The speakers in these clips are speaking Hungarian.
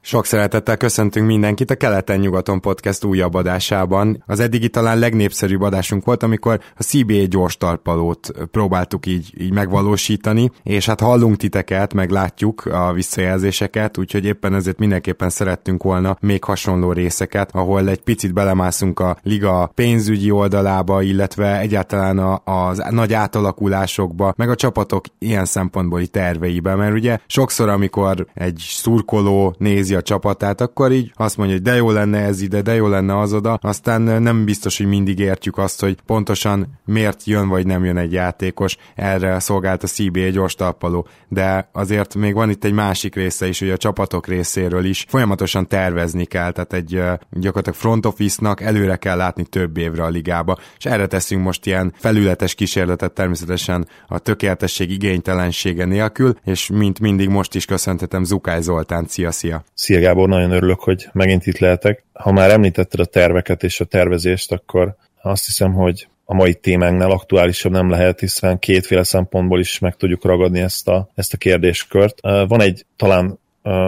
Sok szeretettel köszöntünk mindenkit a Keleten-nyugaton podcast újabb adásában. Az eddigi talán legnépszerűbb adásunk volt, amikor a CBA gyors talpalót próbáltuk így, így megvalósítani, és hát hallunk titeket, meg látjuk a visszajelzéseket, úgyhogy éppen ezért mindenképpen szerettünk volna még hasonló részeket, ahol egy picit belemászunk a liga pénzügyi oldalába, illetve egyáltalán a, az nagy átalakulásokba, meg a csapatok ilyen szempontból terveibe, mert ugye sokszor, amikor egy szurkoló nézi a csapatát, akkor így azt mondja, hogy de jó lenne ez ide, de jó lenne az oda, aztán nem biztos, hogy mindig értjük azt, hogy pontosan miért jön vagy nem jön egy játékos, erre szolgált a CBA gyors talpaló, de azért még van itt egy másik része is, hogy a csapatok részéről is. Folyamatosan tervezni kell, tehát egy gyakorlatilag front office-nak előre kell látni több évre a ligába, és erre teszünk most ilyen felületes kísérletet természetesen a tökéletesség igénytelensége nélkül, és mint mindig most is köszöntetem Zukály Zoltán, szia, szia! Szia Gábor, nagyon örülök, hogy megint itt lehetek. Ha már említetted a terveket és a tervezést, akkor azt hiszem, hogy a mai témánknál aktuálisabb nem lehet, hiszen kétféle szempontból is meg tudjuk ragadni ezt a, ezt a kérdéskört. Van egy talán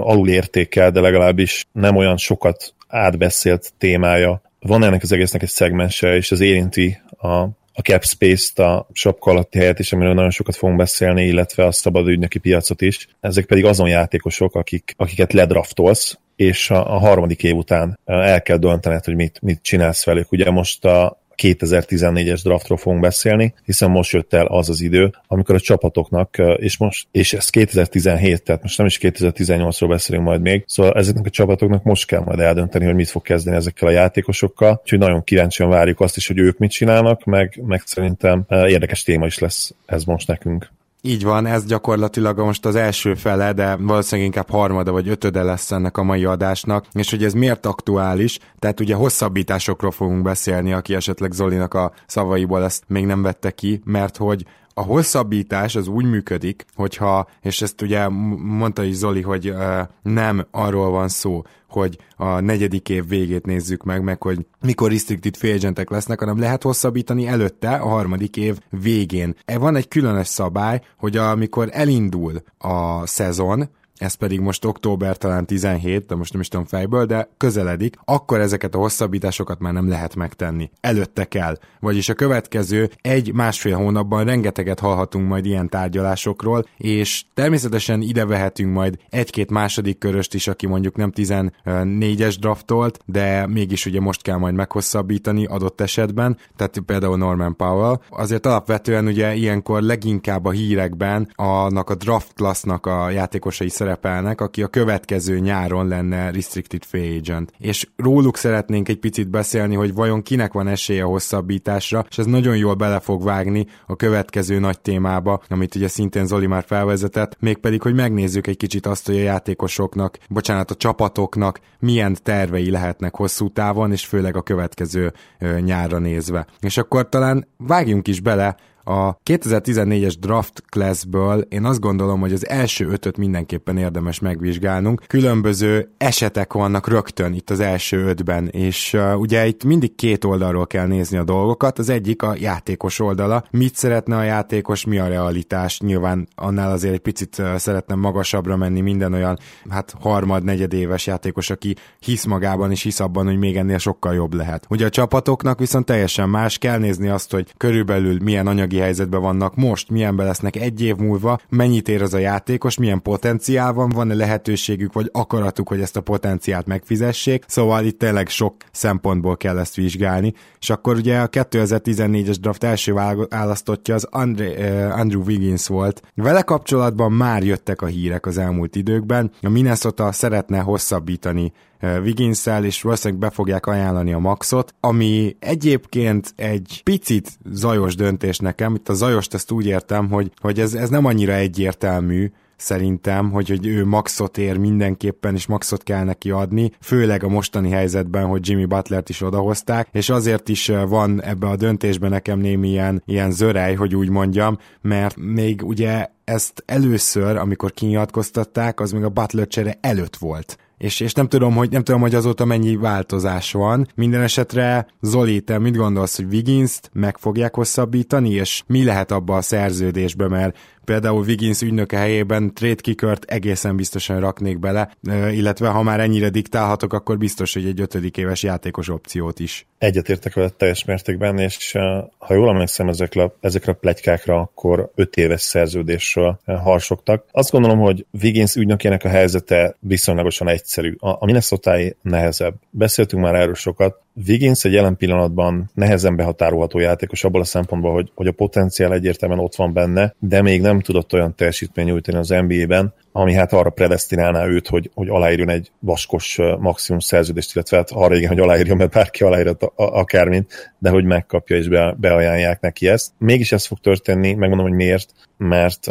alulértékel, de legalábbis nem olyan sokat átbeszélt témája. Van ennek az egésznek egy szegmense, és az érinti a a cap space-t, a sapka alatti helyet is, amiről nagyon sokat fogunk beszélni, illetve a szabad ügynöki piacot is. Ezek pedig azon játékosok, akik, akiket ledraftolsz, és a, a harmadik év után el kell döntened, hogy mit, mit csinálsz velük. Ugye most a, 2014-es draftról fogunk beszélni, hiszen most jött el az az idő, amikor a csapatoknak, és most, és ez 2017, tehát most nem is 2018-ról beszélünk majd még, szóval ezeknek a csapatoknak most kell majd eldönteni, hogy mit fog kezdeni ezekkel a játékosokkal, úgyhogy nagyon kíváncsian várjuk azt is, hogy ők mit csinálnak, meg, meg szerintem érdekes téma is lesz ez most nekünk. Így van, ez gyakorlatilag most az első fele, de valószínűleg inkább harmada vagy ötöde lesz ennek a mai adásnak, és hogy ez miért aktuális, tehát ugye hosszabbításokról fogunk beszélni, aki esetleg Zolinak a szavaiból ezt még nem vette ki, mert hogy a hosszabbítás az úgy működik, hogyha, és ezt ugye mondta is Zoli, hogy uh, nem arról van szó, hogy a negyedik év végét nézzük meg, meg hogy mikor restricted free agentek lesznek, hanem lehet hosszabbítani előtte, a harmadik év végén. E van egy különös szabály, hogy amikor elindul a szezon, ez pedig most október talán 17, de most nem is tudom fejből, de közeledik, akkor ezeket a hosszabbításokat már nem lehet megtenni. Előtte kell. Vagyis a következő egy-másfél hónapban rengeteget hallhatunk majd ilyen tárgyalásokról, és természetesen ide vehetünk majd egy-két második köröst is, aki mondjuk nem 14-es draftolt, de mégis ugye most kell majd meghosszabbítani adott esetben, tehát például Norman Powell. Azért alapvetően ugye ilyenkor leginkább a hírekben annak a draft classnak a játékosai szerep szerepelnek, aki a következő nyáron lenne restricted free agent. És róluk szeretnénk egy picit beszélni, hogy vajon kinek van esélye hosszabbításra, és ez nagyon jól bele fog vágni a következő nagy témába, amit ugye szintén Zoli már felvezetett, mégpedig, hogy megnézzük egy kicsit azt, hogy a játékosoknak, bocsánat, a csapatoknak milyen tervei lehetnek hosszú távon, és főleg a következő nyárra nézve. És akkor talán vágjunk is bele a 2014-es draft classből én azt gondolom, hogy az első ötöt mindenképpen érdemes megvizsgálnunk. Különböző esetek vannak rögtön itt az első ötben, és uh, ugye itt mindig két oldalról kell nézni a dolgokat. Az egyik a játékos oldala. Mit szeretne a játékos, mi a realitás? Nyilván annál azért egy picit uh, szeretne magasabbra menni minden olyan, hát harmad, negyedéves játékos, aki hisz magában és hisz abban, hogy még ennél sokkal jobb lehet. Ugye a csapatoknak viszont teljesen más, kell nézni azt, hogy körülbelül milyen anyagi helyzetben vannak most, milyenben lesznek egy év múlva, mennyit ér az a játékos, milyen potenciál van, van-e lehetőségük vagy akaratuk, hogy ezt a potenciált megfizessék, szóval itt tényleg sok szempontból kell ezt vizsgálni, és akkor ugye a 2014-es draft első választottja az Andre, uh, Andrew Wiggins volt. Vele kapcsolatban már jöttek a hírek az elmúlt időkben, a Minnesota szeretne hosszabbítani wiggins és valószínűleg be fogják ajánlani a maxot, ami egyébként egy picit zajos döntés nekem. Itt a zajost ezt úgy értem, hogy, hogy ez, ez nem annyira egyértelmű, szerintem, hogy, hogy ő maxot ér mindenképpen, és maxot kell neki adni, főleg a mostani helyzetben, hogy Jimmy Butlert is odahozták, és azért is van ebbe a döntésben nekem némi ilyen, ilyen zörej, hogy úgy mondjam, mert még ugye ezt először, amikor kinyilatkoztatták, az még a Butler csere előtt volt és, és nem tudom, hogy nem tudom, hogy azóta mennyi változás van. Minden esetre Zoli, te mit gondolsz, hogy Wiggins-t meg fogják hosszabbítani, és mi lehet abba a szerződésbe, mert például Wiggins ügynöke helyében trade kickert egészen biztosan raknék bele, illetve ha már ennyire diktálhatok, akkor biztos, hogy egy ötödik éves játékos opciót is. Egyetértek vele teljes mértékben, és ha jól emlékszem ezekre, ezekre a plegykákra, akkor öt éves szerződésről harsogtak. Azt gondolom, hogy Wiggins ügynökének a helyzete viszonylagosan egyszerű. A, a minnesota nehezebb. Beszéltünk már erről sokat, Wiggins egy jelen pillanatban nehezen behatárolható játékos abból a szempontból, hogy, hogy a potenciál egyértelműen ott van benne, de még nem tudott olyan teljesítmény nyújtani az NBA-ben, ami hát arra predestinálná őt, hogy, hogy aláírjon egy vaskos maximum szerződést, illetve hát arra igen, hogy aláírjon, mert bárki aláírhat akármint, de hogy megkapja és be, beajánlják neki ezt. Mégis ez fog történni, megmondom, hogy miért, mert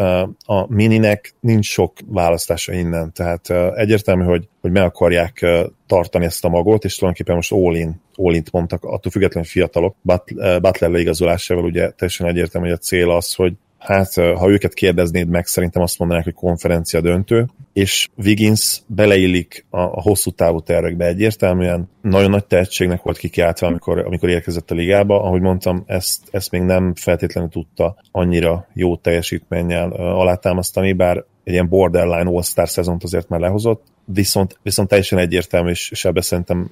a mininek nincs sok választása innen, tehát egyértelmű, hogy, hogy meg akarják tartani ezt a magot, és tulajdonképpen most all-in, mondtak, attól függetlenül fiatalok, Butler leigazolásával ugye teljesen egyértelmű, hogy a cél az, hogy hát ha őket kérdeznéd meg, szerintem azt mondanák, hogy konferencia döntő, és Wiggins beleillik a, a hosszú távú tervekbe egyértelműen. Nagyon nagy tehetségnek volt kikiáltva, amikor, amikor érkezett a ligába. Ahogy mondtam, ezt, ezt még nem feltétlenül tudta annyira jó teljesítménnyel alátámasztani, bár egy ilyen borderline all-star szezont azért már lehozott, viszont, viszont teljesen egyértelmű, és, és ebbe szerintem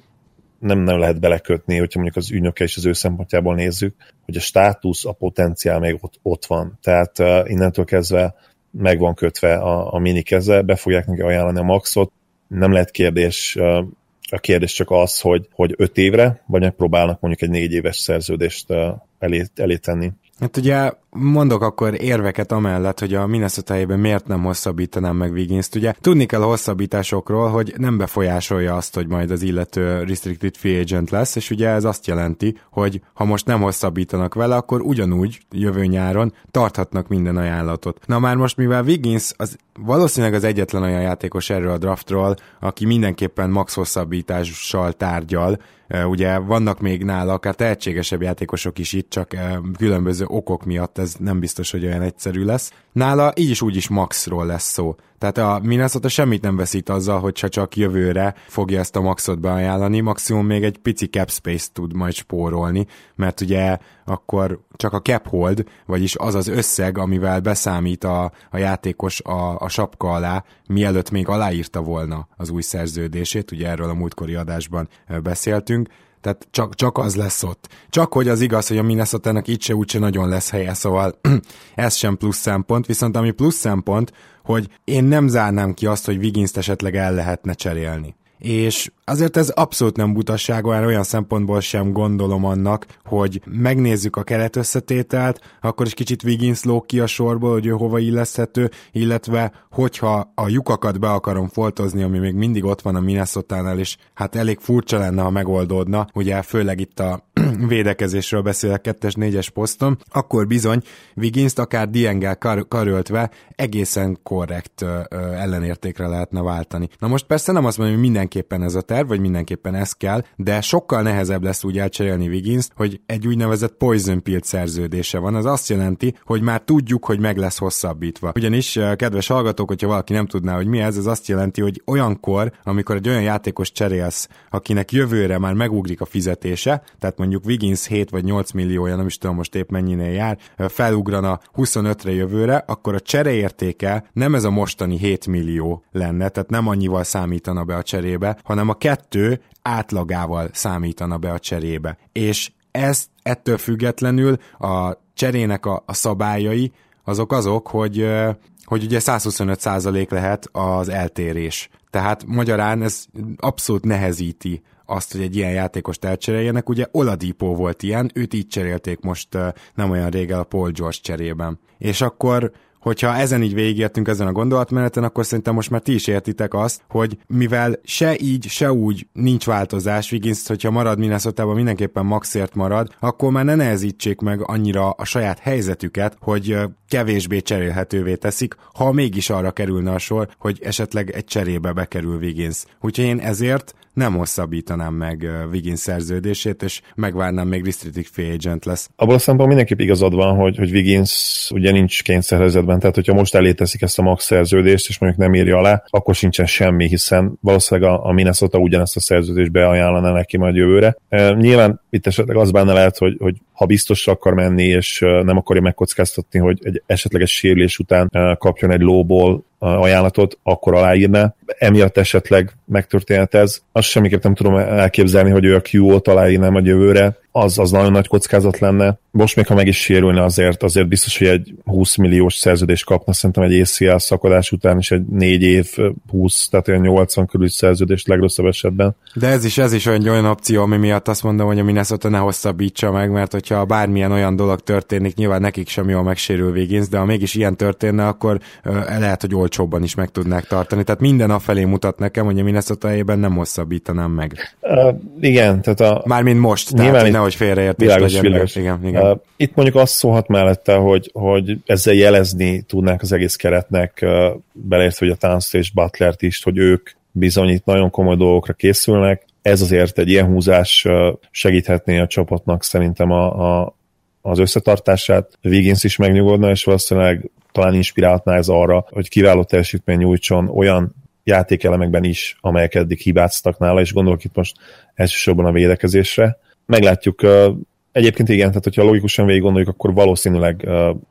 nem, nem lehet belekötni, hogyha mondjuk az ügynöke és az ő szempontjából nézzük, hogy a státusz, a potenciál még ott, ott van. Tehát uh, innentől kezdve meg van kötve a, a mini keze, be fogják neki ajánlani a maxot, nem lehet kérdés, uh, a kérdés csak az, hogy, hogy öt évre, vagy megpróbálnak mondjuk egy négy éves szerződést uh, elé, elé tenni. Hát ugye mondok akkor érveket amellett, hogy a Minnesota miért nem hosszabbítanám meg Wiggins-t. Ugye tudni kell a hosszabbításokról, hogy nem befolyásolja azt, hogy majd az illető restricted free agent lesz, és ugye ez azt jelenti, hogy ha most nem hosszabbítanak vele, akkor ugyanúgy jövő nyáron tarthatnak minden ajánlatot. Na már most, mivel Wiggins az valószínűleg az egyetlen olyan játékos erről a draftról, aki mindenképpen max hosszabbítással tárgyal, ugye vannak még nála akár tehetségesebb játékosok is itt, csak különböző okok miatt ez nem biztos, hogy olyan egyszerű lesz. Nála így is úgy is maxról lesz szó. Tehát a Minnesota semmit nem veszít azzal, hogyha csak jövőre fogja ezt a maxot beajánlani, maximum még egy pici cap space tud majd spórolni, mert ugye akkor csak a cap hold, vagyis az az összeg, amivel beszámít a, a játékos a, a sapka alá, mielőtt még aláírta volna az új szerződését, ugye erről a múltkori adásban beszéltünk, tehát csak, csak az lesz ott. Csak hogy az igaz, hogy a minnesota itt se úgyse nagyon lesz helye, szóval ez sem plusz szempont, viszont ami plusz szempont, hogy én nem zárnám ki azt, hogy Wiggins-t esetleg el lehetne cserélni és azért ez abszolút nem butasság, olyan, olyan szempontból sem gondolom annak, hogy megnézzük a keret összetételt, akkor is kicsit Wiggins lók ki a sorból, hogy ő hova illeszthető, illetve hogyha a lyukakat be akarom foltozni, ami még mindig ott van a minnesota és hát elég furcsa lenne, ha megoldódna, ugye főleg itt a védekezésről beszélek kettes négyes poszton, akkor bizony wiggins akár Diengel kar- karöltve egészen korrekt ö, ö, ellenértékre lehetne váltani. Na most persze nem azt mondom, hogy mindenképpen ez a terv, vagy mindenképpen ez kell, de sokkal nehezebb lesz úgy elcserélni wiggins hogy egy úgynevezett poison pill szerződése van. Az azt jelenti, hogy már tudjuk, hogy meg lesz hosszabbítva. Ugyanis, kedves hallgatók, hogyha valaki nem tudná, hogy mi ez, ez azt jelenti, hogy olyankor, amikor egy olyan játékos cserélsz, akinek jövőre már megugrik a fizetése, tehát mondjuk Wiggins 7 vagy 8 milliója, nem is tudom most épp mennyinél jár, felugrana 25-re jövőre, akkor a csereértéke nem ez a mostani 7 millió lenne, tehát nem annyival számítana be a cserébe, hanem a kettő átlagával számítana be a cserébe. És ez ettől függetlenül a cserének a, a szabályai azok azok, hogy hogy ugye 125% lehet az eltérés. Tehát magyarán ez abszolút nehezíti azt, hogy egy ilyen játékost elcseréljenek. Ugye Oladipo volt ilyen, őt így cserélték most nem olyan régen a Paul George cserében. És akkor hogyha ezen így végigértünk ezen a gondolatmeneten, akkor szerintem most már ti is értitek azt, hogy mivel se így, se úgy nincs változás, Wiggins, hogyha marad minnesota mindenképpen maxért marad, akkor már ne nehezítsék meg annyira a saját helyzetüket, hogy kevésbé cserélhetővé teszik, ha mégis arra kerülne a sor, hogy esetleg egy cserébe bekerül Wiggins. Úgyhogy én ezért nem hosszabbítanám meg Wiggins szerződését, és megvárnám, még restricted free agent lesz. Abban a szempontból mindenképp igazad van, hogy, hogy Wiggins ugye nincs kényszerhelyzetben, tehát hogyha most eléteszik ezt a max szerződést, és mondjuk nem írja alá, akkor sincsen semmi, hiszen valószínűleg a, a Minnesota ugyanezt a szerződést beajánlaná neki majd jövőre. E, nyilván itt esetleg az benne lehet, hogy, hogy ha biztos akar menni, és nem akarja megkockáztatni, hogy egy esetleges sérülés után kapjon egy lóból ajánlatot, akkor aláírná. Emiatt esetleg megtörténhet ez. Azt semmiképp nem tudom elképzelni, hogy ő a Q-ot aláírná a jövőre az, az nagyon nagy kockázat lenne. Most még ha meg is sérülne azért, azért biztos, hogy egy 20 milliós szerződést kapna, szerintem egy ACL szakadás után is egy 4 év 20, tehát olyan 80 körül szerződést legrosszabb esetben. De ez is, ez is olyan, olyan opció, ami miatt azt mondom, hogy a Minnesota ne hosszabbítsa meg, mert hogyha bármilyen olyan dolog történik, nyilván nekik sem jól megsérül végén, de ha mégis ilyen történne, akkor lehet, hogy olcsóbban is meg tudnák tartani. Tehát minden afelé mutat nekem, hogy a Minnesota nem hosszabbítanám meg. Uh, igen, tehát a... Mármint most, tehát, hogy nehogy félreértés világos, legyen. Világos. Igen, igen. Uh, itt mondjuk azt szólhat mellette, hogy, hogy ezzel jelezni tudnák az egész keretnek, uh, beleértve, hogy a Towns és Butlert is, hogy ők bizony itt nagyon komoly dolgokra készülnek. Ez azért egy ilyen húzás uh, segíthetné a csapatnak szerintem a, a, az összetartását. Wiggins is megnyugodna, és valószínűleg talán inspirálhatná ez arra, hogy kiváló teljesítmény nyújtson olyan játékelemekben is, amelyek eddig hibáztak nála, és gondolok itt most elsősorban a védekezésre meglátjuk. Egyébként igen, tehát hogyha logikusan végig gondoljuk, akkor valószínűleg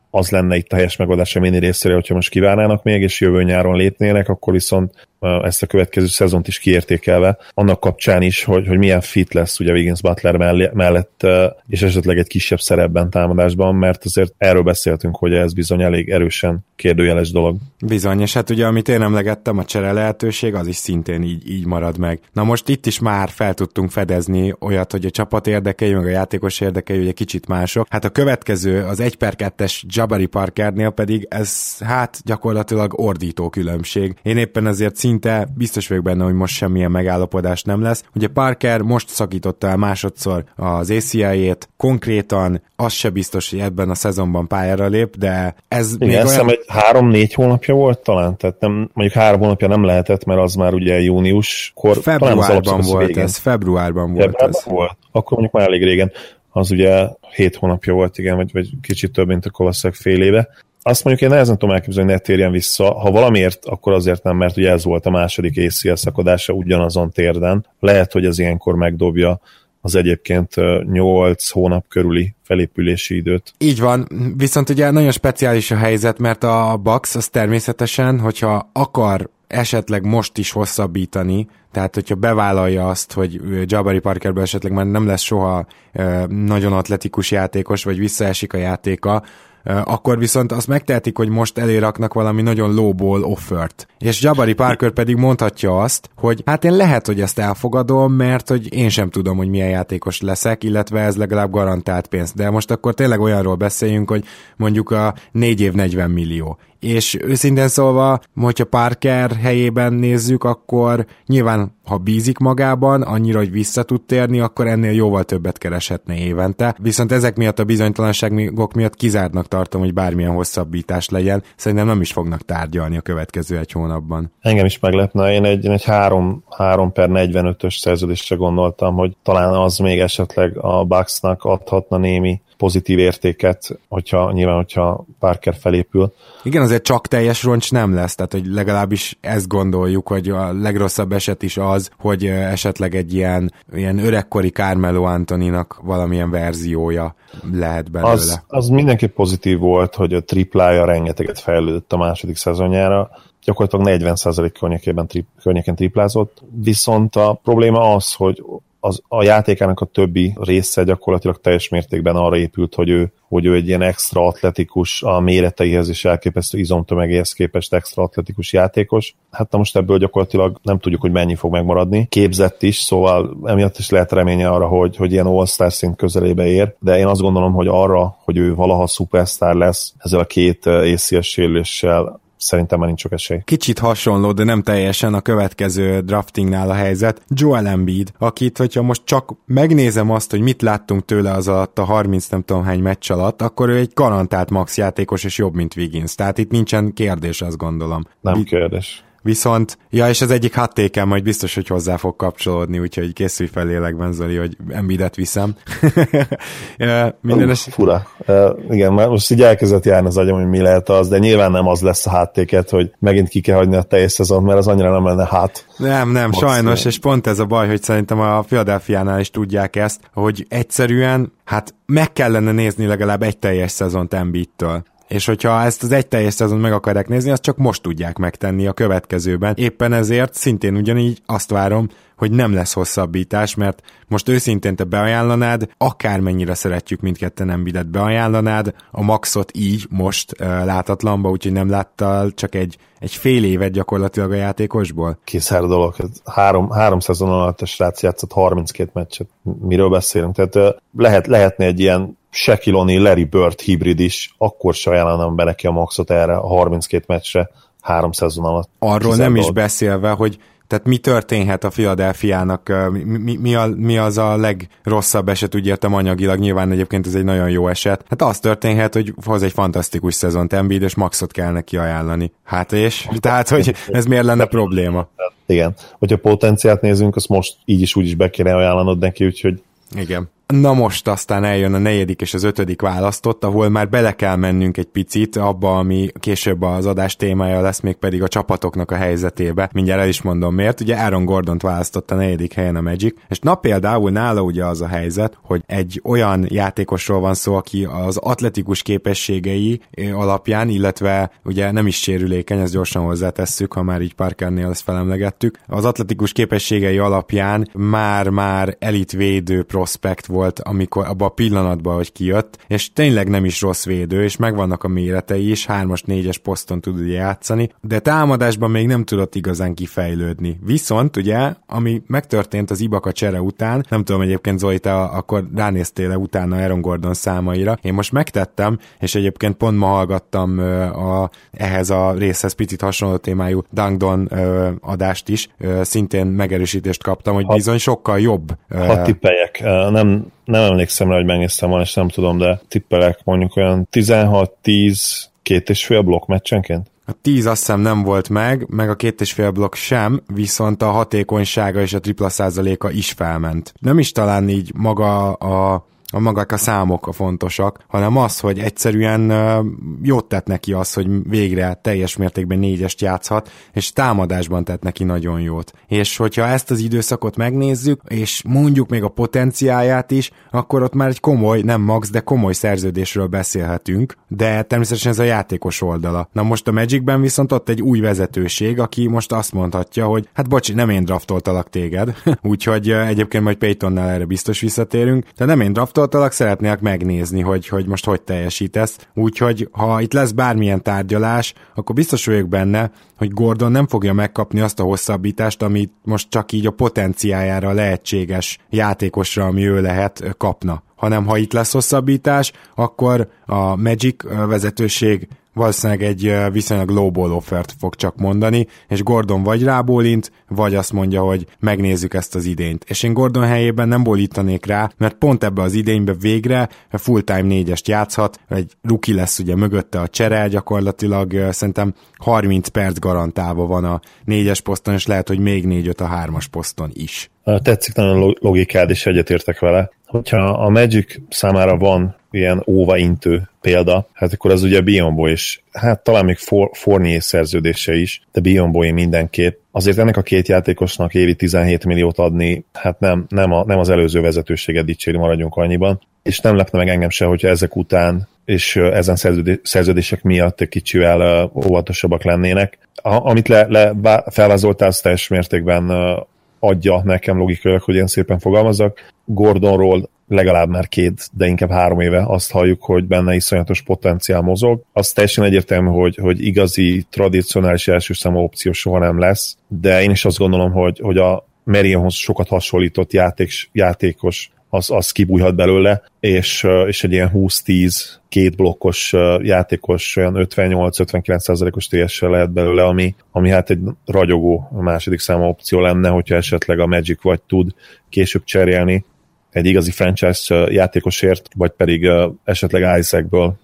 az lenne itt a helyes megoldás a mini részére, hogyha most kívánnának még, és jövő nyáron lépnének, akkor viszont ezt a következő szezont is kiértékelve, annak kapcsán is, hogy, hogy milyen fit lesz ugye Wiggins Butler mellett, és esetleg egy kisebb szerepben támadásban, mert azért erről beszéltünk, hogy ez bizony elég erősen kérdőjeles dolog. Bizony, és hát ugye amit én emlegettem, a csere lehetőség, az is szintén így, így marad meg. Na most itt is már fel tudtunk fedezni olyat, hogy a csapat érdekei, meg a játékos érdekei ugye kicsit mások. Hát a következő, az 1 per 2-es Jabari Parkernél pedig ez hát gyakorlatilag ordító különbség. Én éppen ezért szinte biztos vagyok benne, hogy most semmilyen megállapodás nem lesz. Ugye Parker most szakította el másodszor az ACI-ét, konkrétan az se biztos, hogy ebben a szezonban pályára lép, de ez Igen, még olyan... egy három-négy hónapja volt talán, tehát nem, mondjuk három hónapja nem lehetett, mert az már ugye júniuskor. Februárban volt végén. ez, februárban volt februárban ez. Volt. Akkor mondjuk már elég régen az ugye hét hónapja volt, igen, vagy, vagy kicsit több, mint a valószínűleg fél éve. Azt mondjuk én nehezen tudom elképzelni, hogy ne térjen vissza. Ha valamiért, akkor azért nem, mert ugye ez volt a második ACL szakadása ugyanazon térden. Lehet, hogy ez ilyenkor megdobja az egyébként 8 hónap körüli felépülési időt. Így van, viszont ugye nagyon speciális a helyzet, mert a Bax az természetesen, hogyha akar esetleg most is hosszabbítani, tehát hogyha bevállalja azt, hogy Jabari Parkerből esetleg már nem lesz soha nagyon atletikus játékos, vagy visszaesik a játéka, akkor viszont azt megtehetik, hogy most eléraknak valami nagyon lowball offert. És Jabari Parker pedig mondhatja azt, hogy hát én lehet, hogy ezt elfogadom, mert hogy én sem tudom, hogy milyen játékos leszek, illetve ez legalább garantált pénz. De most akkor tényleg olyanról beszéljünk, hogy mondjuk a 4 év 40 millió és őszintén szólva, hogyha Parker helyében nézzük, akkor nyilván, ha bízik magában, annyira, hogy vissza tud térni, akkor ennél jóval többet kereshetne évente. Viszont ezek miatt a bizonytalanságok miatt kizártnak tartom, hogy bármilyen hosszabbítás legyen. Szerintem nem is fognak tárgyalni a következő egy hónapban. Engem is meglepne. Én egy, én egy 3, 3 per 45-ös szerződésre gondoltam, hogy talán az még esetleg a Bucksnak adhatna némi pozitív értéket, hogyha nyilván, hogyha Parker felépül. Igen, azért csak teljes roncs nem lesz, tehát hogy legalábbis ezt gondoljuk, hogy a legrosszabb eset is az, hogy esetleg egy ilyen, ilyen öregkori Carmelo Antoninak valamilyen verziója lehet belőle. Az, az mindenképp pozitív volt, hogy a triplája rengeteget fejlődött a második szezonjára, gyakorlatilag 40% környékében tri, környéken triplázott, viszont a probléma az, hogy az, a játékának a többi része gyakorlatilag teljes mértékben arra épült, hogy ő, hogy ő egy ilyen extra atletikus, a méreteihez és elképesztő izomtömegéhez képest extra atletikus játékos. Hát na most ebből gyakorlatilag nem tudjuk, hogy mennyi fog megmaradni. Képzett is, szóval emiatt is lehet reménye arra, hogy, hogy ilyen all-star szint közelébe ér, de én azt gondolom, hogy arra, hogy ő valaha szupersztár lesz ezzel a két ACS sérüléssel, szerintem már nincs sok esély. Kicsit hasonló, de nem teljesen a következő draftingnál a helyzet. Joel Embiid, akit, hogyha most csak megnézem azt, hogy mit láttunk tőle az alatt a 30 nem tudom hány meccs alatt, akkor ő egy garantált max játékos és jobb, mint Wiggins. Tehát itt nincsen kérdés, azt gondolom. Nem kérdés. Viszont, ja, és az egyik hattéken majd biztos, hogy hozzá fog kapcsolódni, úgyhogy készülj fel lélekben, Zoli, hogy Embidet viszem. Minden es... Fura. Uh, igen, már most így elkezdett járni az agyam, hogy mi lehet az, de nyilván nem az lesz a háttéket, hogy megint ki kell hagyni a teljes szezon, mert az annyira nem lenne hát. Nem, nem, Maximum. sajnos, és pont ez a baj, hogy szerintem a Philadelphia-nál is tudják ezt, hogy egyszerűen, hát meg kellene nézni legalább egy teljes szezont Embiidtől és hogyha ezt az egy teljes szezon meg akarják nézni, azt csak most tudják megtenni a következőben. Éppen ezért szintén ugyanígy azt várom, hogy nem lesz hosszabbítás, mert most őszintén te beajánlanád, akármennyire szeretjük mindketten Embidet beajánlanád, a maxot így most uh, látatlanba, úgyhogy nem láttál csak egy, egy fél évet gyakorlatilag a játékosból? Kiszár dolog, három, három szezon alatt a srác játszott 32 meccset. Miről beszélünk? Tehát uh, lehet, lehetne egy ilyen Shaquille Larry Bird hibrid is, akkor se ajánlanám be neki a maxot erre a 32 meccsre három szezon alatt. Arról nem is beszélve, hogy tehát mi történhet a Filadelfiának, mi, mi, a, mi az a legrosszabb eset, úgy értem anyagilag, nyilván egyébként ez egy nagyon jó eset. Hát az történhet, hogy hoz egy fantasztikus szezont Embiid, és maxot kell neki ajánlani. Hát és? Tehát, hogy ez miért lenne probléma? Igen. Hogyha potenciált nézünk, azt most így is úgy is be kéne ajánlanod neki, úgyhogy igen. Na most aztán eljön a negyedik és az ötödik választott, ahol már bele kell mennünk egy picit abba, ami később az adás témája lesz, még pedig a csapatoknak a helyzetébe. Mindjárt el is mondom miért. Ugye Aaron Gordont választotta a negyedik helyen a Magic, és na például nála ugye az a helyzet, hogy egy olyan játékosról van szó, aki az atletikus képességei alapján, illetve ugye nem is sérülékeny, ezt gyorsan hozzátesszük, ha már így Parkernél ezt felemlegettük, az atletikus képességei alapján már-már elitvédő prospekt volt, amikor abban a pillanatban, hogy kijött, és tényleg nem is rossz védő, és megvannak a méretei is, 3-as, 4-es poszton tud ugye játszani, de támadásban még nem tudott igazán kifejlődni. Viszont ugye, ami megtörtént az Ibaka csere után, nem tudom egyébként Zoli, te akkor ránéztél utána Aaron Gordon számaira, én most megtettem, és egyébként pont ma hallgattam a, ehhez a részhez picit hasonló témájú Dangdon adást is, szintén megerősítést kaptam, hogy bizony sokkal jobb. Ha tippeljek, nem, nem emlékszem rá, hogy megnéztem volna, és nem tudom, de tippelek mondjuk olyan 16-10 két és fél blokk meccsenként? A 10 azt hiszem nem volt meg, meg a két és fél blokk sem, viszont a hatékonysága és a tripla százaléka is felment. Nem is talán így maga a a magak a számok a fontosak, hanem az, hogy egyszerűen jót tett neki az, hogy végre teljes mértékben négyest játszhat, és támadásban tett neki nagyon jót. És hogyha ezt az időszakot megnézzük, és mondjuk még a potenciáját is, akkor ott már egy komoly, nem max, de komoly szerződésről beszélhetünk, de természetesen ez a játékos oldala. Na most a Magicben viszont ott egy új vezetőség, aki most azt mondhatja, hogy hát bocs, nem én draftoltalak téged, úgyhogy egyébként majd Paytonnál erre biztos visszatérünk, de nem én draft draftoltalak, szeretnék megnézni, hogy, hogy most hogy teljesítesz. Úgyhogy ha itt lesz bármilyen tárgyalás, akkor biztos vagyok benne, hogy Gordon nem fogja megkapni azt a hosszabbítást, amit most csak így a potenciájára lehetséges játékosra, ami ő lehet, kapna hanem ha itt lesz hosszabbítás, akkor a Magic vezetőség valószínűleg egy viszonylag lowball offert fog csak mondani, és Gordon vagy rábólint, vagy azt mondja, hogy megnézzük ezt az idényt. És én Gordon helyében nem bólítanék rá, mert pont ebbe az idénybe végre full-time négyest játszhat, egy ruki lesz ugye mögötte a csere, gyakorlatilag szerintem 30 perc garantálva van a négyes poszton, és lehet, hogy még négy-öt a hármas poszton is. Tetszik nagyon logikád, és egyetértek vele. Hogyha a Magic számára van ilyen óvaintő példa, hát akkor az ugye Bionbo is, hát talán még For, Fournier szerződése is, de Bionbo mindenképp. Azért ennek a két játékosnak évi 17 milliót adni, hát nem, nem, a, nem az előző vezetőséget dicséri, maradjunk annyiban. És nem lepne meg engem se, hogyha ezek után és ezen szerződések miatt egy kicsivel óvatosabbak lennének. A, amit le, le felvázoltál, az teljes mértékben adja nekem logikailag, hogy én szépen fogalmazok. Gordonról legalább már két, de inkább három éve azt halljuk, hogy benne iszonyatos potenciál mozog. Az teljesen egyértelmű, hogy, hogy igazi, tradicionális első számú opció soha nem lesz, de én is azt gondolom, hogy, hogy a Marionhoz sokat hasonlított játék, játékos az, az kibújhat belőle, és, és egy ilyen 20-10 két blokkos játékos olyan 58-59%-os ts lehet belőle, ami, ami hát egy ragyogó második számú opció lenne, hogyha esetleg a Magic vagy tud később cserélni egy igazi franchise játékosért, vagy pedig esetleg Isaacből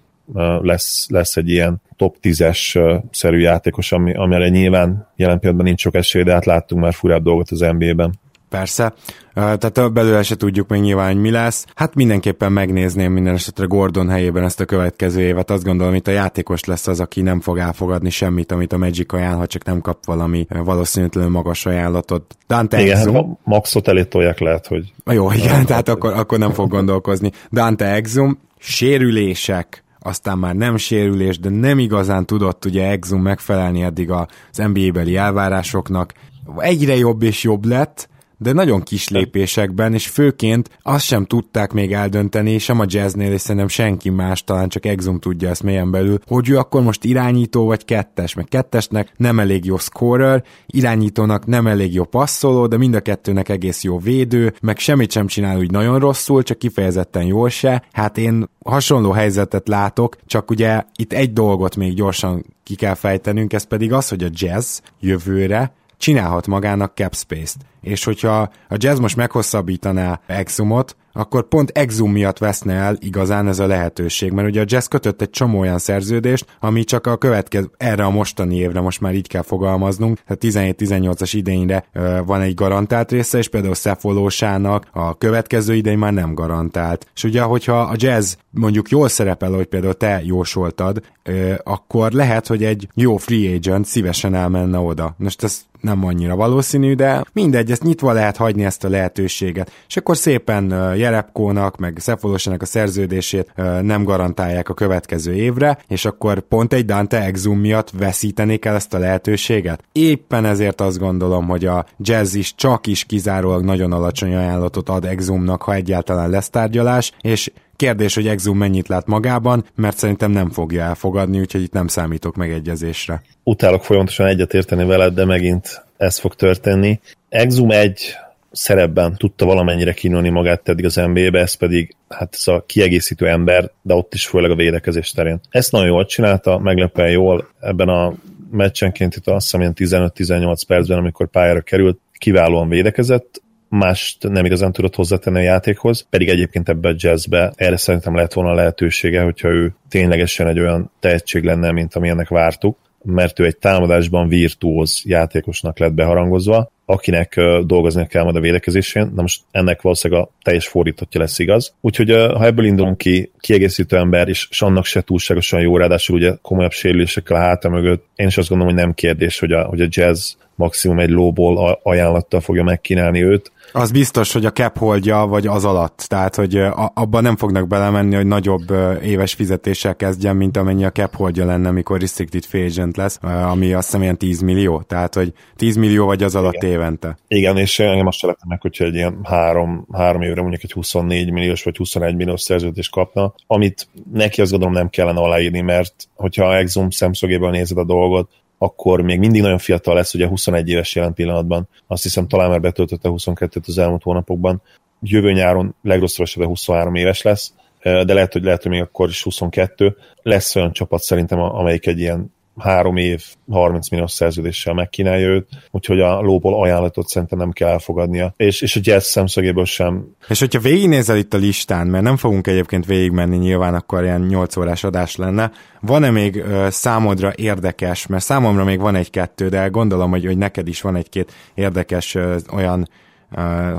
lesz, lesz egy ilyen top 10-es szerű játékos, ami, amire nyilván jelen pillanatban nincs sok esély, de hát láttunk már furább dolgot az NBA-ben persze. Tehát belőle se tudjuk még nyilván, hogy mi lesz. Hát mindenképpen megnézném minden esetre Gordon helyében ezt a következő évet. Azt gondolom, hogy a játékos lesz az, aki nem fog elfogadni semmit, amit a Magic ajánl, csak nem kap valami valószínűtlenül magas ajánlatot. Dante igen, Exum... Hát maxot elétolják lehet, hogy... Jó, igen, tehát akkor, akkor nem fog gondolkozni. Dante Exum, sérülések, aztán már nem sérülés, de nem igazán tudott ugye Exum megfelelni eddig az NBA-beli elvárásoknak. Egyre jobb és jobb lett, de nagyon kis lépésekben, és főként azt sem tudták még eldönteni, sem a jazznél, és szerintem senki más, talán csak Exum tudja ezt mélyen belül, hogy ő akkor most irányító vagy kettes, meg kettesnek nem elég jó scorer, irányítónak nem elég jó passzoló, de mind a kettőnek egész jó védő, meg semmit sem csinál úgy nagyon rosszul, csak kifejezetten jól se. Hát én hasonló helyzetet látok, csak ugye itt egy dolgot még gyorsan ki kell fejtenünk, ez pedig az, hogy a jazz jövőre csinálhat magának cap space-t. És hogyha a jazz most meghosszabbítaná Exumot, akkor pont Exum miatt veszne el igazán ez a lehetőség, mert ugye a Jazz kötött egy csomó olyan szerződést, ami csak a következő, erre a mostani évre most már így kell fogalmaznunk, tehát 17-18-as idényre ö, van egy garantált része, és például Szefolósának a következő idején már nem garantált. És ugye, hogyha a Jazz mondjuk jól szerepel, hogy például te jósoltad, ö, akkor lehet, hogy egy jó free agent szívesen elmenne oda. Most ez nem annyira valószínű, de mindegy, ezt nyitva lehet hagyni ezt a lehetőséget. És akkor szépen Jerepkónak, meg Szefolosának a szerződését nem garantálják a következő évre, és akkor pont egy Dante Exum miatt veszítenék el ezt a lehetőséget. Éppen ezért azt gondolom, hogy a Jazz is csak is kizárólag nagyon alacsony ajánlatot ad Exumnak, ha egyáltalán lesz tárgyalás, és Kérdés, hogy Exum mennyit lát magában, mert szerintem nem fogja elfogadni, úgyhogy itt nem számítok megegyezésre. Utálok folyamatosan egyetérteni veled, de megint ez fog történni. Exum egy szerepben tudta valamennyire kínálni magát eddig az NBA-be, ez pedig hát ez a kiegészítő ember, de ott is főleg a védekezés terén. Ezt nagyon jól csinálta, meglepően jól ebben a meccsenként itt azt hiszem 15-18 percben, amikor pályára került, kiválóan védekezett, mást nem igazán tudott hozzátenni a játékhoz, pedig egyébként ebbe a jazzbe erre szerintem lett volna lehetősége, hogyha ő ténylegesen egy olyan tehetség lenne, mint amilyennek vártuk, mert ő egy támadásban virtuóz játékosnak lett beharangozva, akinek dolgozni kell majd a védekezésén, na most ennek valószínűleg a teljes fordítottja lesz igaz. Úgyhogy ha ebből indulunk ki, kiegészítő ember, és annak se túlságosan jó, ráadásul ugye komolyabb sérülésekkel a háta mögött, én is azt gondolom, hogy nem kérdés, hogy a, hogy a jazz maximum egy lóból ajánlattal fogja megkínálni őt, az biztos, hogy a cap holdja, vagy az alatt. Tehát, hogy abban nem fognak belemenni, hogy nagyobb éves fizetéssel kezdjen, mint amennyi a cap holdja lenne, amikor restricted free agent lesz, ami azt hiszem ilyen 10 millió. Tehát, hogy 10 millió vagy az alatt Igen. évente. Igen, és engem azt sem meg, hogyha egy ilyen három, három évre mondjuk egy 24 milliós vagy 21 milliós szerződést kapna, amit neki azt gondolom nem kellene aláírni, mert hogyha Exum szemszögéből nézed a dolgot, akkor még mindig nagyon fiatal lesz, ugye 21 éves jelen pillanatban, azt hiszem talán már betöltötte 22-t az elmúlt hónapokban, jövő nyáron legrosszabb esetben 23 éves lesz, de lehet, hogy lehet, hogy még akkor is 22. Lesz olyan csapat szerintem, amelyik egy ilyen három év, 30 milliós szerződéssel megkínálja őt, úgyhogy a lóból ajánlatot szerintem nem kell elfogadnia. És, és a Jazz szemszögéből sem. És hogyha végignézel itt a listán, mert nem fogunk egyébként végigmenni, nyilván akkor ilyen 8 órás adás lenne, van-e még ö, számodra érdekes, mert számomra még van egy-kettő, de gondolom, hogy, hogy neked is van egy-két érdekes ö, olyan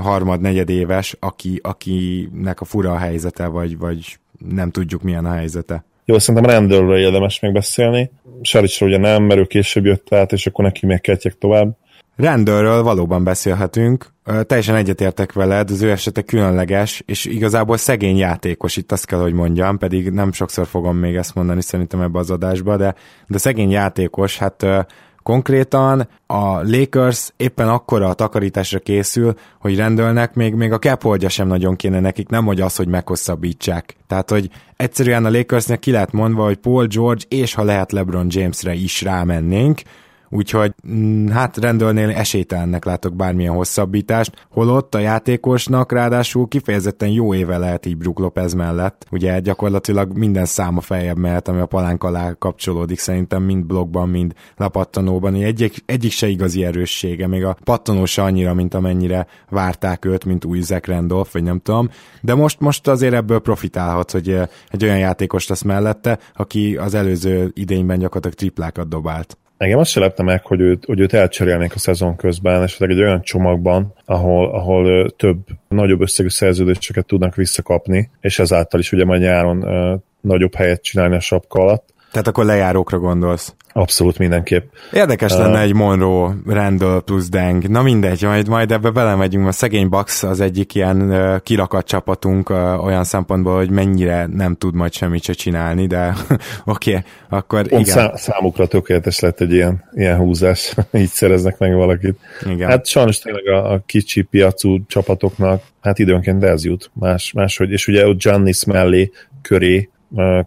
harmad, negyedéves, aki, akinek a fura a helyzete, vagy, vagy nem tudjuk milyen a helyzete. Jó, szerintem Randallről érdemes még beszélni. Saricsról ugye nem, mert ő később jött át, és akkor neki még ketjek tovább. Rendőrről valóban beszélhetünk. Teljesen egyetértek veled, az ő esete különleges, és igazából szegény játékos, itt azt kell, hogy mondjam, pedig nem sokszor fogom még ezt mondani szerintem ebbe az adásba, de, de szegény játékos, hát Konkrétan a Lakers éppen akkora a takarításra készül, hogy rendelnek, még, még a cap sem nagyon kéne nekik, nem hogy az, hogy meghosszabbítsák. Tehát, hogy egyszerűen a Lakersnek ki lehet mondva, hogy Paul George és ha lehet LeBron Jamesre is rámennénk, úgyhogy mm, hát rendőrnél esélytelennek látok bármilyen hosszabbítást, holott a játékosnak ráadásul kifejezetten jó éve lehet így Brook Lopez mellett, ugye gyakorlatilag minden száma feljebb mehet, ami a palánk alá kapcsolódik szerintem mind blogban, mind lapattanóban, egyik, egyik se igazi erőssége, még a pattanó se annyira, mint amennyire várták őt, mint új Zach Randolph, vagy nem tudom, de most, most azért ebből profitálhat, hogy eh, egy olyan játékos lesz mellette, aki az előző idényben gyakorlatilag triplákat dobált. Engem azt se lepte meg, hogy őt, hogy őt elcserélnék a szezon közben, esetleg egy olyan csomagban, ahol, ahol több, nagyobb összegű szerződéseket tudnak visszakapni, és ezáltal is ugye majd nyáron nagyobb helyet csinálni a sapka alatt. Tehát akkor lejárókra gondolsz? Abszolút mindenképp. Érdekes uh, lenne egy Monroe, Randall plusz Deng. Na mindegy, majd, majd ebbe belemegyünk. A szegény Bucks az egyik ilyen uh, kirakat csapatunk uh, olyan szempontból, hogy mennyire nem tud majd semmit se csinálni, de oké, okay, akkor Pont igen. Szá- számukra tökéletes lett egy ilyen, ilyen húzás, így szereznek meg valakit. Igen. Hát sajnos tényleg a, a kicsi piacú csapatoknak, hát időnként ez jut, más, máshogy, és ugye ott Giannis mellé, köré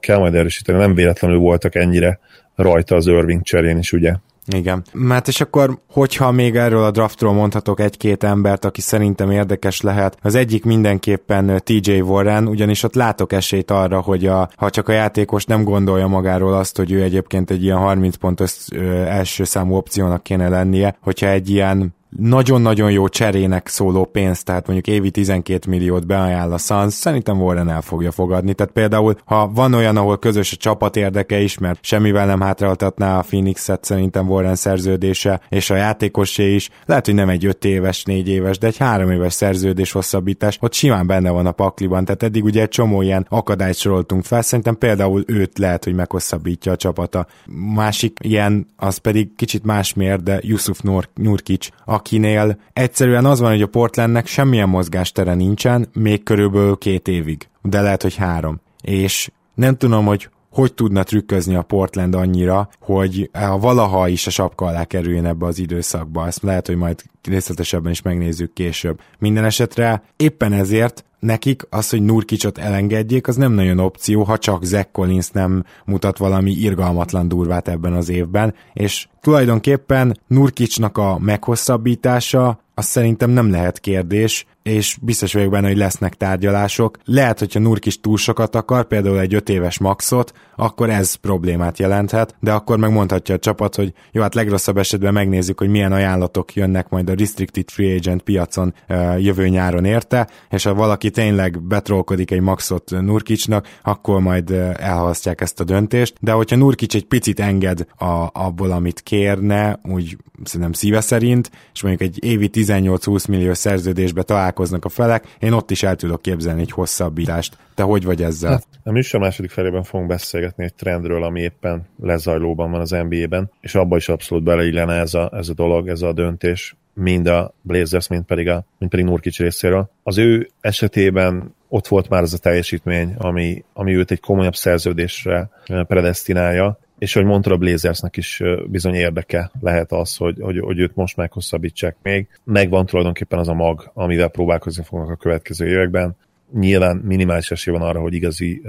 kell majd erősíteni, nem véletlenül voltak ennyire rajta az Irving cserén is, ugye? Igen. Mert és akkor, hogyha még erről a draftról mondhatok egy-két embert, aki szerintem érdekes lehet, az egyik mindenképpen TJ Warren, ugyanis ott látok esélyt arra, hogy a, ha csak a játékos nem gondolja magáról azt, hogy ő egyébként egy ilyen 30 pontos első számú opciónak kéne lennie, hogyha egy ilyen nagyon-nagyon jó cserének szóló pénzt, tehát mondjuk évi 12 milliót beajánl a Suns, szerintem Warren el fogja fogadni. Tehát például, ha van olyan, ahol közös a csapat érdeke is, mert semmivel nem hátráltatná a Phoenix-et szerintem Warren szerződése, és a játékosé is, lehet, hogy nem egy 5 éves, 4 éves, de egy 3 éves szerződés hosszabbítás, ott simán benne van a pakliban, tehát eddig ugye egy csomó ilyen akadályt soroltunk fel, szerintem például őt lehet, hogy meghosszabbítja a csapata. Másik ilyen, az pedig kicsit más mér, de Yusuf Nur- Nurkic, akinél egyszerűen az van, hogy a Portlandnek semmilyen mozgástere nincsen, még körülbelül két évig, de lehet, hogy három. És nem tudom, hogy hogy tudna trükközni a Portland annyira, hogy ha valaha is a sapka alá kerüljön ebbe az időszakba. Ezt lehet, hogy majd részletesebben is megnézzük később. Minden esetre éppen ezért nekik az, hogy Nurkicsot elengedjék, az nem nagyon opció, ha csak Zach Collins nem mutat valami irgalmatlan durvát ebben az évben, és tulajdonképpen Nurkicsnak a meghosszabbítása az szerintem nem lehet kérdés, és biztos vagyok benne, hogy lesznek tárgyalások. Lehet, hogyha Nurkis túl sokat akar, például egy öt éves maxot, akkor ez problémát jelenthet, de akkor megmondhatja a csapat, hogy jó, hát legrosszabb esetben megnézzük, hogy milyen ajánlatok jönnek majd a Restricted Free Agent piacon uh, jövő nyáron érte, és ha valaki tényleg betrolkodik egy maxot Nurkicsnak, akkor majd uh, elhalasztják ezt a döntést, de hogyha Nurkic egy picit enged a, abból, amit kérne, úgy szerintem szíve szerint, és mondjuk egy évi 18-20 millió szerződésbe találkoznak a felek, én ott is el tudok képzelni egy hosszabbítást. Te hogy vagy ezzel? Hát, a műsor második felében fogunk beszélgetni egy trendről, ami éppen lezajlóban van az NBA-ben, és abba is abszolút beleillene ez a, ez a dolog, ez a döntés, mind a Blazers, mind pedig, a, mind pedig Nurkic részéről. Az ő esetében ott volt már az a teljesítmény, ami, ami őt egy komolyabb szerződésre predestinálja, és hogy mondta a Blazersnek is bizony érdeke lehet az, hogy, hogy, hogy őt most meghosszabbítsák még. Megvan tulajdonképpen az a mag, amivel próbálkozni fognak a következő években. Nyilván minimális esély van arra, hogy igazi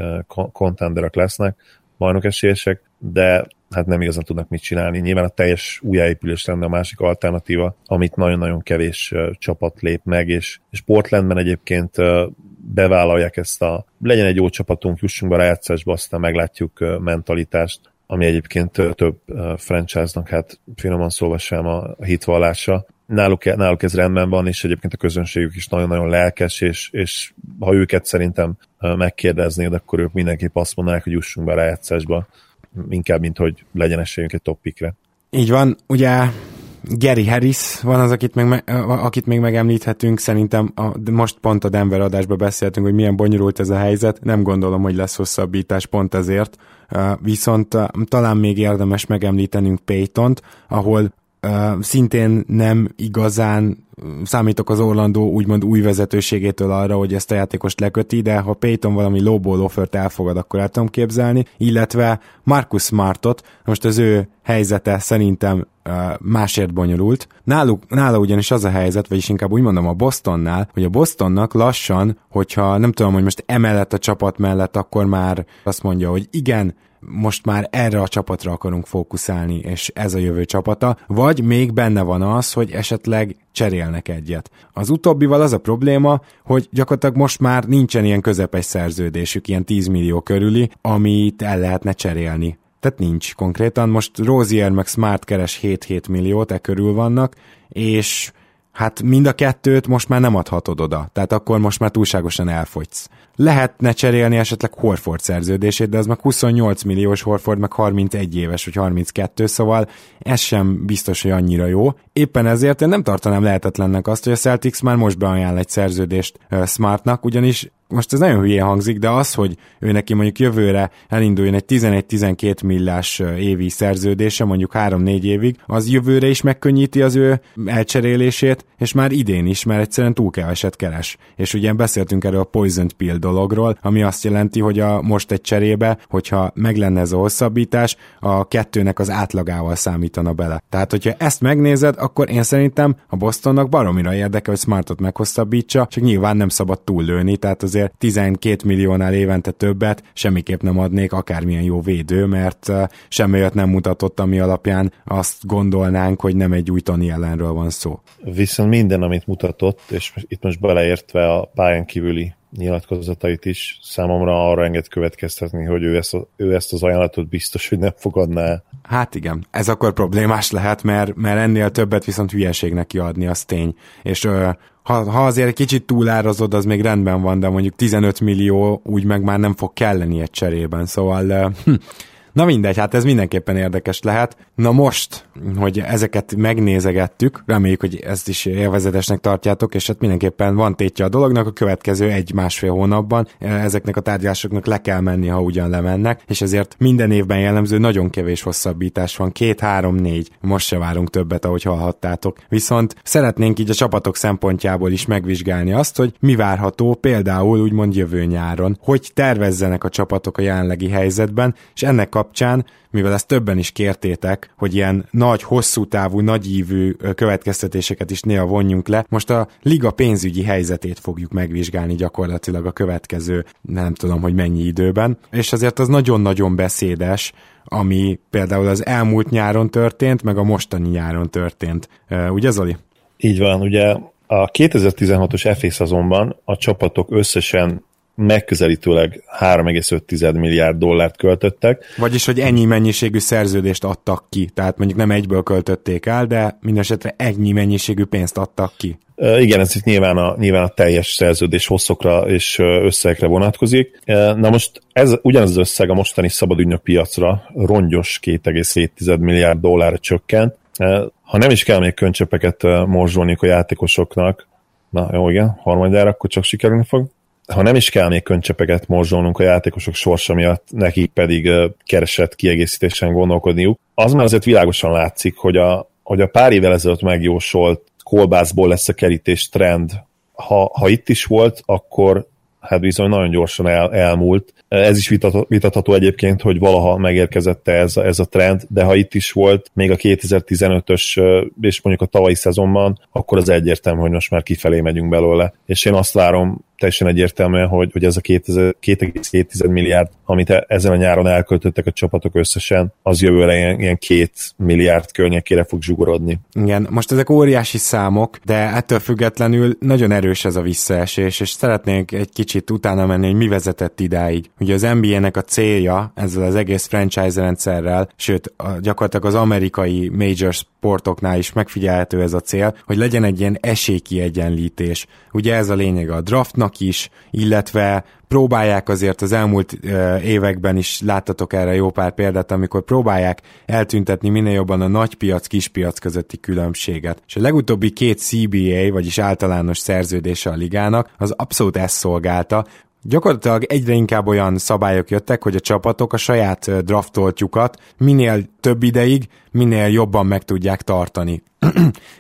kontenderek lesznek, bajnok esélyesek, de hát nem igazán tudnak mit csinálni. Nyilván a teljes újjáépülés lenne a másik alternatíva, amit nagyon-nagyon kevés csapat lép meg, és, és Portlandben egyébként bevállalják ezt a legyen egy jó csapatunk, jussunk be rájátszásba, aztán meglátjuk mentalitást ami egyébként több franchise-nak, hát finoman szólva sem a hitvallása. Náluk, náluk ez rendben van, és egyébként a közönségük is nagyon-nagyon lelkes, és, és ha őket szerintem megkérdeznéd, akkor ők mindenképp azt mondanák, hogy jussunk be a rájátszásba, inkább, mint hogy legyen esélyünk egy toppikre. Így van, ugye Gary Harris van az, akit még, akit még megemlíthetünk, szerintem a, most pont a Denver adásban beszéltünk, hogy milyen bonyolult ez a helyzet, nem gondolom, hogy lesz hosszabbítás pont ezért, viszont talán még érdemes megemlítenünk Paytont, ahol szintén nem igazán számítok az Orlandó úgymond új vezetőségétől arra, hogy ezt a játékost leköti, de ha Payton valami lowball offert elfogad, akkor el tudom képzelni, illetve Marcus Smartot, most az ő helyzete szerintem másért bonyolult. Náluk, nála ugyanis az a helyzet, vagyis inkább úgy mondom a Bostonnál, hogy a Bostonnak lassan, hogyha nem tudom, hogy most emellett a csapat mellett, akkor már azt mondja, hogy igen, most már erre a csapatra akarunk fókuszálni, és ez a jövő csapata, vagy még benne van az, hogy esetleg cserélnek egyet. Az utóbbival az a probléma, hogy gyakorlatilag most már nincsen ilyen közepes szerződésük, ilyen 10 millió körüli, amit el lehetne cserélni. Tehát nincs konkrétan. Most Rozier meg Smart keres 7-7 milliót, e körül vannak, és hát mind a kettőt most már nem adhatod oda, tehát akkor most már túlságosan elfogysz. Lehetne cserélni esetleg Horford szerződését, de az meg 28 milliós Horford, meg 31 éves, vagy 32, szóval ez sem biztos, hogy annyira jó. Éppen ezért én nem tartanám lehetetlennek azt, hogy a Celtics már most beajánl egy szerződést Smartnak, ugyanis most ez nagyon hülye hangzik, de az, hogy ő neki mondjuk jövőre elinduljon egy 11-12 millás évi szerződése, mondjuk 3-4 évig, az jövőre is megkönnyíti az ő elcserélését, és már idén is, mert egyszerűen túl keveset keres. És ugye beszéltünk erről a Poison Pill dologról, ami azt jelenti, hogy a most egy cserébe, hogyha meg lenne ez a hosszabbítás, a kettőnek az átlagával számítana bele. Tehát, hogyha ezt megnézed, akkor én szerintem a Bostonnak baromira érdekel, hogy Smartot meghosszabbítsa, csak nyilván nem szabad túllőni, tehát azért azért 12 milliónál évente többet semmiképp nem adnék akármilyen jó védő, mert semmi olyat nem mutatott, ami alapján azt gondolnánk, hogy nem egy új Tony ellenről van szó. Viszont minden, amit mutatott, és itt most beleértve a pályán kívüli nyilatkozatait is számomra arra enged következtetni, hogy ő ezt, a, ő ezt az ajánlatot biztos, hogy nem fogadná el. Hát igen, ez akkor problémás lehet, mert, mert ennél többet viszont hülyeségnek kiadni, az tény. És ö, ha, ha azért egy kicsit túlározod, az még rendben van, de mondjuk 15 millió úgy meg már nem fog kelleni egy cserében, szóval hm, Na mindegy, hát ez mindenképpen érdekes lehet. Na most, hogy ezeket megnézegettük, reméljük, hogy ezt is élvezetesnek tartjátok, és hát mindenképpen van tétje a dolognak, a következő egy-másfél hónapban ezeknek a tárgyalásoknak le kell menni, ha ugyan lemennek, és ezért minden évben jellemző nagyon kevés hosszabbítás van, két, három, négy, most se várunk többet, ahogy hallhattátok. Viszont szeretnénk így a csapatok szempontjából is megvizsgálni azt, hogy mi várható például úgymond jövő nyáron, hogy tervezzenek a csapatok a jelenlegi helyzetben, és ennek kapcsán, mivel ezt többen is kértétek, hogy ilyen nagy, hosszú távú, nagyívű következtetéseket is néha vonjunk le, most a liga pénzügyi helyzetét fogjuk megvizsgálni gyakorlatilag a következő, nem tudom, hogy mennyi időben, és azért az nagyon-nagyon beszédes, ami például az elmúlt nyáron történt, meg a mostani nyáron történt. Ugye, Zoli? Így van, ugye a 2016-os FA szezonban a csapatok összesen megközelítőleg 3,5 milliárd dollárt költöttek. Vagyis, hogy ennyi mennyiségű szerződést adtak ki, tehát mondjuk nem egyből költötték el, de mindesetre ennyi mennyiségű pénzt adtak ki. Igen, ez itt nyilván a, nyilván a teljes szerződés hosszokra és összegekre vonatkozik. Na most ez ugyanaz az összeg a mostani szabadügynök piacra rongyos 2,7 milliárd dollárra csökkent. Ha nem is kell még köncsöpeket morzsolni a játékosoknak, na jó, igen, harmadjára akkor csak sikerülni fog ha nem is kell még könycsepeket morzsolnunk a játékosok sorsa miatt, nekik pedig keresett kiegészítésen gondolkodniuk, az már azért világosan látszik, hogy a, hogy a pár évvel ezelőtt megjósolt kolbászból lesz a kerítés trend, ha, ha itt is volt, akkor hát bizony nagyon gyorsan el, elmúlt. Ez is vitatható, egyébként, hogy valaha megérkezett ez, ez a trend, de ha itt is volt, még a 2015-ös és mondjuk a tavalyi szezonban, akkor az egyértelmű, hogy most már kifelé megyünk belőle. És én azt várom teljesen egyértelműen, hogy, hogy ez a 2,2 milliárd, amit e, ezen a nyáron elköltöttek a csapatok összesen, az jövőre ilyen, ilyen két milliárd környékére fog zsugorodni. Igen, most ezek óriási számok, de ettől függetlenül nagyon erős ez a visszaesés, és szeretnénk egy kicsit utána menni, hogy mi vezetett idáig. Ugye az NBA-nek a célja ezzel az egész franchise rendszerrel, sőt gyakorlatilag az amerikai major sportoknál is megfigyelhető ez a cél, hogy legyen egy ilyen esélykiegyenlítés. Ugye ez a lényeg a draftnak is, illetve próbálják azért az elmúlt években is láttatok erre jó pár példát, amikor próbálják eltüntetni minél jobban a nagy piac, kis piac közötti különbséget. És a legutóbbi két CBA, vagyis általános szerződése a ligának, az abszolút ezt szolgálta, Gyakorlatilag egyre inkább olyan szabályok jöttek, hogy a csapatok a saját draftoltjukat minél több ideig, minél jobban meg tudják tartani.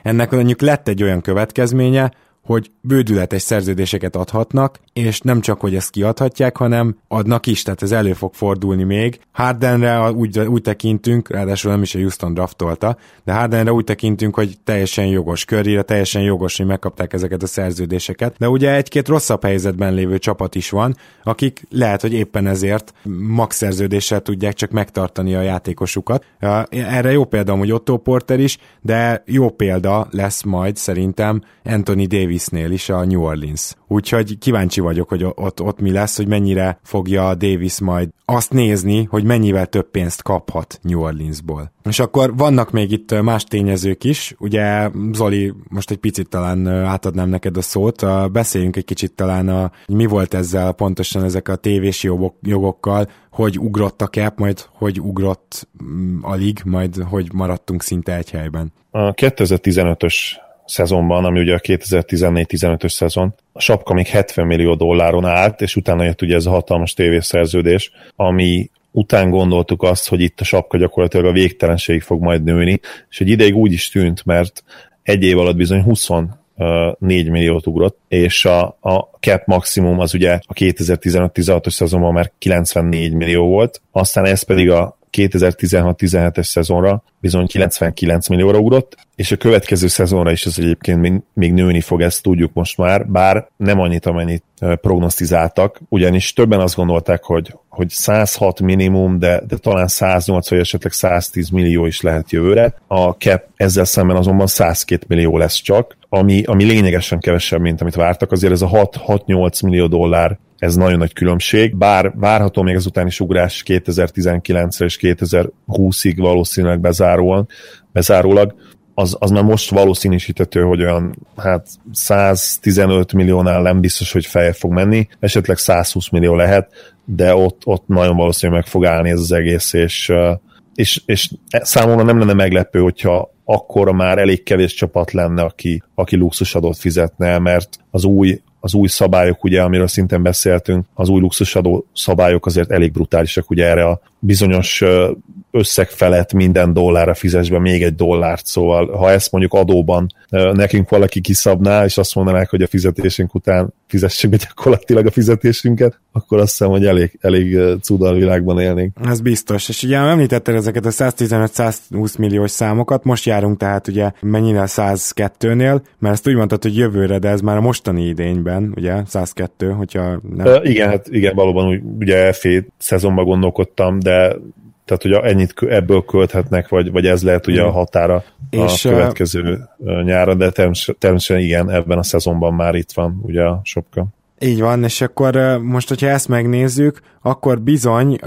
Ennek mondjuk lett egy olyan következménye, hogy bődületes szerződéseket adhatnak, és nem csak, hogy ezt kiadhatják, hanem adnak is, tehát ez elő fog fordulni még. Hardenre úgy, úgy tekintünk, ráadásul nem is a Houston draftolta, de Hardenre úgy tekintünk, hogy teljesen jogos körére, teljesen jogos, hogy megkapták ezeket a szerződéseket, de ugye egy-két rosszabb helyzetben lévő csapat is van, akik lehet, hogy éppen ezért max szerződéssel tudják csak megtartani a játékosukat. Erre jó példa hogy Otto Porter is, de jó példa lesz majd szerintem Anthony Davisnél is a New Orleans. Úgyhogy kíváncsi vagyok, hogy ott, ott mi lesz, hogy mennyire fogja Davis majd azt nézni, hogy mennyivel több pénzt kaphat New Orleansból. És akkor vannak még itt más tényezők is, ugye Zoli, most egy picit talán átadnám neked a szót, beszéljünk egy kicsit talán, a, mi volt ezzel pontosan ezek a tévés jogok, jogokkal, hogy ugrott a cap, majd hogy ugrott mm, a lig, majd hogy maradtunk szinte egy helyben. A 2015-ös szezonban, ami ugye a 2014-15-ös szezon, a sapka még 70 millió dolláron állt, és utána jött ugye ez a hatalmas tévészerződés, ami után gondoltuk azt, hogy itt a sapka gyakorlatilag a végtelenségig fog majd nőni, és egy ideig úgy is tűnt, mert egy év alatt bizony 24 milliót ugrott, és a, a cap maximum az ugye a 2015-16-os szezonban már 94 millió volt, aztán ez pedig a 2016-17-es szezonra bizony 99 millióra ugrott, és a következő szezonra is ez egyébként még, még nőni fog, ezt tudjuk most már, bár nem annyit, amennyit prognosztizáltak, ugyanis többen azt gondolták, hogy, hogy 106 minimum, de, de talán 108 vagy esetleg 110 millió is lehet jövőre. A cap ezzel szemben azonban 102 millió lesz csak, ami, ami lényegesen kevesebb, mint amit vártak. Azért ez a 6-8 millió dollár ez nagyon nagy különbség, bár várható még ezután is ugrás 2019-re és 2020-ig valószínűleg bezáróan, bezárólag, az, az már most valószínűsítető, hogy olyan hát 115 milliónál nem biztos, hogy feje fog menni, esetleg 120 millió lehet, de ott, ott nagyon valószínűleg meg fog állni ez az egész, és, és, és számomra nem lenne meglepő, hogyha akkor már elég kevés csapat lenne, aki, aki luxusadót fizetne, mert az új az új szabályok, ugye, amiről szintén beszéltünk, az új luxusadó szabályok azért elég brutálisak, ugye erre a bizonyos összeg felett minden dollárra fizes be még egy dollárt, szóval ha ezt mondjuk adóban nekünk valaki kiszabná, és azt mondanák, hogy a fizetésünk után fizessük be gyakorlatilag a fizetésünket, akkor azt hiszem, hogy elég, elég cudal világban élnénk. Ez biztos, és ugye említetted ezeket a 115-120 milliós számokat, most járunk tehát ugye mennyire 102-nél, mert ezt úgy mondtad, hogy jövőre, de ez már a mostani idényben, ugye 102, hogyha nem... Uh, igen, hát igen, valóban úgy, ugye FA szezonban gondolkodtam, de tehát ugye ennyit ebből költhetnek, vagy, vagy ez lehet ugye a határa és a következő nyára, de természetesen igen, ebben a szezonban már itt van ugye a sopka. Így van, és akkor most, hogyha ezt megnézzük, akkor bizony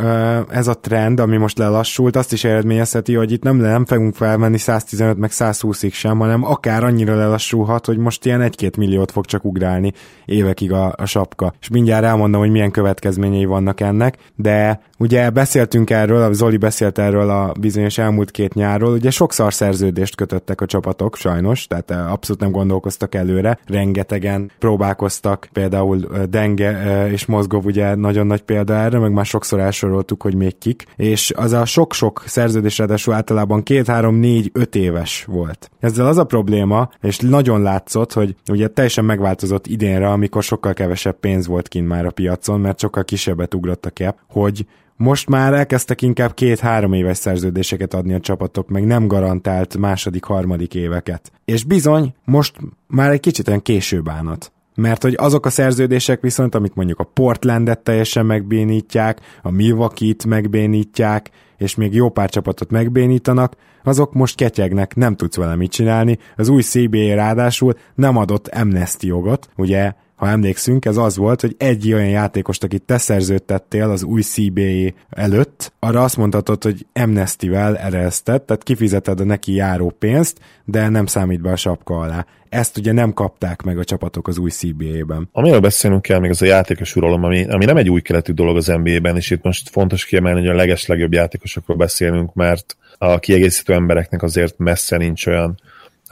ez a trend, ami most lelassult, azt is eredményezheti, hogy itt nem, nem fogunk felmenni 115 meg 120-ig sem, hanem akár annyira lelassulhat, hogy most ilyen 1-2 milliót fog csak ugrálni évekig a, a sapka. És mindjárt elmondom, hogy milyen következményei vannak ennek, de ugye beszéltünk erről, a Zoli beszélt erről a bizonyos elmúlt két nyárról, ugye sokszor szerződést kötöttek a csapatok, sajnos, tehát abszolút nem gondolkoztak előre, rengetegen próbálkoztak, például Denge és Mozgov ugye nagyon nagy példa erre, meg már sokszor elsoroltuk, hogy még kik, és az a sok-sok szerződés ráadásul általában két, három, négy, öt éves volt. Ezzel az a probléma, és nagyon látszott, hogy ugye teljesen megváltozott idénre, amikor sokkal kevesebb pénz volt kint már a piacon, mert sokkal kisebbet ugrott a cap, hogy most már elkezdtek inkább két-három éves szerződéseket adni a csapatok, meg nem garantált második, harmadik éveket. És bizony, most már egy kicsit olyan késő bánat mert hogy azok a szerződések viszont, amit mondjuk a Portlandet teljesen megbénítják, a Milwaukee-t megbénítják, és még jó pár csapatot megbénítanak, azok most ketyegnek, nem tudsz vele mit csinálni. Az új CBA ráadásul nem adott amnesty jogot, ugye ha emlékszünk, ez az volt, hogy egy olyan játékost, akit te szerződtettél az új CBA előtt, arra azt mondhatod, hogy amnesty-vel ereszted, tehát kifizeted a neki járó pénzt, de nem számít be a sapka alá. Ezt ugye nem kapták meg a csapatok az új CBA-ben. Amiről beszélnünk kell még az a játékos uralom, ami, ami nem egy új keletű dolog az NBA-ben, és itt most fontos kiemelni, hogy a legeslegjobb játékosokról beszélünk, mert a kiegészítő embereknek azért messze nincs olyan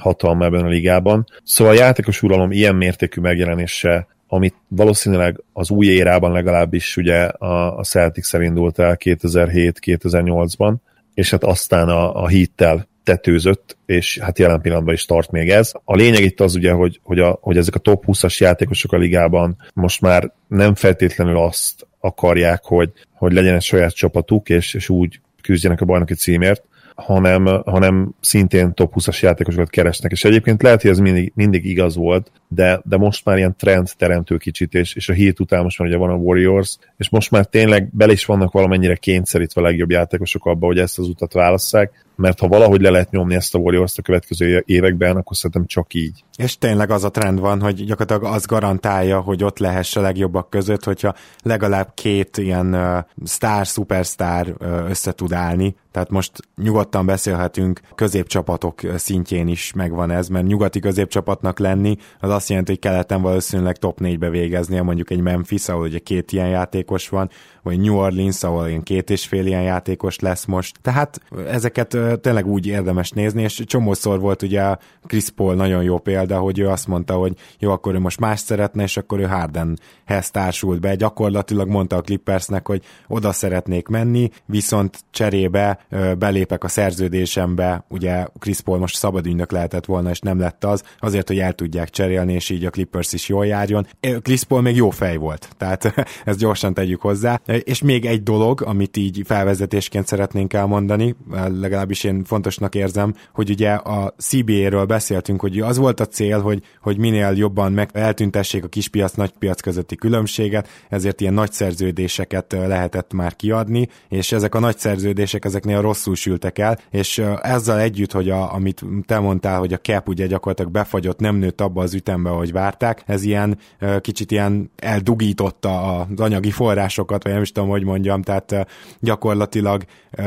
hatalma ebben a ligában. Szóval a játékos uralom ilyen mértékű megjelenése amit valószínűleg az új érában legalábbis ugye a, a Celtics indult el 2007-2008-ban, és hát aztán a, a hittel tetőzött, és hát jelen pillanatban is tart még ez. A lényeg itt az ugye, hogy, hogy, a, hogy ezek a top 20-as játékosok a ligában most már nem feltétlenül azt akarják, hogy, hogy legyen egy saját csapatuk, és, és úgy küzdjenek a bajnoki címért, hanem, hanem szintén top 20-as játékosokat keresnek. És egyébként lehet, hogy ez mindig, mindig igaz volt, de, de most már ilyen trend teremtő kicsit, és, és a hét után most már ugye van a Warriors, és most már tényleg bele is vannak valamennyire kényszerítve a legjobb játékosok abba, hogy ezt az utat válasszák, mert ha valahogy le lehet nyomni ezt a Warriors a következő években, akkor szerintem csak így. És tényleg az a trend van, hogy gyakorlatilag az garantálja, hogy ott lehess a legjobbak között, hogyha legalább két ilyen uh, sztár, szupersztár uh, össze tud állni. Tehát most nyugodtan beszélhetünk középcsapatok szintjén is megvan ez, mert nyugati középcsapatnak lenni, az azt jelenti, hogy keleten valószínűleg top 4-be végeznie, mondjuk egy Memphis, ahol ugye két ilyen játékos van, vagy New Orleans, ahol ilyen két és fél ilyen játékos lesz most. Tehát ezeket tényleg úgy érdemes nézni, és csomószor volt ugye Chris Paul nagyon jó példa, hogy ő azt mondta, hogy jó, akkor ő most más szeretne, és akkor ő Hardenhez társult be. Gyakorlatilag mondta a Clippersnek, hogy oda szeretnék menni, viszont cserébe belépek a szerződésembe, ugye Chris Paul most szabadügynök lehetett volna, és nem lett az, azért, hogy el tudják cserélni, és így a Clippers is jól járjon. Chris Paul még jó fej volt, tehát ezt gyorsan tegyük hozzá. És még egy dolog, amit így felvezetésként szeretnénk elmondani, legalábbis én fontosnak érzem, hogy ugye a CBA-ről beszéltünk, hogy az volt a cél, hogy, hogy minél jobban meg eltüntessék a kispiac, nagypiac közötti különbséget, ezért ilyen nagy szerződéseket lehetett már kiadni, és ezek a nagy szerződések ezeknél rosszul sültek el, és ezzel együtt, hogy a, amit te mondtál, hogy a cap ugye gyakorlatilag befagyott, nem nőtt abba az ütembe, ahogy várták, ez ilyen kicsit ilyen eldugította az anyagi forrásokat, vagy nem is tudom, hogy mondjam, tehát gyakorlatilag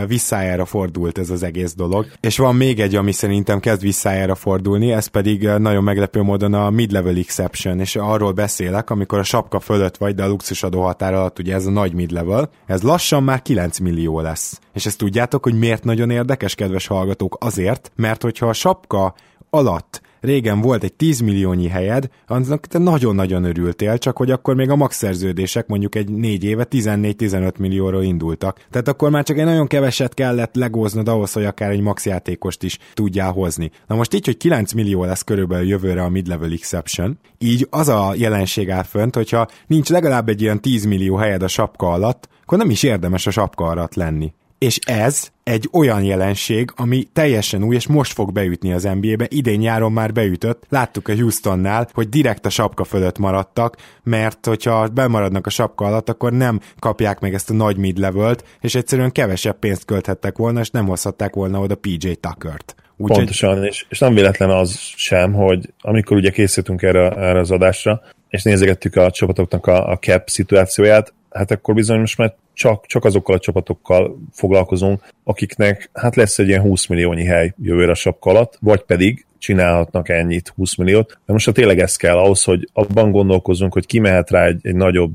visszájára fordult ez az egész dolog. És van még egy, ami szerintem kezd visszájára fordulni, ez pedig nagyon meglepő módon a mid-level exception, és arról beszélek, amikor a sapka fölött vagy, de a luxusadó határ alatt ugye ez a nagy mid-level, ez lassan már 9 millió lesz. És ezt tudjátok, hogy miért nagyon érdekes, kedves hallgatók? Azért, mert hogyha a sapka alatt régen volt egy 10 milliónyi helyed, annak te nagyon-nagyon örültél, csak hogy akkor még a max szerződések mondjuk egy 4 éve 14-15 millióról indultak. Tehát akkor már csak egy nagyon keveset kellett legóznod ahhoz, hogy akár egy max játékost is tudjál hozni. Na most így, hogy 9 millió lesz körülbelül jövőre a mid-level exception, így az a jelenség áll fönt, hogyha nincs legalább egy ilyen 10 millió helyed a sapka alatt, akkor nem is érdemes a sapka alatt lenni és ez egy olyan jelenség, ami teljesen új, és most fog beütni az NBA-be, idén nyáron már beütött, láttuk a Houstonnál, hogy direkt a sapka fölött maradtak, mert hogyha bemaradnak a sapka alatt, akkor nem kapják meg ezt a nagy mid-levelt, és egyszerűen kevesebb pénzt költhettek volna, és nem hozhatták volna oda PJ Tuckert. Úgy, Pontosan, hogy... és, és nem véletlen az sem, hogy amikor ugye készültünk erre, erre az adásra, és nézegettük a csapatoknak a, a cap szituációját, hát akkor bizony most már csak, csak azokkal a csapatokkal foglalkozunk, akiknek hát lesz egy ilyen 20 milliónyi hely jövőre a sapka alatt, vagy pedig csinálhatnak ennyit, 20 milliót. De most ha tényleg ez kell ahhoz, hogy abban gondolkozunk, hogy ki mehet rá egy, egy nagyobb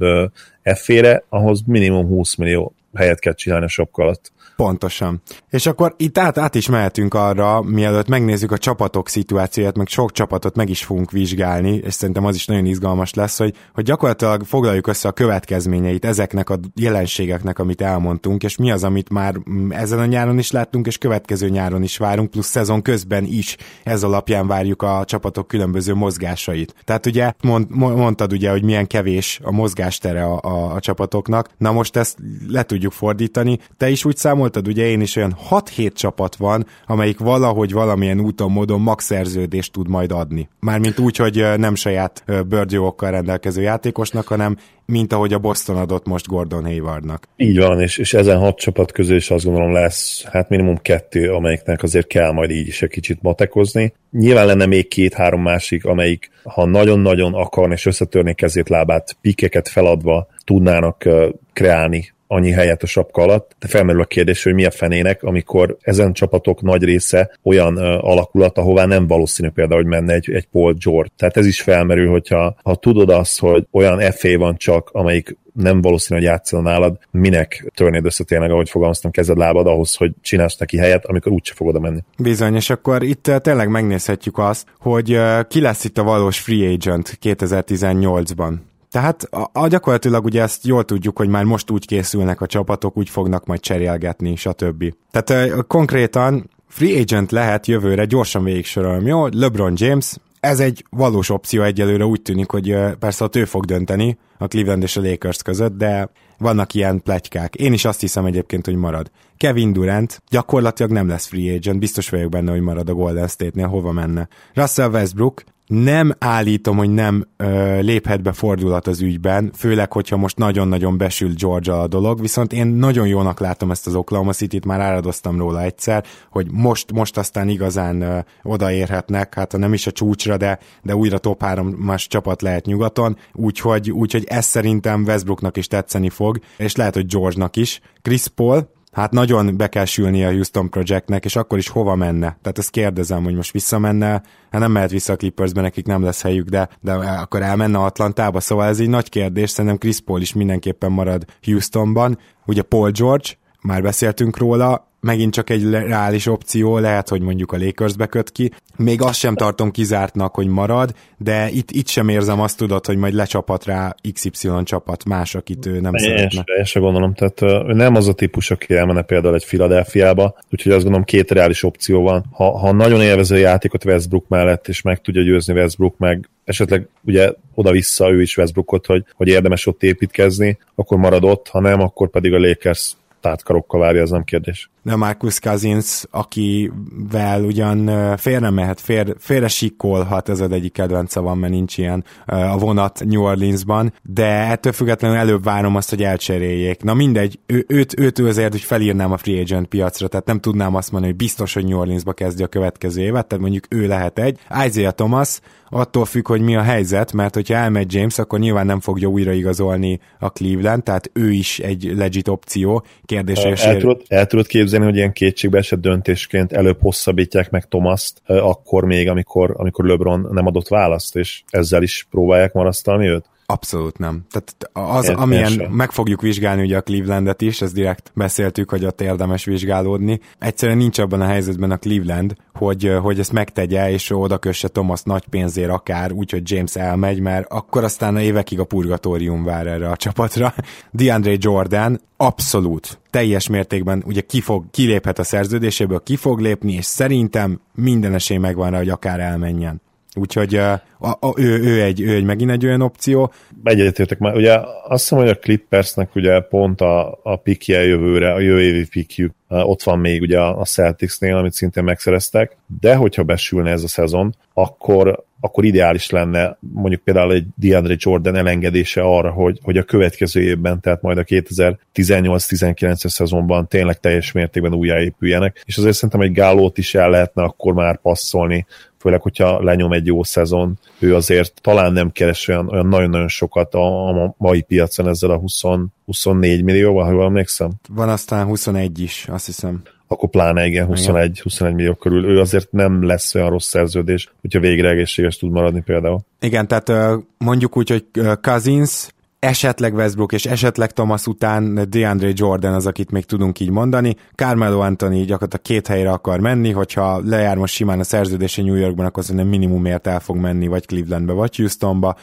F-ére, ahhoz minimum 20 millió helyet kell csinálni a sapka alatt. Pontosan. És akkor itt át, át is mehetünk arra, mielőtt megnézzük a csapatok szituációját, meg sok csapatot meg is fogunk vizsgálni, és szerintem az is nagyon izgalmas lesz, hogy, hogy gyakorlatilag foglaljuk össze a következményeit ezeknek a jelenségeknek, amit elmondtunk, és mi az, amit már ezen a nyáron is láttunk, és következő nyáron is várunk, plusz szezon közben is ez alapján várjuk a csapatok különböző mozgásait. Tehát ugye mond, mondtad ugye, hogy milyen kevés a mozgástere a, a, a csapatoknak, na most ezt le tudjuk fordítani. Te is úgy számol számoltad, ugye én is olyan 6-7 csapat van, amelyik valahogy valamilyen úton, módon max szerződést tud majd adni. Mármint úgy, hogy nem saját bőrgyókkal rendelkező játékosnak, hanem mint ahogy a Boston adott most Gordon Haywardnak. Így van, és, és ezen hat csapat közül is azt gondolom lesz hát minimum kettő, amelyiknek azért kell majd így is egy kicsit matekozni. Nyilván lenne még két-három másik, amelyik ha nagyon-nagyon akarni és összetörni kezét, lábát, pikeket feladva tudnának kreálni annyi helyet a sapka alatt, de felmerül a kérdés, hogy mi a fenének, amikor ezen csapatok nagy része olyan alakulat, ahová nem valószínű például, hogy menne egy, egy Paul George. Tehát ez is felmerül, hogyha ha tudod azt, hogy olyan FA van csak, amelyik nem valószínű, hogy játszana nálad, minek törnéd össze tényleg, ahogy fogalmaztam, kezed lábad ahhoz, hogy csinálsz neki helyet, amikor úgyse fogod oda menni. Bizony, és akkor itt tényleg megnézhetjük azt, hogy ki lesz itt a valós free agent 2018-ban. Tehát a, a gyakorlatilag ugye ezt jól tudjuk, hogy már most úgy készülnek a csapatok, úgy fognak majd cserélgetni, stb. Tehát konkrétan free agent lehet jövőre, gyorsan végig sorolom, jó? LeBron James, ez egy valós opció egyelőre, úgy tűnik, hogy persze ott ő fog dönteni a Cleveland és a Lakers között, de vannak ilyen pletykák. Én is azt hiszem egyébként, hogy marad. Kevin Durant gyakorlatilag nem lesz free agent, biztos vagyok benne, hogy marad a Golden State-nél, hova menne. Russell Westbrook nem állítom, hogy nem ö, léphet be fordulat az ügyben, főleg, hogyha most nagyon-nagyon besült Georgia a dolog, viszont én nagyon jónak látom ezt az Oklahoma City-t, már áradoztam róla egyszer, hogy most, most aztán igazán ö, odaérhetnek, hát nem is a csúcsra, de, de újra top 3 más csapat lehet nyugaton, úgyhogy, úgyhogy ez szerintem Westbrooknak is tetszeni fog, és lehet, hogy George-nak is. Chris Paul, hát nagyon be kell sülni a Houston Projectnek, és akkor is hova menne? Tehát ezt kérdezem, hogy most visszamenne, hát nem mehet vissza a Clippersbe, nekik nem lesz helyük, de, de akkor elmenne Atlantába, szóval ez egy nagy kérdés, szerintem Chris Paul is mindenképpen marad Houstonban. Ugye Paul George, már beszéltünk róla, megint csak egy reális opció, lehet, hogy mondjuk a lakers köt ki. Még azt sem tartom kizártnak, hogy marad, de itt, itt sem érzem azt tudod, hogy majd lecsapat rá XY csapat, más, akit ő nem én szeretne. Én sem gondolom, tehát ő nem az a típus, aki elmenne például egy Philadelphiába, úgyhogy azt gondolom két reális opció van. Ha, ha nagyon élvező játékot Westbrook mellett, és meg tudja győzni Westbrook, meg esetleg ugye oda-vissza ő is Westbrookot, hogy, hogy érdemes ott építkezni, akkor marad ott, ha nem, akkor pedig a Lakers tátkarokkal várja, az nem kérdés. De Marcus Cousins, akivel ugyan félre mehet, fér, félre sikkolhat, ez az egyik kedvence van, mert nincs ilyen a vonat New Orleansban, de ettől függetlenül előbb várom azt, hogy elcseréljék. Na mindegy, ő, őt, őt azért, hogy felírnám a free agent piacra, tehát nem tudnám azt mondani, hogy biztos, hogy New Orleansba kezdi a következő évet, tehát mondjuk ő lehet egy. Isaiah Thomas, attól függ, hogy mi a helyzet, mert hogyha elmegy James, akkor nyilván nem fogja újraigazolni a Cleveland, tehát ő is egy legit opció. Kérdés, el, el, tudod, el tudod képzelni, hogy ilyen kétségbe esett döntésként előbb hosszabbítják meg Thomaszt, akkor még, amikor, amikor LeBron nem adott választ, és ezzel is próbálják marasztalni őt? Abszolút nem. Tehát az, Én, amilyen meg fogjuk vizsgálni ugye a Clevelandet is, ezt direkt beszéltük, hogy ott érdemes vizsgálódni. Egyszerűen nincs abban a helyzetben a Cleveland, hogy, hogy ezt megtegye, és oda kösse Thomas nagy pénzért akár, úgyhogy James elmegy, mert akkor aztán a évekig a purgatórium vár erre a csapatra. DeAndre Jordan abszolút teljes mértékben ugye ki fog, kiléphet a szerződéséből, ki fog lépni, és szerintem minden esély megvan rá, hogy akár elmenjen. Úgyhogy a, a, ő, ő, egy, ő egy megint egy olyan opció. Egyetértek már, ugye azt hiszem, hogy a Clippersnek ugye pont a, a pikje jövőre, a jövő évi pikjük, ott van még ugye a Celticsnél, amit szintén megszereztek, de hogyha besülne ez a szezon, akkor akkor ideális lenne mondjuk például egy DeAndre Jordan elengedése arra, hogy, hogy a következő évben, tehát majd a 2018-19-es szezonban tényleg teljes mértékben újjáépüljenek, és azért szerintem egy gálót is el lehetne akkor már passzolni, főleg, hogyha lenyom egy jó szezon, ő azért talán nem keres olyan, olyan nagyon-nagyon sokat a, a mai piacon ezzel a 20, 24 millióval, ha jól emlékszem. Van aztán 21 is, azt hiszem akkor pláne igen, 21, 21 millió körül. Ő azért nem lesz olyan rossz szerződés, hogyha végre egészséges tud maradni például. Igen, tehát mondjuk úgy, hogy Cousins esetleg Westbrook és esetleg Thomas után DeAndre Jordan az, akit még tudunk így mondani. Carmelo Anthony gyakorlatilag két helyre akar menni, hogyha lejár most simán a szerződése New Yorkban, akkor szerintem minimumért el fog menni, vagy Clevelandbe, vagy Houstonba.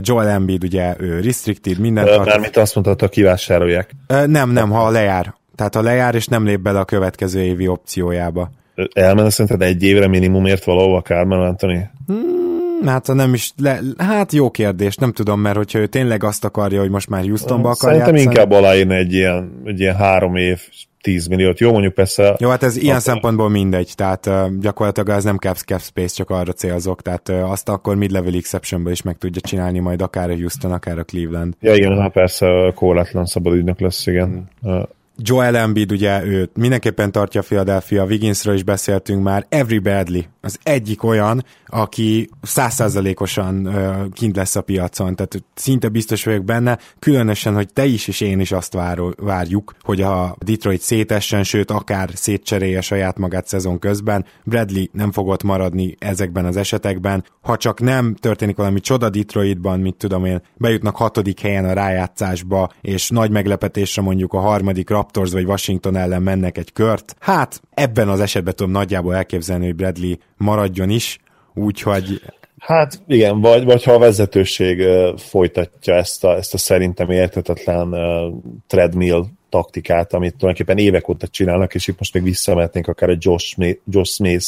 Joel Embiid ugye ő restricted, mindent. Uh, Mármint azt mondta, kivásárolják. Uh, nem, nem, ha lejár. Tehát ha lejár, és nem lép bele a következő évi opciójába. Elmenne szerinted egy évre minimumért valahova Carmelo Anthony? Hmm Hát nem is, le, hát jó kérdés, nem tudom, mert hogyha ő tényleg azt akarja, hogy most már Houstonba akar Szerintem játszani. inkább aláírni egy ilyen, egy ilyen három év 10 milliót. Jó, mondjuk persze... Jó, hát ez ilyen szempontból mindegy, tehát uh, gyakorlatilag ez nem cap, cap space, csak arra célzok, tehát uh, azt akkor mid-level exceptionből is meg tudja csinálni majd akár a Houston, akár a Cleveland. Ja, igen, hát persze korlátlan szabad ügynök lesz, igen. Mm. Joel Embiid, ugye őt mindenképpen tartja a Philadelphia, Wigginsről is beszéltünk már, Every Bradley az egyik olyan, aki százszázalékosan kint lesz a piacon, tehát szinte biztos vagyok benne, különösen, hogy te is és én is azt váró, várjuk, hogy a Detroit szétessen, sőt akár szétcserélje saját magát szezon közben, Bradley nem fogott maradni ezekben az esetekben, ha csak nem történik valami csoda Detroitban, mit tudom én, bejutnak hatodik helyen a rájátszásba, és nagy meglepetésre mondjuk a harmadik Raptors vagy Washington ellen mennek egy kört, hát ebben az esetben tudom nagyjából elképzelni, hogy Bradley maradjon is, úgyhogy Hát igen, vagy, vagy ha a vezetőség folytatja ezt a, ezt a szerintem értetetlen uh, treadmill taktikát, amit tulajdonképpen évek óta csinálnak, és itt most még visszamehetnénk akár egy Josh Josh Smith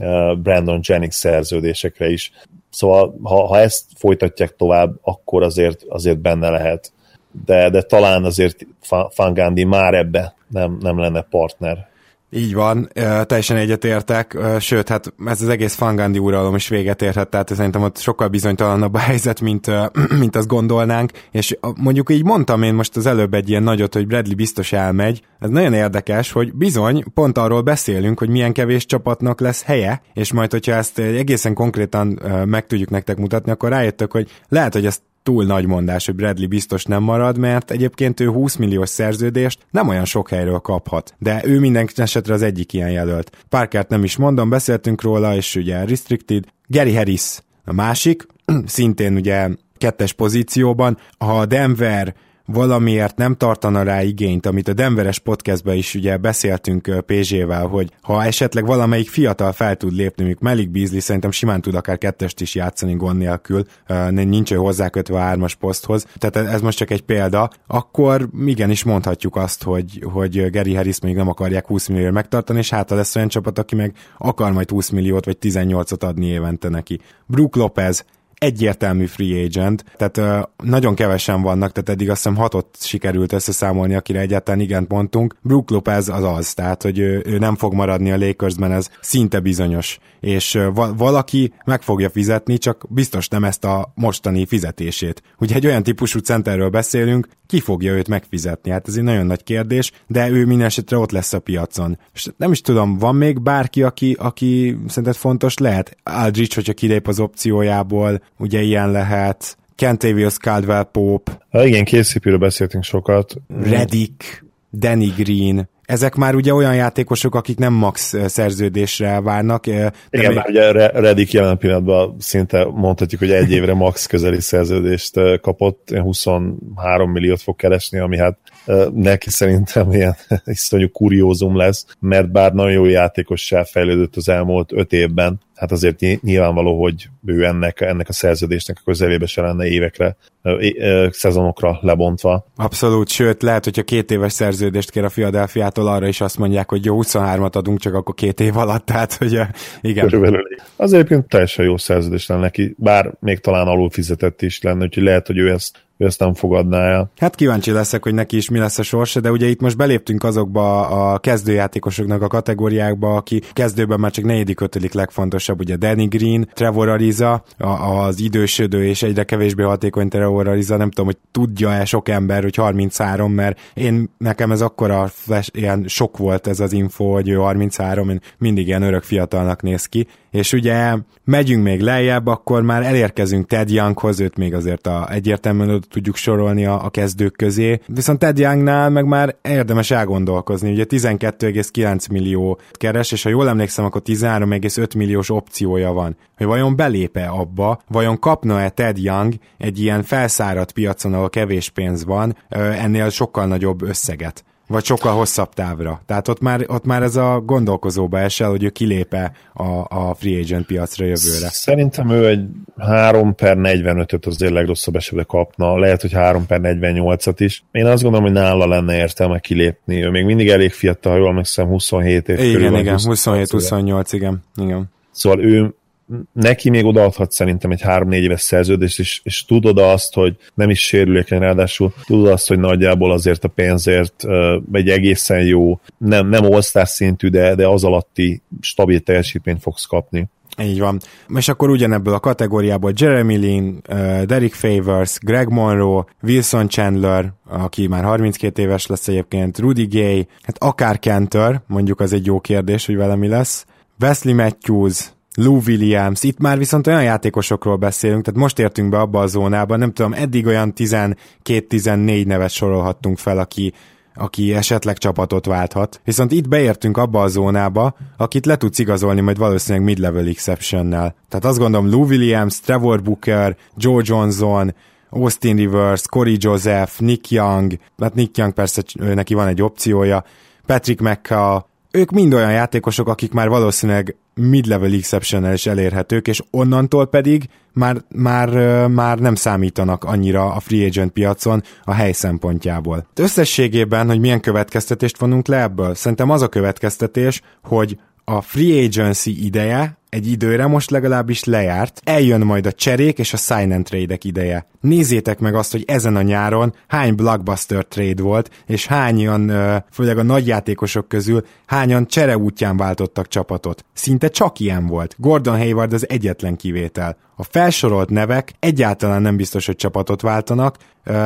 uh, Brandon Jennings szerződésekre is. Szóval, ha, ha ezt folytatják tovább, akkor azért, azért benne lehet. De, de talán azért Fangandi már ebbe nem, nem lenne partner. Így van, teljesen egyetértek, sőt, hát ez az egész Fangandi uralom is véget érhet, tehát szerintem ott sokkal bizonytalanabb a helyzet, mint, mint azt gondolnánk, és mondjuk így mondtam én most az előbb egy ilyen nagyot, hogy Bradley biztos elmegy, ez nagyon érdekes, hogy bizony, pont arról beszélünk, hogy milyen kevés csapatnak lesz helye, és majd, hogyha ezt egészen konkrétan meg tudjuk nektek mutatni, akkor rájöttök, hogy lehet, hogy ezt túl nagy mondás, hogy Bradley biztos nem marad, mert egyébként ő 20 milliós szerződést nem olyan sok helyről kaphat. De ő minden esetre az egyik ilyen jelölt. Parkert nem is mondom, beszéltünk róla, és ugye restricted. Gary Harris a másik, szintén ugye kettes pozícióban. Ha Denver valamiért nem tartana rá igényt, amit a Denveres podcastban is ugye beszéltünk PZ-vel, hogy ha esetleg valamelyik fiatal fel tud lépni, mondjuk Melik Beasley szerintem simán tud akár kettest is játszani gond nélkül, nincs ő hozzákötve a hármas poszthoz, tehát ez most csak egy példa, akkor igenis mondhatjuk azt, hogy, hogy Gary Harris még nem akarják 20 millióért megtartani, és hát lesz olyan csapat, aki meg akar majd 20 milliót vagy 18-ot adni évente neki. Brook Lopez egyértelmű free agent, tehát ö, nagyon kevesen vannak, tehát eddig azt hiszem hatot sikerült összeszámolni, akire egyáltalán igen pontunk. Brook Lopez az az, tehát hogy ő, ő nem fog maradni a Lakersben, ez szinte bizonyos, és ö, va- valaki meg fogja fizetni, csak biztos nem ezt a mostani fizetését. Ugye egy olyan típusú centerről beszélünk, ki fogja őt megfizetni? Hát ez egy nagyon nagy kérdés, de ő minden esetre ott lesz a piacon. És nem is tudom, van még bárki, aki, aki szerinted fontos lehet? Aldrich, hogyha kilép az opciójából, ugye ilyen lehet, Kentavious Caldwell Pope. Ha igen, készítőről beszéltünk sokat. Redick, Danny Green, ezek már ugye olyan játékosok, akik nem max szerződésre várnak. De Igen, még... ugye Redick jelen pillanatban szinte mondhatjuk, hogy egy évre max közeli szerződést kapott, 23 milliót fog keresni, ami hát neki szerintem ilyen iszonyú kuriózum lesz, mert bár nagyon jó játékossá fejlődött az elmúlt öt évben, hát azért nyilvánvaló, hogy ő ennek, ennek a szerződésnek a közelébe se lenne évekre, szezonokra lebontva. Abszolút, sőt, lehet, hogyha két éves szerződést kér a Philadelphia-tól, arra is azt mondják, hogy jó, 23-at adunk, csak akkor két év alatt, tehát, hogy igen. Körülbelül. Az egyébként teljesen jó szerződés lenne neki, bár még talán alul fizetett is lenne, úgyhogy lehet, hogy ő ezt ő ezt nem fogadná el. Hát kíváncsi leszek, hogy neki is mi lesz a sorsa, de ugye itt most beléptünk azokba a kezdőjátékosoknak a kategóriákba, aki kezdőben már csak negyedik, ötödik legfontosabb, ugye Danny Green, Trevor Ariza, az idősödő és egyre kevésbé hatékony Trevor Ariza, nem tudom, hogy tudja-e sok ember, hogy 33, mert én nekem ez akkora flash, ilyen sok volt ez az info, hogy ő 33, én mindig ilyen örök fiatalnak néz ki, és ugye megyünk még lejjebb, akkor már elérkezünk Ted Younghoz, őt még azért a, egyértelműen tudjuk sorolni a, a kezdők közé, viszont Ted Youngnál meg már érdemes elgondolkozni, ugye 12,9 millió keres, és ha jól emlékszem, akkor 13,5 milliós opciója van. Hogy vajon belépe abba, vajon kapna-e Ted Young egy ilyen felszáradt piacon, ahol kevés pénz van, ennél sokkal nagyobb összeget? Vagy sokkal hosszabb távra. Tehát ott már, ott már ez a gondolkozóba esel, hogy ő kilépe a, a free agent piacra jövőre. Szerintem ő egy 3 per 45-öt azért legrosszabb esetben kapna, lehet, hogy 3 per 48-at is. Én azt gondolom, hogy nála lenne értelme kilépni. Ő még mindig elég fiatal, jól megszem 27 év Igen, körül igen, 27-28, igen, igen. Szóval ő neki még odaadhat szerintem egy 3-4 éves szerződést, és, és tudod azt, hogy nem is sérülékeny, ráadásul tudod azt, hogy nagyjából azért a pénzért egy egészen jó, nem, nem all szintű, de, de az alatti stabil teljesítményt fogsz kapni. Így van. És akkor ugyanebből a kategóriából Jeremy Lin, Derek Favors, Greg Monroe, Wilson Chandler, aki már 32 éves lesz egyébként, Rudy Gay, hát akár Kenter, mondjuk az egy jó kérdés, hogy vele mi lesz, Wesley Matthews, Lou Williams, itt már viszont olyan játékosokról beszélünk, tehát most értünk be abba a zónába, nem tudom, eddig olyan 12-14 nevet sorolhattunk fel, aki, aki esetleg csapatot válthat. Viszont itt beértünk abba a zónába, akit le tudsz igazolni majd valószínűleg mid-level exceptionnel. Tehát azt gondolom Lou Williams, Trevor Booker, Joe Johnson, Austin Rivers, Corey Joseph, Nick Young, hát Nick Young persze neki van egy opciója, Patrick McCall, ők mind olyan játékosok, akik már valószínűleg mid-level exception is elérhetők, és onnantól pedig már, már, már nem számítanak annyira a free agent piacon a hely szempontjából. Összességében, hogy milyen következtetést vonunk le ebből? Szerintem az a következtetés, hogy a free agency ideje egy időre most legalábbis lejárt, eljön majd a cserék és a sign and trade ideje. Nézzétek meg azt, hogy ezen a nyáron hány blockbuster trade volt, és hányan, főleg a nagyjátékosok közül, hányan csere útján váltottak csapatot. Szinte csak ilyen volt. Gordon Hayward az egyetlen kivétel. A felsorolt nevek egyáltalán nem biztos, hogy csapatot váltanak,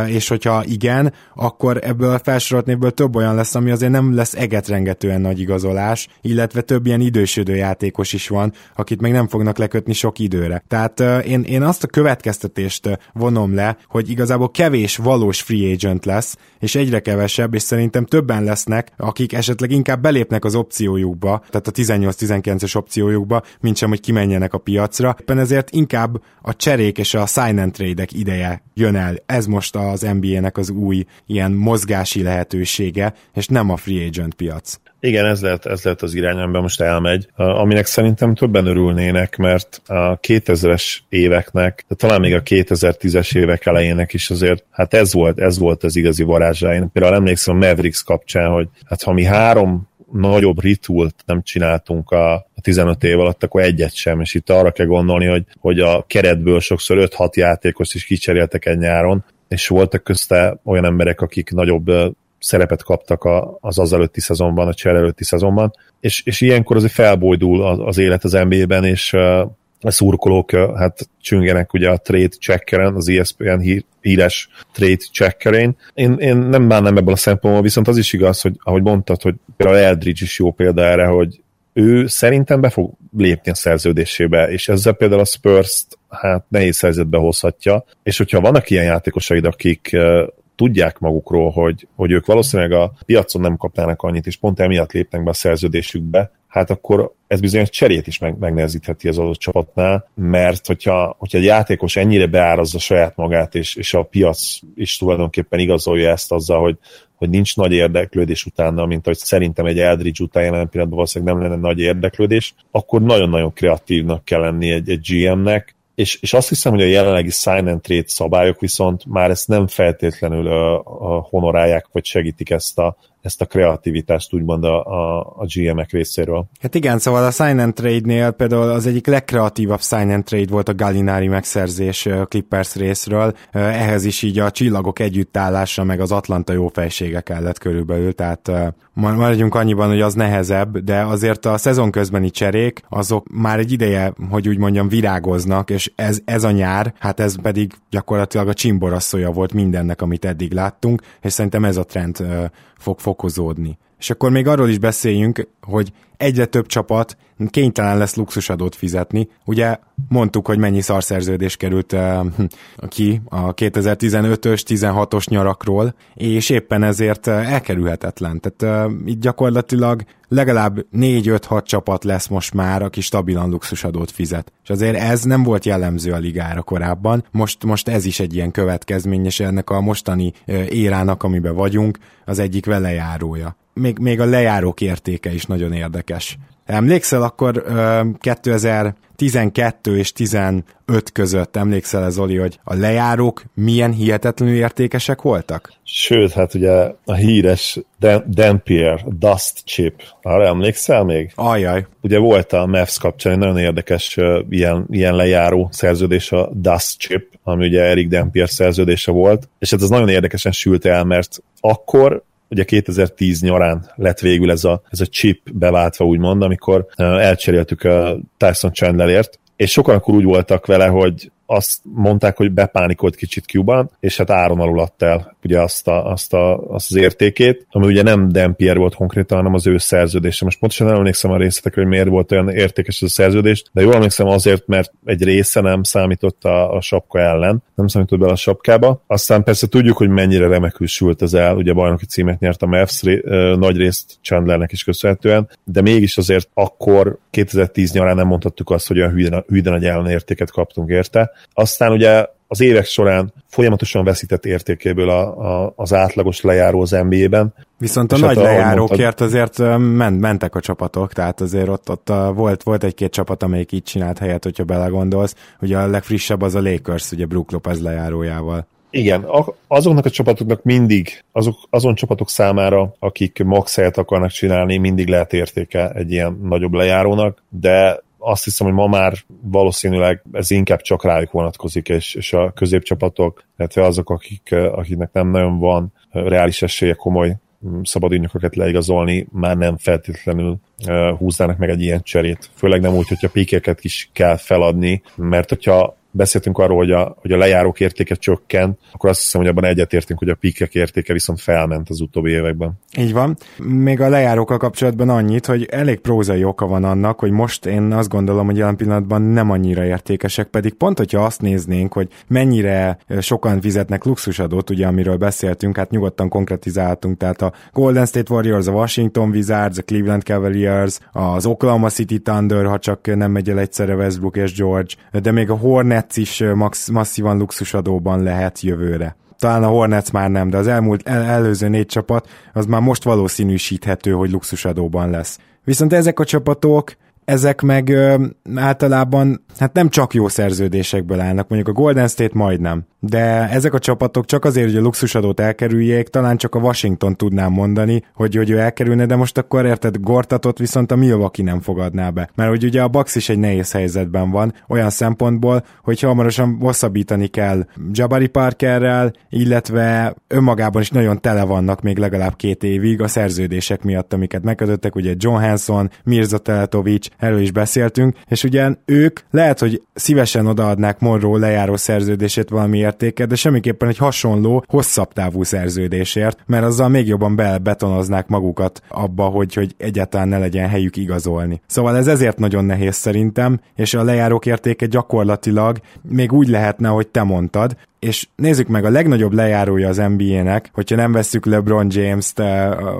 és hogyha igen, akkor ebből a felsorolt névből több olyan lesz, ami azért nem lesz egetrengetően nagy igazolás, illetve több ilyen idősödő játékos is van, akit meg nem fognak lekötni sok időre. Tehát én, én azt a következtetést vonom le, hogy igazából kevés valós free agent lesz, és egyre kevesebb, és szerintem többen lesznek, akik esetleg inkább belépnek az opciójukba, tehát a 18-19-es opciójukba, mint sem, hogy kimenjenek a piacra. Éppen ezért inkább a cserék és a sign and trade ideje jön el. Ez most az NBA-nek az új ilyen mozgási lehetősége, és nem a free agent piac. Igen, ez lehet, ez lehet az irány, amiben most elmegy, aminek szerintem többen örülnének, mert a 2000-es éveknek, de talán még a 2010-es évek elejének is azért, hát ez volt, ez volt az igazi varázsa. Én például emlékszem a Mavericks kapcsán, hogy hát ha mi három nagyobb ritult nem csináltunk a, a 15 év alatt, akkor egyet sem, és itt arra kell gondolni, hogy, hogy a keretből sokszor 5-6 játékos is kicseréltek egy nyáron, és voltak közte olyan emberek, akik nagyobb szerepet kaptak az az előtti szezonban, a csere előtti szezonban, és, és ilyenkor azért felbojdul az, az élet az NBA-ben, és a szurkolók hát csüngenek ugye a trade checkeren, az ESPN hír, híres trade checkerén. Én, én nem bánnám ebből a szempontból, viszont az is igaz, hogy ahogy mondtad, hogy például Eldridge is jó példa erre, hogy ő szerintem be fog lépni a szerződésébe, és ezzel például a Spurs-t hát nehéz helyzetbe hozhatja, és hogyha vannak ilyen játékosaid, akik tudják magukról, hogy, hogy ők valószínűleg a piacon nem kapnának annyit, és pont emiatt lépnek be a szerződésükbe, hát akkor ez bizonyos cserét is meg, megnehezítheti az adott csapatnál, mert hogyha, hogyha egy játékos ennyire beárazza saját magát, és, és a piac is tulajdonképpen igazolja ezt azzal, hogy, hogy nincs nagy érdeklődés utána, mint ahogy szerintem egy Eldridge után jelen pillanatban valószínűleg nem lenne nagy érdeklődés, akkor nagyon-nagyon kreatívnak kell lenni egy, egy GM-nek, és, és azt hiszem, hogy a jelenlegi sign and trade szabályok viszont már ezt nem feltétlenül a honorálják, vagy segítik ezt a, ezt a kreativitást úgymond a, a, a GM-ek részéről. Hát igen, szóval a sign and trade-nél például az egyik legkreatívabb sign and trade volt a Gallinari megszerzés Clippers részről, ehhez is így a csillagok együttállása meg az Atlanta jó fejsége kellett körülbelül, tehát maradjunk annyiban, hogy az nehezebb, de azért a szezon közbeni cserék, azok már egy ideje, hogy úgy mondjam, virágoznak, és ez, ez a nyár, hát ez pedig gyakorlatilag a csimboraszója volt mindennek, amit eddig láttunk, és szerintem ez a trend fog fokozódni. És akkor még arról is beszéljünk, hogy egyre több csapat kénytelen lesz luxusadót fizetni. Ugye mondtuk, hogy mennyi szarszerződés került uh, ki a 2015-ös, 16-os nyarakról, és éppen ezért uh, elkerülhetetlen. Tehát uh, itt gyakorlatilag legalább 4-5-6 csapat lesz most már, aki stabilan luxusadót fizet. És azért ez nem volt jellemző a ligára korábban. Most, most ez is egy ilyen következmény, és ennek a mostani érának, amiben vagyunk, az egyik velejárója még, még a lejárók értéke is nagyon érdekes. Emlékszel akkor 2012 és 15 között, emlékszel ez Zoli, hogy a lejárók milyen hihetetlenül értékesek voltak? Sőt, hát ugye a híres Dampier Dust Chip, arra emlékszel még? Ajaj. Ugye volt a Mavs kapcsán egy nagyon érdekes uh, ilyen, ilyen lejáró szerződés a Dust Chip, ami ugye Eric Dampier szerződése volt, és hát ez nagyon érdekesen sült el, mert akkor ugye 2010 nyarán lett végül ez a, ez a chip beváltva, úgymond, amikor elcseréltük a Tyson Chandlerért, és sokan akkor úgy voltak vele, hogy azt mondták, hogy bepánikolt kicsit Cuban, és hát áron alul adta el ugye azt, a, azt, a, azt az értékét, ami ugye nem Dampier volt konkrétan, hanem az ő szerződése. Most pontosan nem emlékszem a részletekre, hogy miért volt olyan értékes ez a szerződés, de jól emlékszem azért, mert egy része nem számított a, a sapka ellen, nem számított bele a sapkába. Aztán persze tudjuk, hogy mennyire remekül sült ez el, ugye bajnoki címet nyert a Mavs ré, nagy részt Chandlernek is köszönhetően, de mégis azért akkor 2010 nyarán nem mondhattuk azt, hogy olyan hűden, hűden nagy ellenértéket kaptunk érte, Aztán ugye az évek során folyamatosan veszített értékéből a, a, az átlagos lejáró az NBA-ben. Viszont a nagy hát, lejárókért azért ment, mentek a csapatok, tehát azért ott, ott volt, volt egy-két csapat, amelyik így csinált helyet, hogyha belegondolsz. Ugye a legfrissebb az a Lakers, ugye Brook Lopez lejárójával. Igen, azoknak a csapatoknak mindig, azok, azon csapatok számára, akik max akarnak csinálni, mindig lehet értéke egy ilyen nagyobb lejárónak, de azt hiszem, hogy ma már valószínűleg ez inkább csak rájuk vonatkozik, és, és a középcsapatok, illetve azok, akik, akiknek nem nagyon van reális esélye komoly mm, szabad ügynököket leigazolni, már nem feltétlenül húznának meg egy ilyen cserét. Főleg nem úgy, hogyha pikeket is kell feladni, mert hogyha beszéltünk arról, hogy a, hogy a lejárók értéke csökken, akkor azt hiszem, hogy abban egyetértünk, hogy a pikek értéke viszont felment az utóbbi években. Így van. Még a lejárókkal kapcsolatban annyit, hogy elég prózai oka van annak, hogy most én azt gondolom, hogy jelen pillanatban nem annyira értékesek, pedig pont, hogyha azt néznénk, hogy mennyire sokan fizetnek luxusadót, ugye amiről beszéltünk, hát nyugodtan konkretizáltunk, tehát a Golden State Warriors, a Washington Wizards, a Cleveland Cavaliers, az Oklahoma City Thunder, ha csak nem megy el egyszerre Westbrook és George, de még a Hornet Hornets is max, masszívan luxusadóban lehet jövőre. Talán a Hornets már nem, de az elmúlt el, előző négy csapat az már most valószínűsíthető, hogy luxusadóban lesz. Viszont ezek a csapatok ezek meg ö, általában hát nem csak jó szerződésekből állnak, mondjuk a Golden State majdnem, de ezek a csapatok csak azért, hogy a luxusadót elkerüljék, talán csak a Washington tudnám mondani, hogy, hogy ő elkerülne, de most akkor érted, Gortatot viszont a Milwaukee nem fogadná be. Mert hogy ugye a Bucks is egy nehéz helyzetben van, olyan szempontból, hogy hamarosan hosszabbítani kell Jabari Parkerrel, illetve önmagában is nagyon tele vannak még legalább két évig a szerződések miatt, amiket megkötöttek, ugye John Hanson, Mirza Teletovic, erről is beszéltünk, és ugye ők lehet, hogy szívesen odaadnák Monroe lejáró szerződését valami értéket, de semmiképpen egy hasonló, hosszabb távú szerződésért, mert azzal még jobban belbetonoznák magukat abba, hogy, hogy egyáltalán ne legyen helyük igazolni. Szóval ez ezért nagyon nehéz szerintem, és a lejárók értéke gyakorlatilag még úgy lehetne, hogy te mondtad, és nézzük meg, a legnagyobb lejárója az NBA-nek, hogyha nem vesszük LeBron James-t,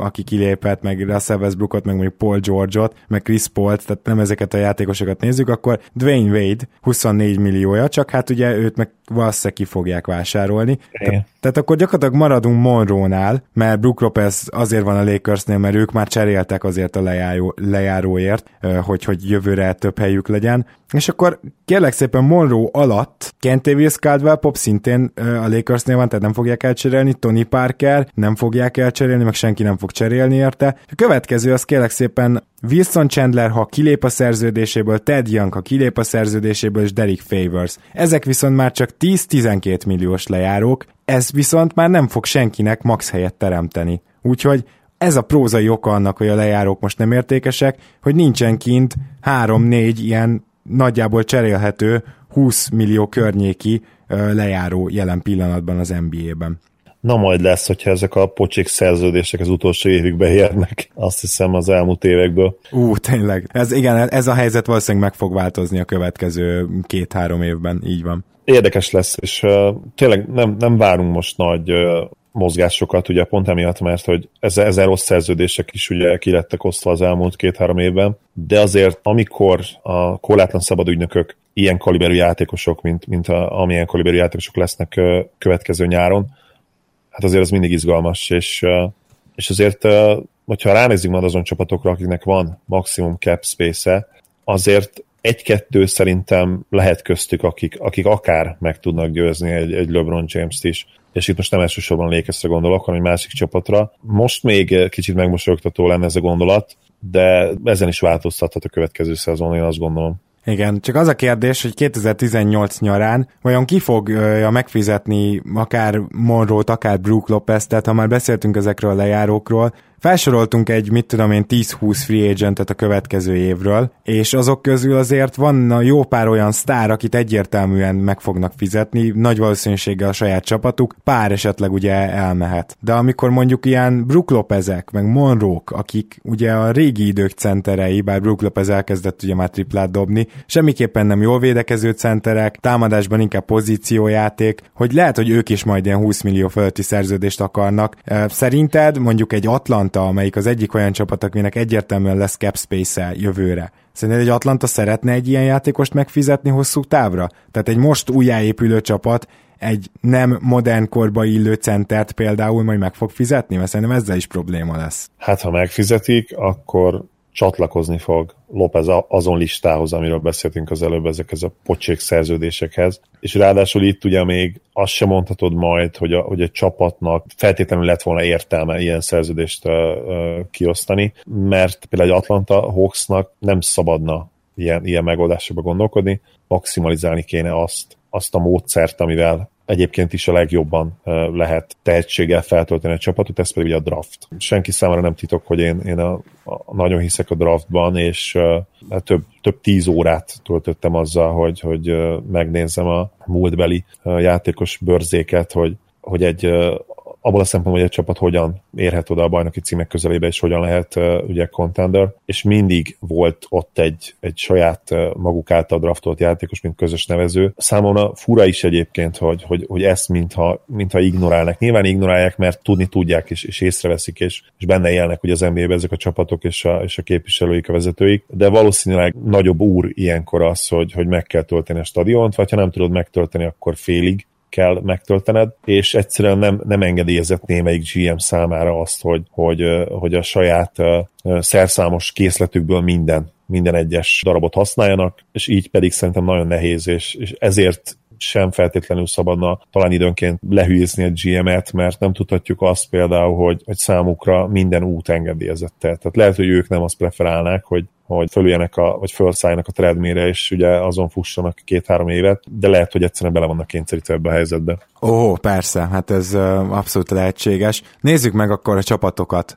aki kilépett, meg Russell Westbrookot, meg mondjuk Paul George-ot, meg Chris Paul-t, tehát nem ezeket a játékosokat nézzük, akkor Dwayne Wade 24 milliója, csak hát ugye őt meg valószínűleg ki fogják vásárolni. Te, tehát akkor gyakorlatilag maradunk Monroe-nál, mert Brook Lopez azért van a Lakersnél, mert ők már cseréltek azért a lejáró, lejáróért, hogy, hogy jövőre több helyük legyen. És akkor kérlek szépen Monroe alatt Kentavious Caldwell Pop szintén a Lakersnél van, tehát nem fogják elcserélni, Tony Parker nem fogják elcserélni, meg senki nem fog cserélni érte. A következő az kérlek szépen Wilson Chandler, ha kilép a szerződéséből, Ted Young, ha kilép a szerződéséből, és Derek Favors. Ezek viszont már csak 10-12 milliós lejárók, ez viszont már nem fog senkinek max helyet teremteni. Úgyhogy ez a prózai oka annak, hogy a lejárók most nem értékesek, hogy nincsen kint 3-4 ilyen nagyjából cserélhető 20 millió környéki lejáró jelen pillanatban az NBA-ben. Na majd lesz, hogyha ezek a pocsék szerződések az utolsó évükbe érnek, azt hiszem az elmúlt évekből. Ú, tényleg. Ez, igen, ez a helyzet valószínűleg meg fog változni a következő két-három évben, így van. Érdekes lesz, és uh, tényleg nem, nem várunk most nagy uh, mozgásokat, ugye pont emiatt, mert hogy ezer, ezer rossz szerződések is ugye ki lettek osztva az elmúlt két-három évben, de azért amikor a korlátlan szabadügynökök ilyen kaliberű játékosok, mint, mint a, amilyen kaliberű játékosok lesznek következő nyáron, hát azért az mindig izgalmas, és, és azért, hogyha ránézzük majd azon csapatokra, akiknek van maximum cap space-e, azért egy-kettő szerintem lehet köztük, akik, akik akár meg tudnak győzni egy, egy LeBron James-t is. És itt most nem elsősorban Lakersre gondolok, hanem egy másik csapatra. Most még kicsit megmosolyogtató lenne ez a gondolat, de ezen is változtathat a következő szezon, én azt gondolom. Igen, csak az a kérdés, hogy 2018 nyarán vajon ki fogja megfizetni akár Monroe-t, akár Brook Lopez, tehát ha már beszéltünk ezekről a lejárókról, Felsoroltunk egy, mit tudom én, 10-20 free agentet a következő évről, és azok közül azért van a jó pár olyan sztár, akit egyértelműen meg fognak fizetni, nagy valószínűséggel a saját csapatuk, pár esetleg ugye elmehet. De amikor mondjuk ilyen Brook Lopezek, meg Monroe, akik ugye a régi idők centerei, bár Brook Lopez elkezdett ugye már triplát dobni, semmiképpen nem jól védekező centerek, támadásban inkább pozíciójáték, hogy lehet, hogy ők is majd ilyen 20 millió fölötti szerződést akarnak. Szerinted mondjuk egy Atlant Atlanta, amelyik az egyik olyan csapat, akinek egyértelműen lesz cap space-e jövőre. Szerinted egy Atlanta szeretne egy ilyen játékost megfizetni hosszú távra? Tehát egy most újjáépülő csapat egy nem modern korba illő centert például majd meg fog fizetni? Mert szerintem ezzel is probléma lesz. Hát ha megfizetik, akkor csatlakozni fog López azon listához, amiről beszéltünk az előbb, ezekhez a pocsék szerződésekhez. És ráadásul itt ugye még azt sem mondhatod majd, hogy a, hogy a csapatnak feltétlenül lett volna értelme ilyen szerződést uh, kiosztani, mert például egy Atlanta Hawksnak nem szabadna ilyen, ilyen megoldásokba gondolkodni, maximalizálni kéne azt, azt a módszert, amivel egyébként is a legjobban lehet tehetséggel feltölteni a csapatot, ez pedig ugye a draft. Senki számára nem titok, hogy én, én a, a, nagyon hiszek a draftban, és uh, több, több tíz órát töltöttem azzal, hogy, hogy megnézem a múltbeli játékos bőrzéket, hogy, hogy egy abból a szempontból, hogy egy csapat hogyan érhet oda a bajnoki címek közelébe, és hogyan lehet uh, ugye contender, és mindig volt ott egy, egy saját uh, maguk által draftolt játékos, mint közös nevező. Számomra fura is egyébként, hogy, hogy, hogy ezt mintha, mintha ignorálnak. Nyilván ignorálják, mert tudni tudják, és, és észreveszik, és, és benne élnek ugye az NBA-ben ezek a csapatok és a, és a képviselőik, a vezetőik, de valószínűleg nagyobb úr ilyenkor az, hogy, hogy meg kell tölteni a stadiont, vagy ha nem tudod megtölteni, akkor félig, kell megtöltened, és egyszerűen nem, nem engedélyezett némelyik GM számára azt, hogy, hogy, hogy a saját szerszámos készletükből minden minden egyes darabot használjanak, és így pedig szerintem nagyon nehéz, és, és ezért sem feltétlenül szabadna talán időnként lehűzni egy GM-et, mert nem tudhatjuk azt például, hogy, hogy számukra minden út engedélyezett. Tehát lehet, hogy ők nem azt preferálnák, hogy hogy fölüljenek, a, vagy felszálljanak a treadmére, és ugye azon fussanak két-három évet, de lehet, hogy egyszerűen bele vannak kényszerítve ebbe a helyzetbe. Ó, persze, hát ez abszolút lehetséges. Nézzük meg akkor a csapatokat.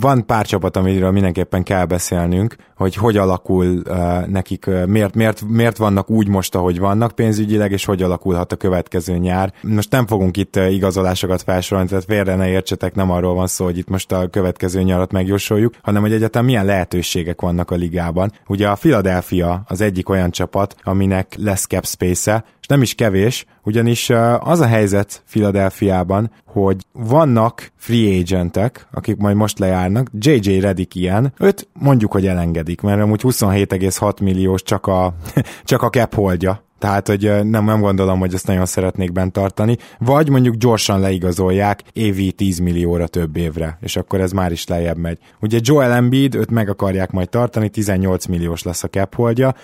Van pár csapat, amiről mindenképpen kell beszélnünk, hogy hogy alakul nekik, miért, miért, miért vannak úgy most, ahogy vannak pénzügyileg, és hogy alakulhat a következő nyár. Most nem fogunk itt igazolásokat felsorolni, tehát félre ne értsetek, nem arról van szó, hogy itt most a következő nyarat megjósoljuk, hanem hogy egyetem milyen lehetőségek vannak a ligában. Ugye a Philadelphia az egyik olyan csapat, aminek lesz cap space-e, és nem is kevés, ugyanis az a helyzet Filadelfiában, hogy vannak free agentek, akik majd most lejárnak, JJ Redick ilyen, őt mondjuk, hogy elengedik, mert amúgy 27,6 milliós csak a, csak a cap holdja, tehát, hogy nem, nem gondolom, hogy ezt nagyon szeretnék bent tartani. Vagy mondjuk gyorsan leigazolják évi 10 millióra több évre, és akkor ez már is lejjebb megy. Ugye Joel Embiid, őt meg akarják majd tartani, 18 milliós lesz a cap holdja.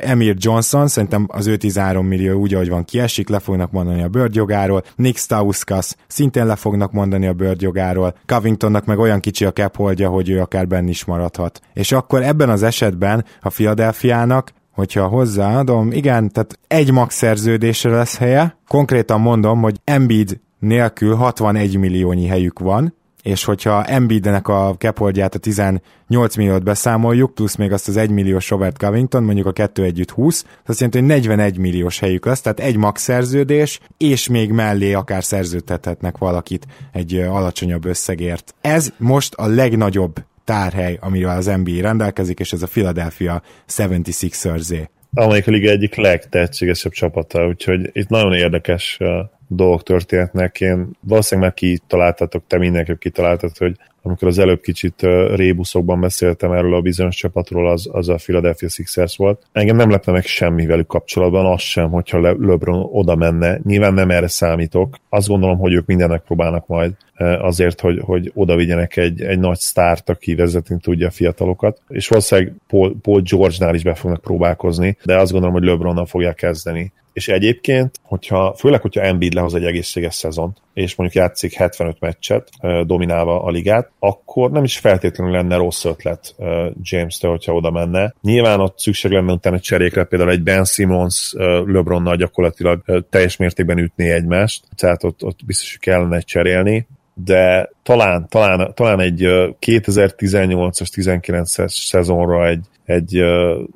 Emir Johnson, szerintem az ő 13 millió úgy, ahogy van, kiesik, le fognak mondani a bőrjogáról. Nick Stauskas szintén le fognak mondani a bőrjogáról. Covingtonnak meg olyan kicsi a cap holdja, hogy ő akár benn is maradhat. És akkor ebben az esetben a Philadelphiának hogyha hozzáadom, igen, tehát egy max szerződésre lesz helye, konkrétan mondom, hogy Embiid nélkül 61 milliónyi helyük van, és hogyha Embiidnek a kepoldját a 18 milliót beszámoljuk, plusz még azt az 1 milliós Robert Covington, mondjuk a kettő együtt 20, az azt jelenti, hogy 41 milliós helyük lesz, tehát egy max szerződés, és még mellé akár szerződtethetnek valakit egy alacsonyabb összegért. Ez most a legnagyobb tárhely, amivel az NBA rendelkezik, és ez a Philadelphia 76ers-é. Amelyik a liga egyik legtehetségesebb csapata, úgyhogy itt nagyon érdekes uh, dolgok történhetnek. Én valószínűleg már kitaláltatok, te mindenképp kitaláltad, hogy amikor az előbb kicsit rébuszokban beszéltem erről a bizonyos csapatról, az, az a Philadelphia Sixers volt. Engem nem lepne meg semmi velük kapcsolatban, az sem, hogyha LeBron oda menne. Nyilván nem erre számítok. Azt gondolom, hogy ők mindennek próbálnak majd azért, hogy, hogy oda vigyenek egy, egy nagy sztárt, aki vezetni tudja a fiatalokat. És valószínűleg Paul, Paul George-nál is be fognak próbálkozni, de azt gondolom, hogy LeBronnal fogják kezdeni és egyébként, hogyha, főleg, hogyha Embiid lehoz egy egészséges szezon, és mondjuk játszik 75 meccset, dominálva a ligát, akkor nem is feltétlenül lenne rossz ötlet James-től, hogyha oda menne. Nyilván ott szükség lenne utána cserékre, például egy Ben Simmons LeBronnal gyakorlatilag teljes mértékben ütné egymást, tehát ott, ott biztos, hogy kellene cserélni, de talán, talán, talán egy 2018-as, 19-es szezonra egy, egy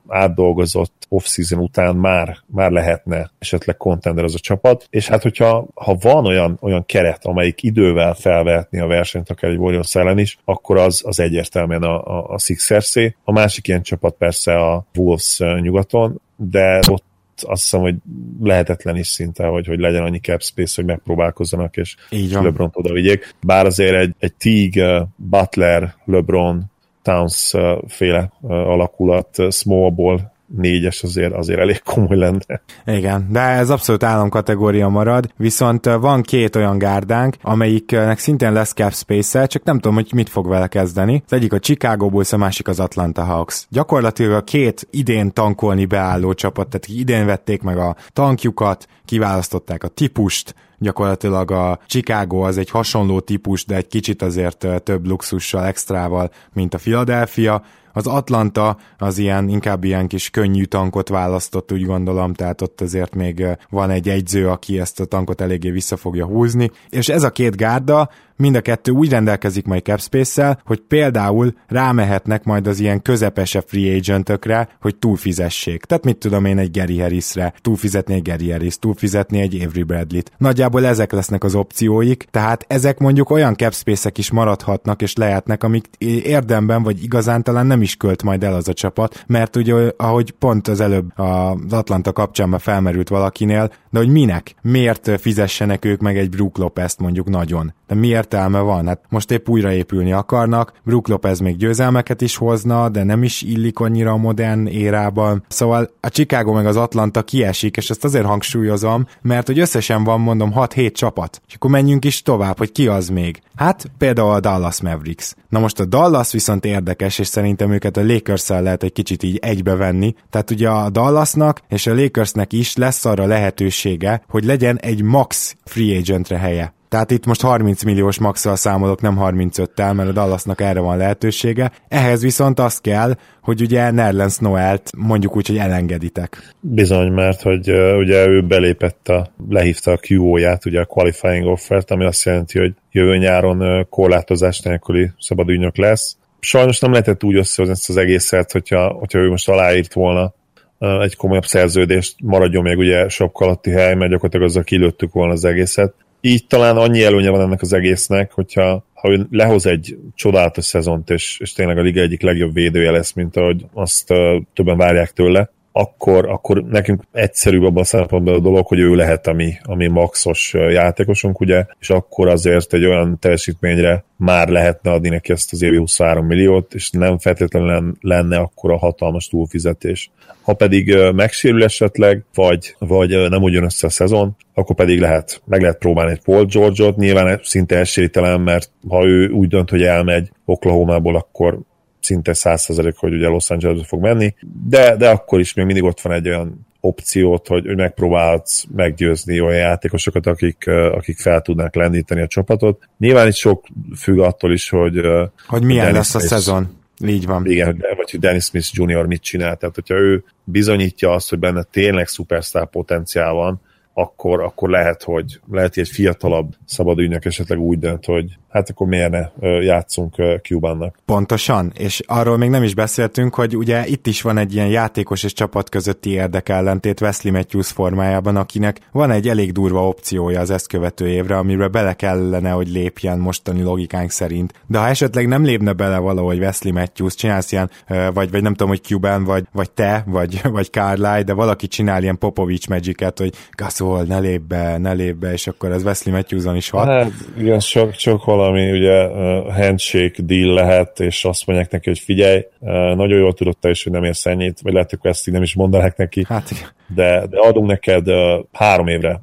átdolgozott off-season után már, már lehetne esetleg contender az a csapat, és hát hogyha ha van olyan, olyan keret, amelyik idővel felvehetni a versenyt, akár egy Warriors ellen is, akkor az, az egyértelműen a, a, a Sixers A másik ilyen csapat persze a Wolves nyugaton, de ott azt hiszem, hogy lehetetlen is szinte, hogy, hogy legyen annyi cap space, hogy megpróbálkozzanak, és Így van. LeBron oda vigyék. Bár azért egy, egy Teague, Butler, LeBron, Towns féle alakulat smallból négyes azért, azért elég komoly lenne. Igen, de ez abszolút államkategória marad, viszont van két olyan gárdánk, amelyiknek szintén lesz cap space csak nem tudom, hogy mit fog vele kezdeni. Az egyik a Chicago Bulls, a másik az Atlanta Hawks. Gyakorlatilag a két idén tankolni beálló csapat, tehát idén vették meg a tankjukat, kiválasztották a típust, gyakorlatilag a Chicago az egy hasonló típus, de egy kicsit azért több luxussal, extrával, mint a Philadelphia, az Atlanta az ilyen, inkább ilyen kis könnyű tankot választott, úgy gondolom, tehát ott azért még van egy egyző, aki ezt a tankot eléggé vissza fogja húzni, és ez a két gárda mind a kettő úgy rendelkezik majd capspace hogy például rámehetnek majd az ilyen közepesebb free agentökre, hogy túlfizessék. Tehát mit tudom én egy Gary Harrisre, túlfizetni egy Gary Harris, túlfizetni egy Avery Bradley-t. Nagyjából ezek lesznek az opcióik, tehát ezek mondjuk olyan capspace is maradhatnak és lehetnek, amik érdemben vagy igazán talán nem is költ majd el az a csapat, mert ugye ahogy pont az előbb az Atlanta kapcsán már felmerült valakinél, de hogy minek? Miért fizessenek ők meg egy Brook Lopez-t mondjuk nagyon? De mi értelme van? Hát most épp újraépülni akarnak, Brook Lopez még győzelmeket is hozna, de nem is illik annyira a modern érában. Szóval a Chicago meg az Atlanta kiesik, és ezt azért hangsúlyozom, mert hogy összesen van mondom 6-7 csapat. És akkor menjünk is tovább, hogy ki az még. Hát például a Dallas Mavericks. Na most a Dallas viszont érdekes, és szerintem őket a lakers lehet egy kicsit így egybevenni. Tehát ugye a Dallasnak és a Lakersnek is lesz arra lehetősége, hogy legyen egy max free agentre helye. Tehát itt most 30 milliós maxal számolok, nem 35-tel, mert a Dallasnak erre van lehetősége. Ehhez viszont az kell, hogy ugye Nerlens Noelt mondjuk úgy, hogy elengeditek. Bizony, mert hogy ugye ő belépett a, lehívta a QO-ját, ugye a qualifying offert, ami azt jelenti, hogy jövő nyáron uh, korlátozás nélküli szabadügynök lesz. Sajnos nem lehetett úgy összehozni ezt az egészet, hogyha, hogyha ő most aláírt volna egy komolyabb szerződést, maradjon még ugye sok alatti hely, mert gyakorlatilag azzal kilőttük volna az egészet így talán annyi előnye van ennek az egésznek, hogyha ha ő lehoz egy csodálatos szezont, és, és tényleg a liga egyik legjobb védője lesz, mint ahogy azt uh, többen várják tőle, akkor, akkor nekünk egyszerűbb abban a szempontból a dolog, hogy ő lehet a mi, a mi maxos játékosunk, ugye, és akkor azért egy olyan teljesítményre már lehetne adni neki ezt az évi 23 milliót, és nem feltétlenül lenne akkor a hatalmas túlfizetés. Ha pedig megsérül esetleg, vagy, vagy nem ugyan össze a szezon, akkor pedig lehet, meg lehet próbálni egy Paul George-ot, nyilván szinte esélytelen, mert ha ő úgy dönt, hogy elmegy Oklahomából, akkor szinte százszerzelék, hogy ugye Los Angelesbe fog menni, de, de akkor is még mindig ott van egy olyan opciót, hogy, hogy megpróbálsz meggyőzni olyan játékosokat, akik, akik fel tudnák lendíteni a csapatot. Nyilván itt sok függ attól is, hogy... Hogy milyen Dennis lesz a Smith, szezon. Így van. Igen, vagy hogy Dennis Smith Jr. mit csinál. Tehát, hogyha ő bizonyítja azt, hogy benne tényleg szupersztár potenciál van, akkor, akkor lehet, hogy lehet, hogy egy fiatalabb szabadügynök esetleg úgy dönt, hogy hát akkor miért ne játszunk Cubannak. Pontosan, és arról még nem is beszéltünk, hogy ugye itt is van egy ilyen játékos és csapat közötti érdekellentét Wesley Matthews formájában, akinek van egy elég durva opciója az ezt követő évre, amire bele kellene, hogy lépjen mostani logikánk szerint. De ha esetleg nem lépne bele valahogy Wesley Matthews, csinálsz ilyen, vagy, vagy nem tudom, hogy Cuban, vagy, vagy te, vagy, vagy Carlisle, de valaki csinál ilyen Popovics magic hogy Gasol, ne lép be, ne lép be, és akkor ez Wesley Matthewson is hat. Hát, igen, csak, csak valami ugye handshake deal lehet, és azt mondják neki, hogy figyelj, nagyon jól tudod te is, hogy nem érsz ennyit, vagy lehet, hogy ezt így nem is mondanák neki, hát, de, de adunk neked három évre,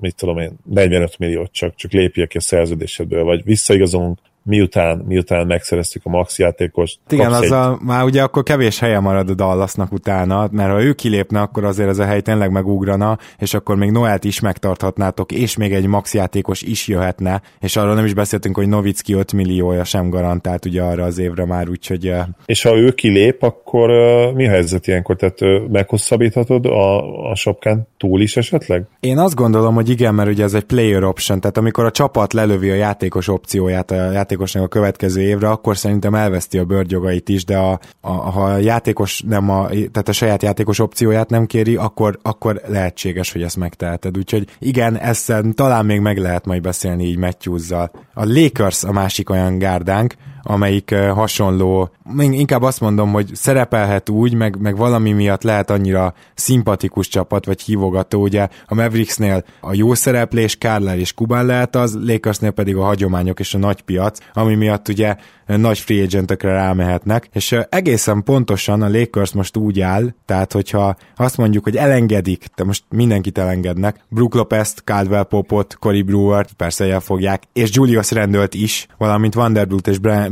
mit tudom én, 45 milliót, csak, csak lépjek ki a szerződésedből, vagy visszaigazolunk miután, miután megszereztük a max játékost. Igen, az a, már ugye akkor kevés helye marad a Dallasnak utána, mert ha ő kilépne, akkor azért ez a hely tényleg megugrana, és akkor még Noelt is megtarthatnátok, és még egy max játékos is jöhetne, és arról nem is beszéltünk, hogy Novicki 5 milliója sem garantált ugye arra az évre már, úgyhogy... És ha ő kilép, akkor uh, mi a helyzet ilyenkor? Tehát uh, meghosszabbíthatod a, a sapkán túl is esetleg? Én azt gondolom, hogy igen, mert ugye ez egy player option, tehát amikor a csapat lelövi a játékos opcióját a játékos játékosnak a következő évre, akkor szerintem elveszti a bőrgyogait is, de a, a, ha a játékos nem a, tehát a saját játékos opcióját nem kéri, akkor, akkor lehetséges, hogy ezt megteheted. Úgyhogy igen, ezt talán még meg lehet majd beszélni így matthews -zal. A Lakers a másik olyan gárdánk, amelyik hasonló, inkább azt mondom, hogy szerepelhet úgy, meg, meg valami miatt lehet annyira szimpatikus csapat, vagy hívogató, ugye a Mavericksnél a jó szereplés, Kárlár és Kubán lehet az, Lakersnél pedig a hagyományok és a nagy piac, ami miatt ugye nagy free agentökre rámehetnek, és egészen pontosan a Lakers most úgy áll, tehát hogyha azt mondjuk, hogy elengedik, de most mindenkit elengednek, Brook Lopez-t, Caldwell Popot, Cory Brewer, persze elfogják, és Julius Randle-t is, valamint Vanderbilt és Brian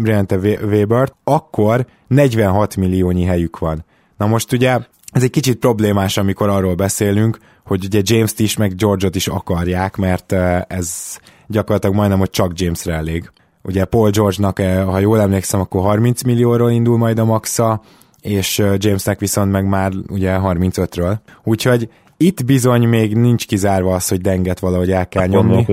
Weber-t, akkor 46 milliónyi helyük van. Na most ugye ez egy kicsit problémás, amikor arról beszélünk, hogy ugye James-t is, meg George-ot is akarják, mert ez gyakorlatilag majdnem, hogy csak Jamesre elég. Ugye Paul George-nak, ha jól emlékszem, akkor 30 millióról indul majd a maxa, és Jamesnek viszont meg már ugye 35-ről. Úgyhogy itt bizony még nincs kizárva az, hogy denget valahogy el kell hát nyomni.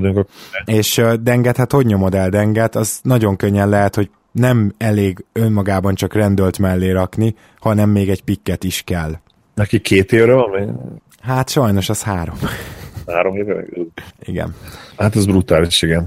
És denget, hát hogy nyomod el denget? Az nagyon könnyen lehet, hogy nem elég önmagában csak rendölt mellé rakni, hanem még egy pikket is kell. Neki két évre van? Hát sajnos az három. Három évre? Igen. Hát ez brutális, igen.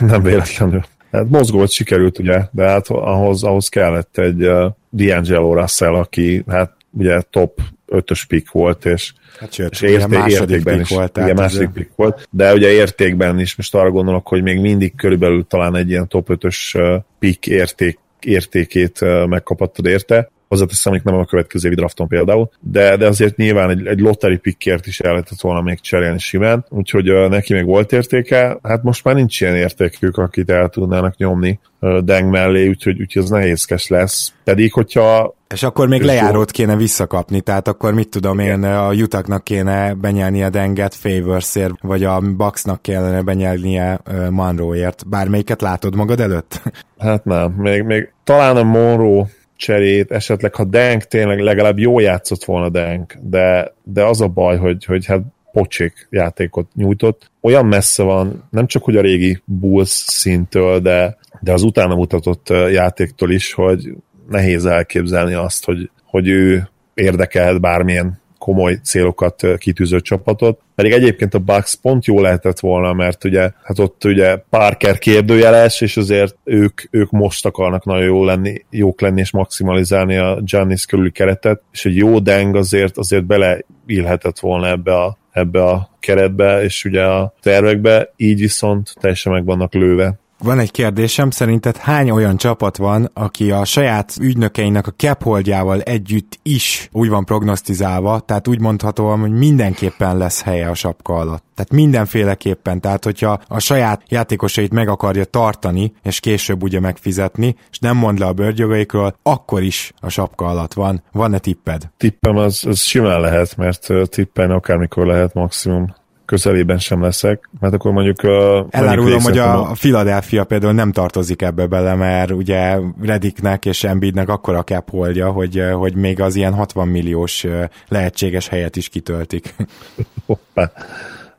Nem véletlenül. Hát mozgót sikerült, ugye, de hát ahhoz, ahhoz kellett egy uh, D'Angelo Russell, aki hát ugye top ötös pick volt, és, hát sőt, és érté, értékben is, volt, ugye második pick volt, de ugye értékben is, most arra gondolok, hogy még mindig körülbelül talán egy ilyen top 5-ös pick érték, értékét megkapattad érte, hozzáteszem, hogy nem a következő évi drafton például, de, de azért nyilván egy, egy lottery pickért is el lehetett volna még cserélni simán, úgyhogy uh, neki még volt értéke, hát most már nincs ilyen értékük, akit el tudnának nyomni uh, Deng mellé, úgyhogy, úgyhogy ez nehézkes lesz. Pedig, hogyha és akkor még lejárót kéne visszakapni, tehát akkor mit tudom én, a Jutaknak kéne benyelni a Denget Favorsért, vagy a Bucksnak kellene benyelnie Monroe-ért. Bármelyiket látod magad előtt? Hát nem, még, még talán a Monroe cserét, esetleg ha Denk tényleg legalább jó játszott volna Denk, de, de az a baj, hogy, hogy hát pocsék játékot nyújtott. Olyan messze van, nem csak hogy a régi Bulls szintől, de, de az utána mutatott játéktól is, hogy nehéz elképzelni azt, hogy, hogy ő érdekelhet bármilyen komoly célokat kitűző csapatot. Pedig egyébként a Bucks pont jó lehetett volna, mert ugye, hát ott ugye Parker kérdőjeles, és azért ők, ők most akarnak nagyon jó lenni, jók lenni és maximalizálni a Giannis körüli keretet, és egy jó Deng azért, azért beleillhetett volna ebbe a, ebbe a keretbe, és ugye a tervekbe, így viszont teljesen meg vannak lőve. Van egy kérdésem, szerinted hány olyan csapat van, aki a saját ügynökeinek a capholdjával együtt is úgy van prognosztizálva, tehát úgy mondhatóan, hogy mindenképpen lesz helye a sapka alatt. Tehát mindenféleképpen, tehát hogyha a saját játékosait meg akarja tartani, és később ugye megfizetni, és nem mond le a bőrgyogaikról, akkor is a sapka alatt van. Van-e tipped? Tippem az, az simán lehet, mert tippen akármikor lehet maximum közelében sem leszek, mert akkor mondjuk... Uh, Elárulom, hogy a, a Philadelphia például nem tartozik ebbe bele, mert ugye Rediknek és Embiidnek akkora cap holdja, hogy, hogy még az ilyen 60 milliós lehetséges helyet is kitöltik. Hoppá.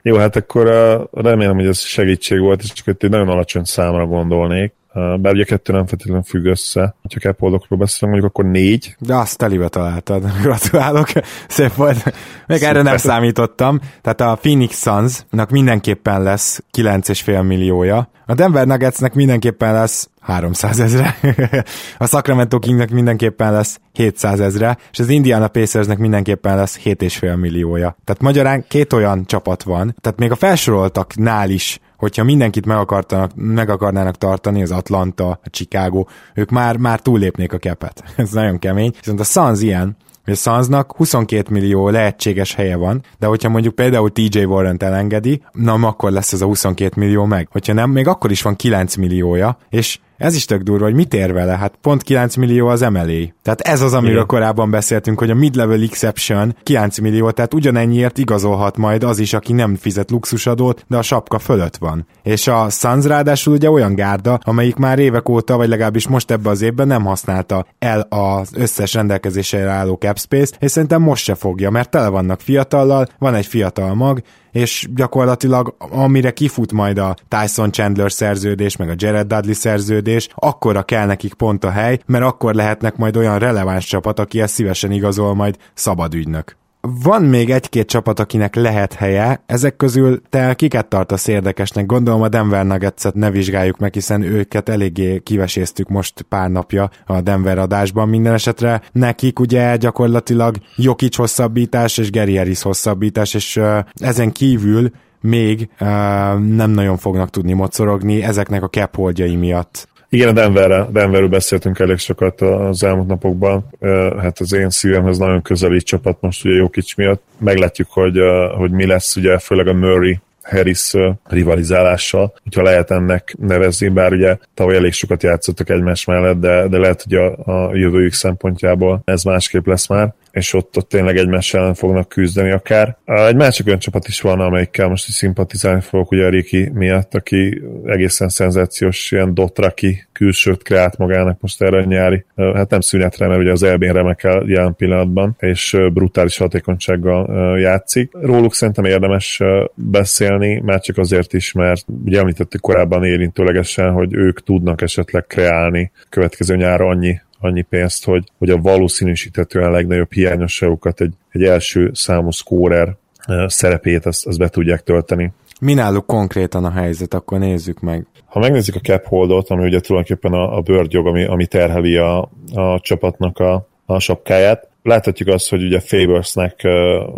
Jó, hát akkor remélem, hogy ez segítség volt, és csak egy nagyon alacsony számra gondolnék. Bár ugye kettő nem feltétlenül függ össze. Ha Apple-okról beszélünk, mondjuk akkor négy. De azt telibe találtad. Gratulálok. Szép volt. Még erre nem számítottam. Tehát a Phoenix Suns-nak mindenképpen lesz 9,5 milliója. A Denver Nuggetsnek mindenképpen lesz 300 ezre, a Sacramento Kingnek mindenképpen lesz 700 ezre, és az Indiana Pacersnek mindenképpen lesz 7,5 milliója. Tehát magyarán két olyan csapat van, tehát még a felsoroltaknál is hogyha mindenkit meg, akartanak, meg akarnának tartani, az Atlanta, a Chicago, ők már, már túllépnék a kepet. Ez nagyon kemény. Viszont a Suns ilyen, hogy a Sunsnak 22 millió lehetséges helye van, de hogyha mondjuk például TJ Warren-t elengedi, na akkor lesz ez a 22 millió meg. Hogyha nem, még akkor is van 9 milliója, és ez is tök durva, hogy mit ér vele? Hát pont 9 millió az emelé. Tehát ez az, amiről Igen. korábban beszéltünk, hogy a mid-level exception 9 millió, tehát ugyanennyiért igazolhat majd az is, aki nem fizet luxusadót, de a sapka fölött van. És a Suns ráadásul ugye olyan gárda, amelyik már évek óta, vagy legalábbis most ebbe az évben nem használta el az összes rendelkezésre álló cap space, és szerintem most se fogja, mert tele vannak fiatallal, van egy fiatal mag, és gyakorlatilag amire kifut majd a Tyson Chandler szerződés, meg a Jared Dudley szerződés, akkorra kell nekik pont a hely, mert akkor lehetnek majd olyan releváns csapat, aki ezt szívesen igazol majd szabad ügynök van még egy-két csapat, akinek lehet helye, ezek közül te kiket tartasz érdekesnek? Gondolom a Denver Nuggets-et ne vizsgáljuk meg, hiszen őket eléggé kiveséztük most pár napja a Denver adásban. Minden esetre nekik ugye gyakorlatilag Jokic hosszabbítás és Gary Harris hosszabbítás, és ezen kívül még uh, nem nagyon fognak tudni mocorogni ezeknek a cap miatt. Igen, Denverre, Denverről beszéltünk elég sokat az elmúlt napokban. Hát az én szívemhez nagyon közeli csapat most ugye Jokic miatt. Meglátjuk, hogy, hogy mi lesz, ugye főleg a Murray Harris rivalizálással, hogyha lehet ennek nevezni, bár ugye tavaly elég sokat játszottak egymás mellett, de, de lehet, hogy a, a jövőjük szempontjából ez másképp lesz már és ott, ott tényleg egymás ellen fognak küzdeni akár. Egy másik olyan csapat is van, amelyikkel most is szimpatizálni fogok, ugye a Riki miatt, aki egészen szenzációs ilyen dotraki külsőt kreált magának most erre a nyári. Hát nem szünetre, mert ugye az elbén remekel jelen pillanatban, és brutális hatékonysággal játszik. Róluk szerintem érdemes beszélni, már csak azért is, mert ugye említettük korábban érintőlegesen, hogy ők tudnak esetleg kreálni következő nyára annyi annyi pénzt, hogy, hogy a valószínűsítetően legnagyobb hiányosságokat egy, egy első számú szkórer szerepét azt, azt be tudják tölteni. Mi náluk konkrétan a helyzet, akkor nézzük meg. Ha megnézzük a cap holdot, ami ugye tulajdonképpen a, a bőrgyog, ami, ami terheli a, a csapatnak a, a sapkáját, láthatjuk azt, hogy ugye Fabersnek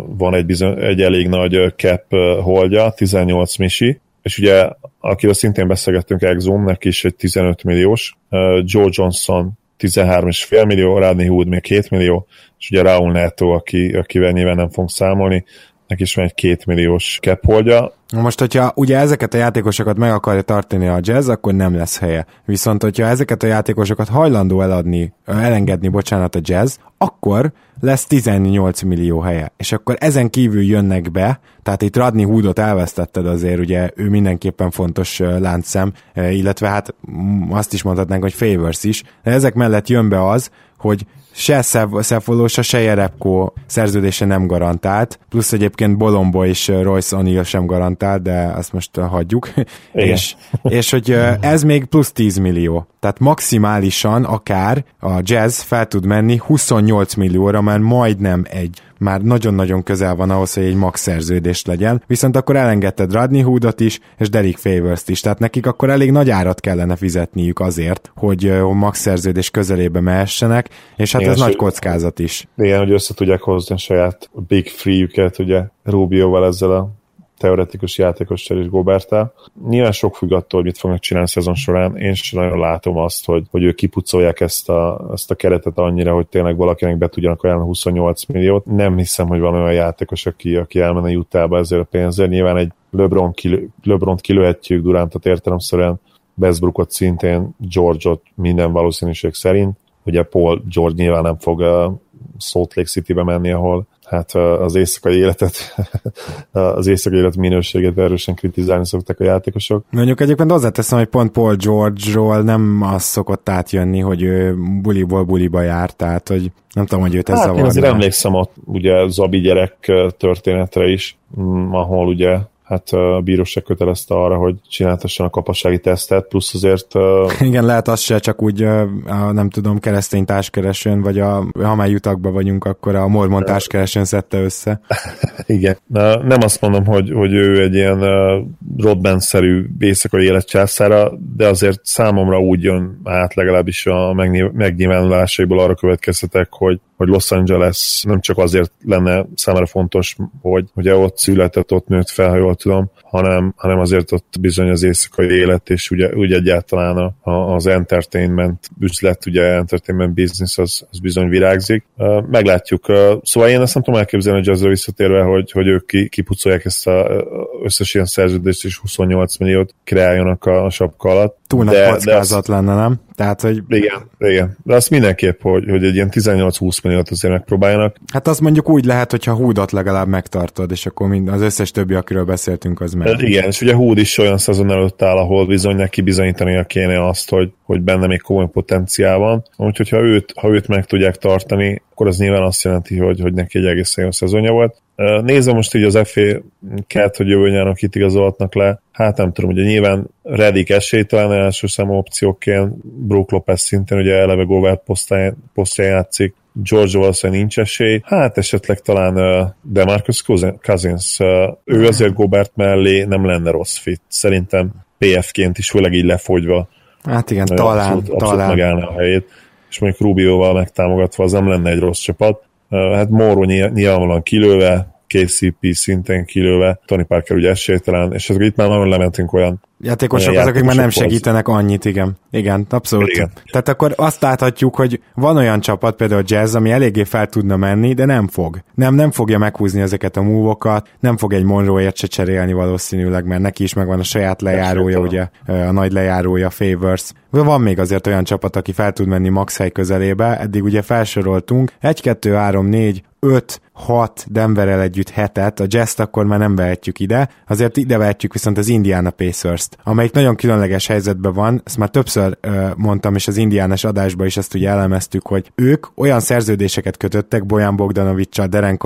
van egy, bizony, egy elég nagy cap holdja, 18 misi, és ugye akivel szintén beszélgettünk, Exum, neki is egy 15 milliós, Joe Johnson 13,5 millió, Rodney Hood még 2 millió, és ugye Raúl Neto, aki, akivel nyilván nem fogunk számolni, neki is van egy két milliós cap holdja. Most, hogyha ugye ezeket a játékosokat meg akarja tartani a jazz, akkor nem lesz helye. Viszont, hogyha ezeket a játékosokat hajlandó eladni, elengedni, bocsánat, a jazz, akkor lesz 18 millió helye. És akkor ezen kívül jönnek be, tehát itt Radni Hoodot elvesztetted azért, ugye ő mindenképpen fontos láncszem, illetve hát azt is mondhatnánk, hogy Favors is. De ezek mellett jön be az, hogy se Szefolósa, se Jerepko szerződése nem garantált, plusz egyébként Bolombo és Royce O'Neill sem garantált, de azt most hagyjuk. és, és hogy ez még plusz 10 millió. Tehát maximálisan akár a jazz fel tud menni 28 millióra, mert majdnem egy már nagyon-nagyon közel van ahhoz, hogy egy max szerződést legyen, viszont akkor elengedted Rodney Hoodot is, és Derek Favors-t is, tehát nekik akkor elég nagy árat kellene fizetniük azért, hogy a max szerződés közelébe mehessenek, és hát igen, ez nagy kockázat is. Igen, hogy össze tudják hozni a saját big free-üket, ugye Rubioval ezzel a teoretikus játékossal és Gobertel. Nyilván sok függ attól, hogy mit fognak csinálni a szezon során. Én sem nagyon látom azt, hogy, hogy ők kipucolják ezt a, ezt a keretet annyira, hogy tényleg valakinek be tudjanak ajánlani 28 milliót. Nem hiszem, hogy van olyan játékos, aki, aki elmenne Utahba ezért a pénzért. Nyilván egy LeBron kilő, LeBron-t kilőhetjük Durantot értelemszerűen, Westbrookot szintén, George-ot minden valószínűség szerint. Ugye Paul George nyilván nem fog Salt Lake City-be menni, ahol hát az éjszakai életet, az éjszakai élet minőségét erősen kritizálni szoktak a játékosok. Mondjuk egyébként hozzáteszem, hogy pont Paul George-ról nem az szokott átjönni, hogy ő buliból buliba jár, tehát hogy nem tudom, hogy őt ez hát, zavarna. Én azért emlékszem ott ugye Zabi gyerek történetre is, ahol ugye hát a bíróság kötelezte arra, hogy csináltasson a kapassági tesztet, plusz azért... Igen, lehet az se csak úgy, a, nem tudom, keresztény társkeresőn, vagy a, ha már jutakba vagyunk, akkor a mormon társkeresőn szedte össze. Igen. Nem azt mondom, hogy, hogy ő egy ilyen Rodben-szerű éjszakai életcsászára, de azért számomra úgy jön át legalábbis a megnyilvánulásaiból arra következtetek, hogy hogy Los Angeles nem csak azért lenne számára fontos, hogy ugye ott született, ott nőtt fel, ha jól tudom, hanem, hanem azért ott bizony az éjszakai élet, és ugye, ugye egyáltalán a, az entertainment üzlet, ugye entertainment business az, az bizony virágzik. Meglátjuk. Szóval én azt nem tudom elképzelni, hogy jazzra visszatérve, hogy, hogy ők ki, kipucolják ezt a összes ilyen szerződést, és 28 milliót kreáljanak a, a sapka alatt. Túl nagy kockázat de lenne, nem? Tehát, hogy... Igen, igen. De azt mindenképp, hogy, hogy egy ilyen 18-20 milliót azért megpróbáljanak. Hát az mondjuk úgy lehet, hogyha húdat legalább megtartod, és akkor mind, az összes többi, akiről beszéltünk, az meg. Igen, és ugye Húd is olyan szezon előtt áll, ahol bizony neki bizonyítania kéne azt, hogy, hogy benne még komoly potenciál van. Úgyhogy ha őt, ha őt meg tudják tartani, akkor az nyilván azt jelenti, hogy, hogy neki egy egész jó szezonja volt. Nézem most így az FA kert, hogy jövő nyáron kit igazolhatnak le. Hát nem tudom, ugye nyilván Redik esélytelen első számú opcióként, Brook Lopez szintén ugye eleve Govert posztján játszik, George valószínűleg nincs esély, hát esetleg talán uh, Demarcus Cousins, ő azért Gobert mellé nem lenne rossz fit. Szerintem PF-ként is, főleg így lefogyva. Hát igen, talán, abszolút, abszolút talán. megállna a helyét, és mondjuk Rubioval megtámogatva az nem lenne egy rossz csapat. Hát Moro nyilvánvalóan kilőve, KCP szintén kilőve, Tony Parker ugye esélytelen, és itt már nagyon lementünk olyan játékosok azok, akik már nem segítenek annyit, igen. Igen, abszolút. Igen. Tehát akkor azt láthatjuk, hogy van olyan csapat, például a Jazz, ami eléggé fel tudna menni, de nem fog. Nem, nem fogja meghúzni ezeket a múvokat, nem fog egy Monroe-ért se cserélni valószínűleg, mert neki is megvan a saját lejárója, ugye, a nagy lejárója, Favors. Van még azért olyan csapat, aki fel tud menni max hely közelébe, eddig ugye felsoroltunk, 1, 2, 3, 4, 5, 6 Denverrel együtt hetet, a jazz akkor már nem vehetjük ide, azért ide vehetjük viszont az Indiana Pacers-t, amelyik nagyon különleges helyzetben van, ezt már többször ö, mondtam, és az indiánás adásban is ezt ugye elemeztük, hogy ők olyan szerződéseket kötöttek Bojan Bogdanovicsal, Deren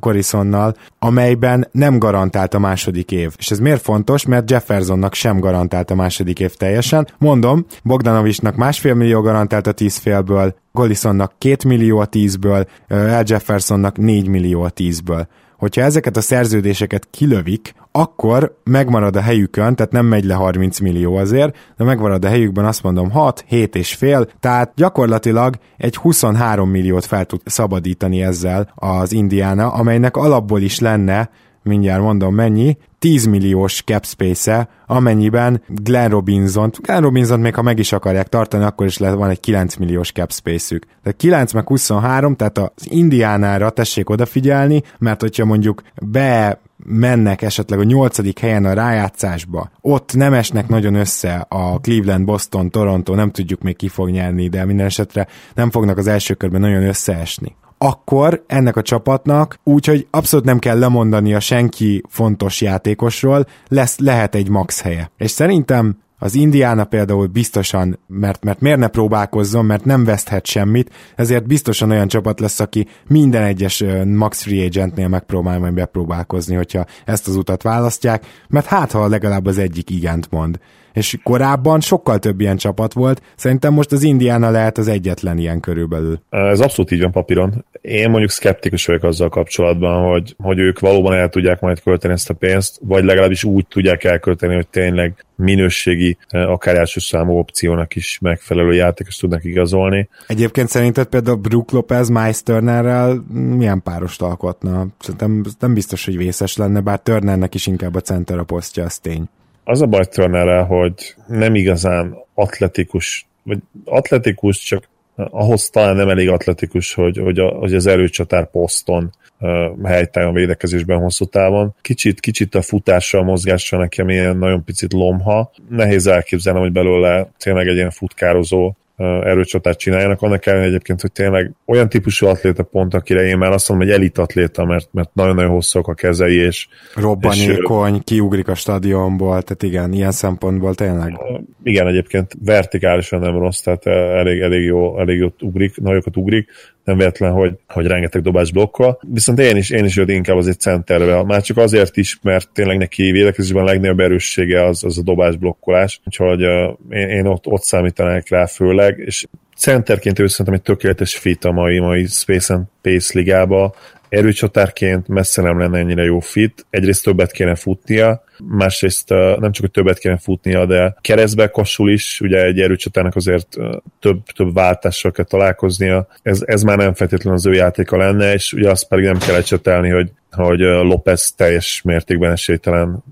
Corrisonnal, amelyben nem garantált a második év. És ez miért fontos? Mert Jeffersonnak sem garantált a második év teljesen. Mondom, Bogdanovicsnak másfél millió garantált a tíz félből, Gollisonnak 2 millió a 10-ből, Al Jeffersonnak 4 millió a 10-ből. Hogyha ezeket a szerződéseket kilövik, akkor megmarad a helyükön, tehát nem megy le 30 millió azért, de megmarad a helyükben azt mondom 6, 7 és fél, tehát gyakorlatilag egy 23 milliót fel tud szabadítani ezzel az Indiana, amelynek alapból is lenne mindjárt mondom mennyi, 10 milliós cap space-e, amennyiben Glenn Robinson, Glenn Robinson még ha meg is akarják tartani, akkor is van egy 9 milliós cap space-ük. De 9 meg 23, tehát az Indiánára tessék odafigyelni, mert hogyha mondjuk be mennek esetleg a nyolcadik helyen a rájátszásba, ott nem esnek nagyon össze a Cleveland, Boston, Toronto, nem tudjuk még ki fog nyerni, de minden esetre nem fognak az első körben nagyon összeesni akkor ennek a csapatnak úgyhogy abszolút nem kell lemondani a senki fontos játékosról, lesz, lehet egy max helye. És szerintem az Indiana például biztosan, mert, mert miért ne próbálkozzon, mert nem veszthet semmit, ezért biztosan olyan csapat lesz, aki minden egyes max free agentnél megpróbál majd bepróbálkozni, hogyha ezt az utat választják, mert hát ha legalább az egyik igent mond és korábban sokkal több ilyen csapat volt, szerintem most az Indiana lehet az egyetlen ilyen körülbelül. Ez abszolút így van papíron. Én mondjuk szkeptikus vagyok azzal kapcsolatban, hogy, hogy ők valóban el tudják majd költeni ezt a pénzt, vagy legalábbis úgy tudják elkölteni, hogy tényleg minőségi, akár első számú opciónak is megfelelő játékos tudnak igazolni. Egyébként szerinted például Brook Lopez Miles Turnerrel milyen párost alkotna? Szerintem nem biztos, hogy vészes lenne, bár Turnernek is inkább a center a posztja, az tény. Az a baj Turnerrel, hogy nem igazán atletikus, vagy atletikus, csak ahhoz talán nem elég atletikus, hogy, hogy, a, hogy az erőcsatár poszton uh, helytálljon védekezésben hosszú távon. Kicsit, kicsit a futással, a mozgással nekem ilyen nagyon picit lomha. Nehéz elképzelni, hogy belőle tényleg egy ilyen futkározó erőcsatát csináljanak, annak ellenére egyébként, hogy tényleg olyan típusú atléta pont, akire én már azt mondom, hogy elit atléta, mert, mert nagyon-nagyon hosszúak a kezei, és robbanékony, és, kiugrik a stadionból, tehát igen, ilyen szempontból tényleg. Igen, egyébként vertikálisan nem rossz, tehát elég, elég, jó, elég jót ugrik, nagyokat ugrik, nem véletlen, hogy, hogy rengeteg dobás blokkol. Viszont én is, én is őt inkább az egy centerbe, már csak azért is, mert tényleg neki védekezésben a legnagyobb erőssége az, az a dobás blokkolás, úgyhogy uh, én, én ott, ott számítanák rá főleg, és centerként ő szerintem egy tökéletes fit a mai, mai Space and Pace ligába, erőcsatárként messze nem lenne ennyire jó fit. Egyrészt többet kéne futnia, másrészt nem csak, hogy többet kéne futnia, de keresztbe kasul is, ugye egy erőcsatárnak azért több, több váltással kell találkoznia. Ez, ez már nem feltétlenül az ő játéka lenne, és ugye azt pedig nem kell ecsetelni, hogy hogy López teljes mértékben esélytelen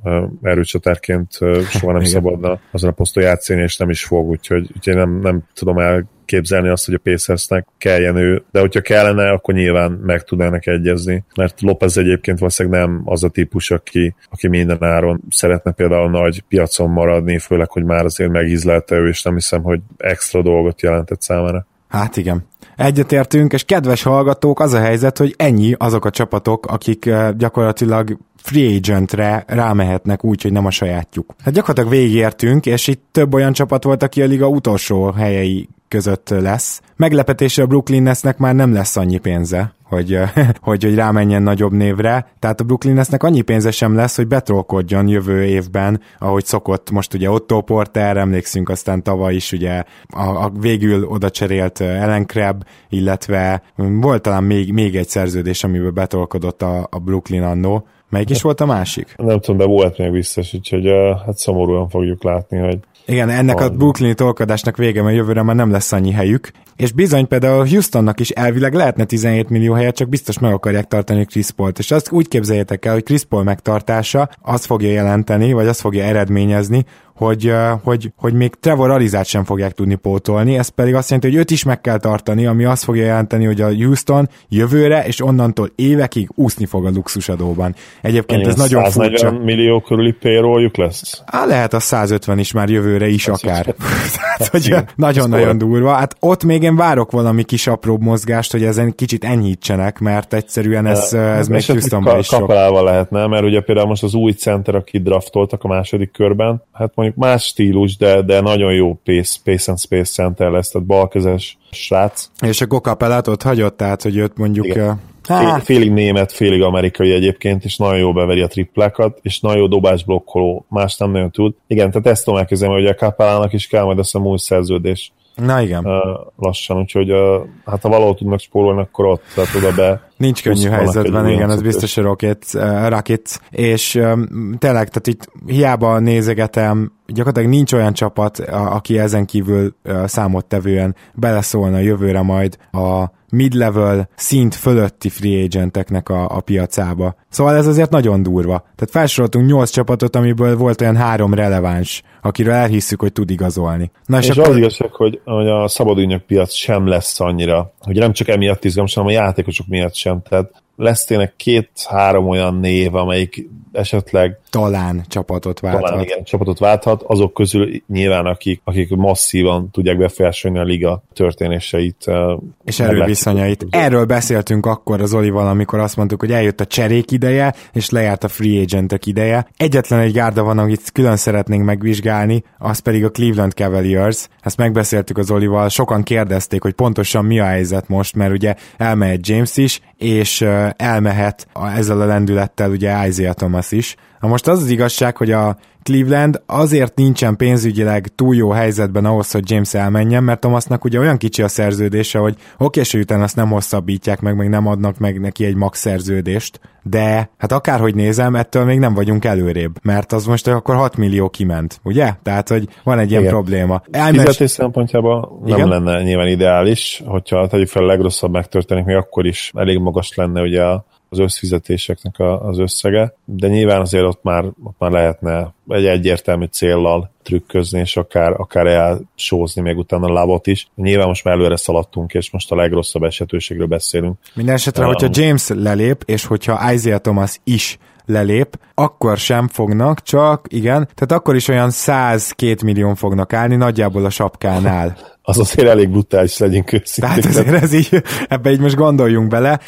erőcsatárként soha nem szabadna azon a poszton játszani, és nem is fog, úgyhogy, úgyhogy nem, nem tudom elképzelni azt, hogy a Pacersnek kelljen ő, de hogyha kellene, akkor nyilván meg tudnának egyezni, mert López egyébként valószínűleg nem az a típus, aki, aki minden áron szeretne például nagy piacon maradni, főleg, hogy már azért megízlelte ő, és nem hiszem, hogy extra dolgot jelentett számára. Hát igen. Egyetértünk, és kedves hallgatók, az a helyzet, hogy ennyi azok a csapatok, akik gyakorlatilag free agentre rámehetnek úgy, hogy nem a sajátjuk. Hát gyakorlatilag végigértünk, és itt több olyan csapat volt, aki a liga utolsó helyei között lesz. Meglepetésre a Brooklyn Netsnek már nem lesz annyi pénze, hogy, hogy, hogy rámenjen nagyobb névre. Tehát a Brooklyn Netsnek annyi pénze sem lesz, hogy betrolkodjon jövő évben, ahogy szokott most ugye Otto Porter, emlékszünk aztán tavaly is ugye a, a végül oda cserélt Ellen Crab, illetve volt talán még, még egy szerződés, amiből betrolkodott a, a Brooklyn annó, Melyik is volt a másik? Nem tudom, de volt még biztos, úgyhogy hát szomorúan fogjuk látni, hogy igen, ennek a Brooklyni tolkadásnak vége, mert jövőre már nem lesz annyi helyük. És bizony például Houstonnak is elvileg lehetne 17 millió helyet, csak biztos meg akarják tartani Chris Paul-t. És azt úgy képzeljétek el, hogy Chris Paul megtartása azt fogja jelenteni, vagy azt fogja eredményezni, hogy, hogy, hogy még Trevor Arizát sem fogják tudni pótolni, ez pedig azt jelenti, hogy őt is meg kell tartani, ami azt fogja jelenteni, hogy a Houston jövőre és onnantól évekig úszni fog a luxusadóban. Egyébként Ennyi ez nagyon furcsa. millió körüli payrolljuk lesz? Á, lehet a 150 is már jövőre is ez akár. Tehát, hogy nagyon-nagyon durva. Hát ott még én várok valami kis apróbb mozgást, hogy ezen kicsit enyhítsenek, mert egyszerűen ez, ez még Houstonban is sok. Lehetne, mert ugye például most az új center, aki draftoltak a második körben, hát mondjuk más stílus, de, de nagyon jó pace, pace and space center lesz, tehát balkezes srác. És a Gokapelát ott hagyott, tehát hogy őt mondjuk... Igen. Fél, félig német, félig amerikai egyébként, és nagyon jó beveri a triplákat, és nagyon jó dobás blokkoló, más nem nagyon tud. Igen, tehát ezt tudom elkezdeni, hogy a Kapelának is kell majd azt a új szerződés. Na igen. Lassan, úgyhogy hát ha valahol tudnak spórolni, akkor ott, tehát oda be Nincs könnyű helyzetben, igen, ez biztos a Rocket, uh, Rockets, és um, tényleg, tehát itt hiába nézegetem, gyakorlatilag nincs olyan csapat, a, aki ezen kívül uh, számottevően beleszólna jövőre majd a mid-level szint fölötti free agenteknek a, a piacába. Szóval ez azért nagyon durva. Tehát felsoroltunk 8 csapatot, amiből volt olyan három releváns, akiről elhisszük, hogy tud igazolni. Na és, és akkor... az igazság, hogy, hogy a szabadügynök piac sem lesz annyira, hogy nem csak emiatt izgalmas, hanem a játékosok miatt sem. Tehát lesz tényleg két-három olyan név, amelyik esetleg talán csapatot válthat. Talán igen, csapatot válthat, azok közül nyilván akik, akik masszívan tudják befolyásolni a liga történéseit. És erőviszonyait. Erről beszéltünk akkor az Olival, amikor azt mondtuk, hogy eljött a cserék ideje, és lejárt a free agentek ideje. Egyetlen egy gárda van, amit külön szeretnénk megvizsgálni, az pedig a Cleveland Cavaliers. Ezt megbeszéltük az Olival, sokan kérdezték, hogy pontosan mi a helyzet most, mert ugye elmehet James is, és elmehet ezzel a lendülettel ugye Isaiah Thomas is. Na most az az igazság, hogy a Cleveland azért nincsen pénzügyileg túl jó helyzetben ahhoz, hogy James elmenjen, mert Thomasnak ugye olyan kicsi a szerződése, hogy oké, és utána azt nem hosszabbítják meg, meg nem adnak meg neki egy max szerződést, de hát akárhogy nézem, ettől még nem vagyunk előrébb, mert az most akkor 6 millió kiment, ugye? Tehát, hogy van egy ilyen Igen. probléma. Elmes... Fizetés szempontjából nem Igen? lenne nyilván ideális, hogyha tegyük fel a legrosszabb megtörténik, még akkor is elég magas lenne ugye a az összfizetéseknek a, az összege, de nyilván azért ott már, ott már lehetne egy egyértelmű céllal trükközni, és akár, akár elsózni még utána a lábot is. Nyilván most már előre szaladtunk, és most a legrosszabb esetőségről beszélünk. Minden esetre, um, hogyha James lelép, és hogyha Isaiah Thomas is lelép, akkor sem fognak, csak igen, tehát akkor is olyan 102 millió fognak állni, nagyjából a sapkánál. az azért elég brutális, legyünk őszintén. Tehát azért ez így, ebbe így most gondoljunk bele,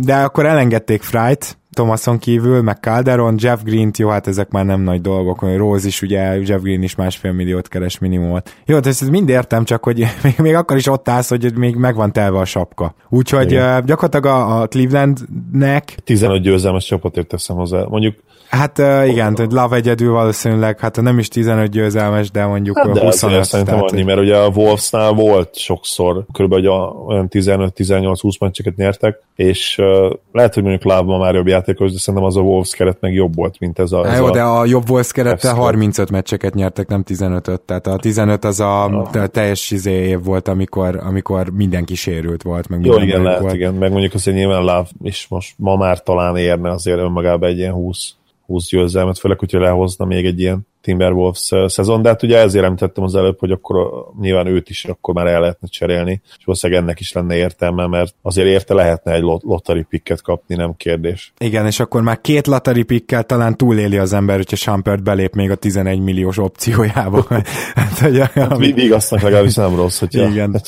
de akkor elengedték Fright, Thomason kívül, meg Calderon, Jeff Green, jó, hát ezek már nem nagy dolgok, Rose is ugye, Jeff Green is másfél milliót keres minimumot. Jó, hát ezt mind értem, csak hogy még, még akkor is ott állsz, hogy még meg van telve a sapka. Úgyhogy uh, gyakorlatilag a, a Clevelandnek... 15 győzelmes csapatért teszem hozzá. Mondjuk Hát uh, igen, hogy Love egyedül valószínűleg, hát nem is 15 győzelmes, de mondjuk hát de 25. Szerintem tehát, annyi, mert ugye a Wolvesnál volt sokszor, körülbelül olyan 15-18-20 meccseket nyertek, és uh, lehet, hogy mondjuk Love ma már jobb játékos, de szerintem az a Wolves keret meg jobb volt, mint ez a... Ez jó, a de a jobb Wolves kerete 35 meccseket nyertek, nem 15-öt, tehát a 15 az a ah. teljes izé év volt, amikor, amikor mindenki sérült volt, meg Jó, igen, lehet, volt. igen, meg mondjuk azért nyilván Love is most ma már talán érne azért önmagában egy ilyen 20 20 győzelmet, főleg, hogyha lehozna még egy ilyen Timberwolves szezon, de hát ugye ezért említettem az előbb, hogy akkor nyilván őt is akkor már el lehetne cserélni, és valószínűleg ennek is lenne értelme, mert azért érte lehetne egy lottery picket kapni, nem kérdés. Igen, és akkor már két lottery pickkel talán túléli az ember, hogyha Sampert belép még a 11 milliós opciójába. hát, hogy, hát, ami... Vigasznak legalábbis nem rossz, hogyha... Igen.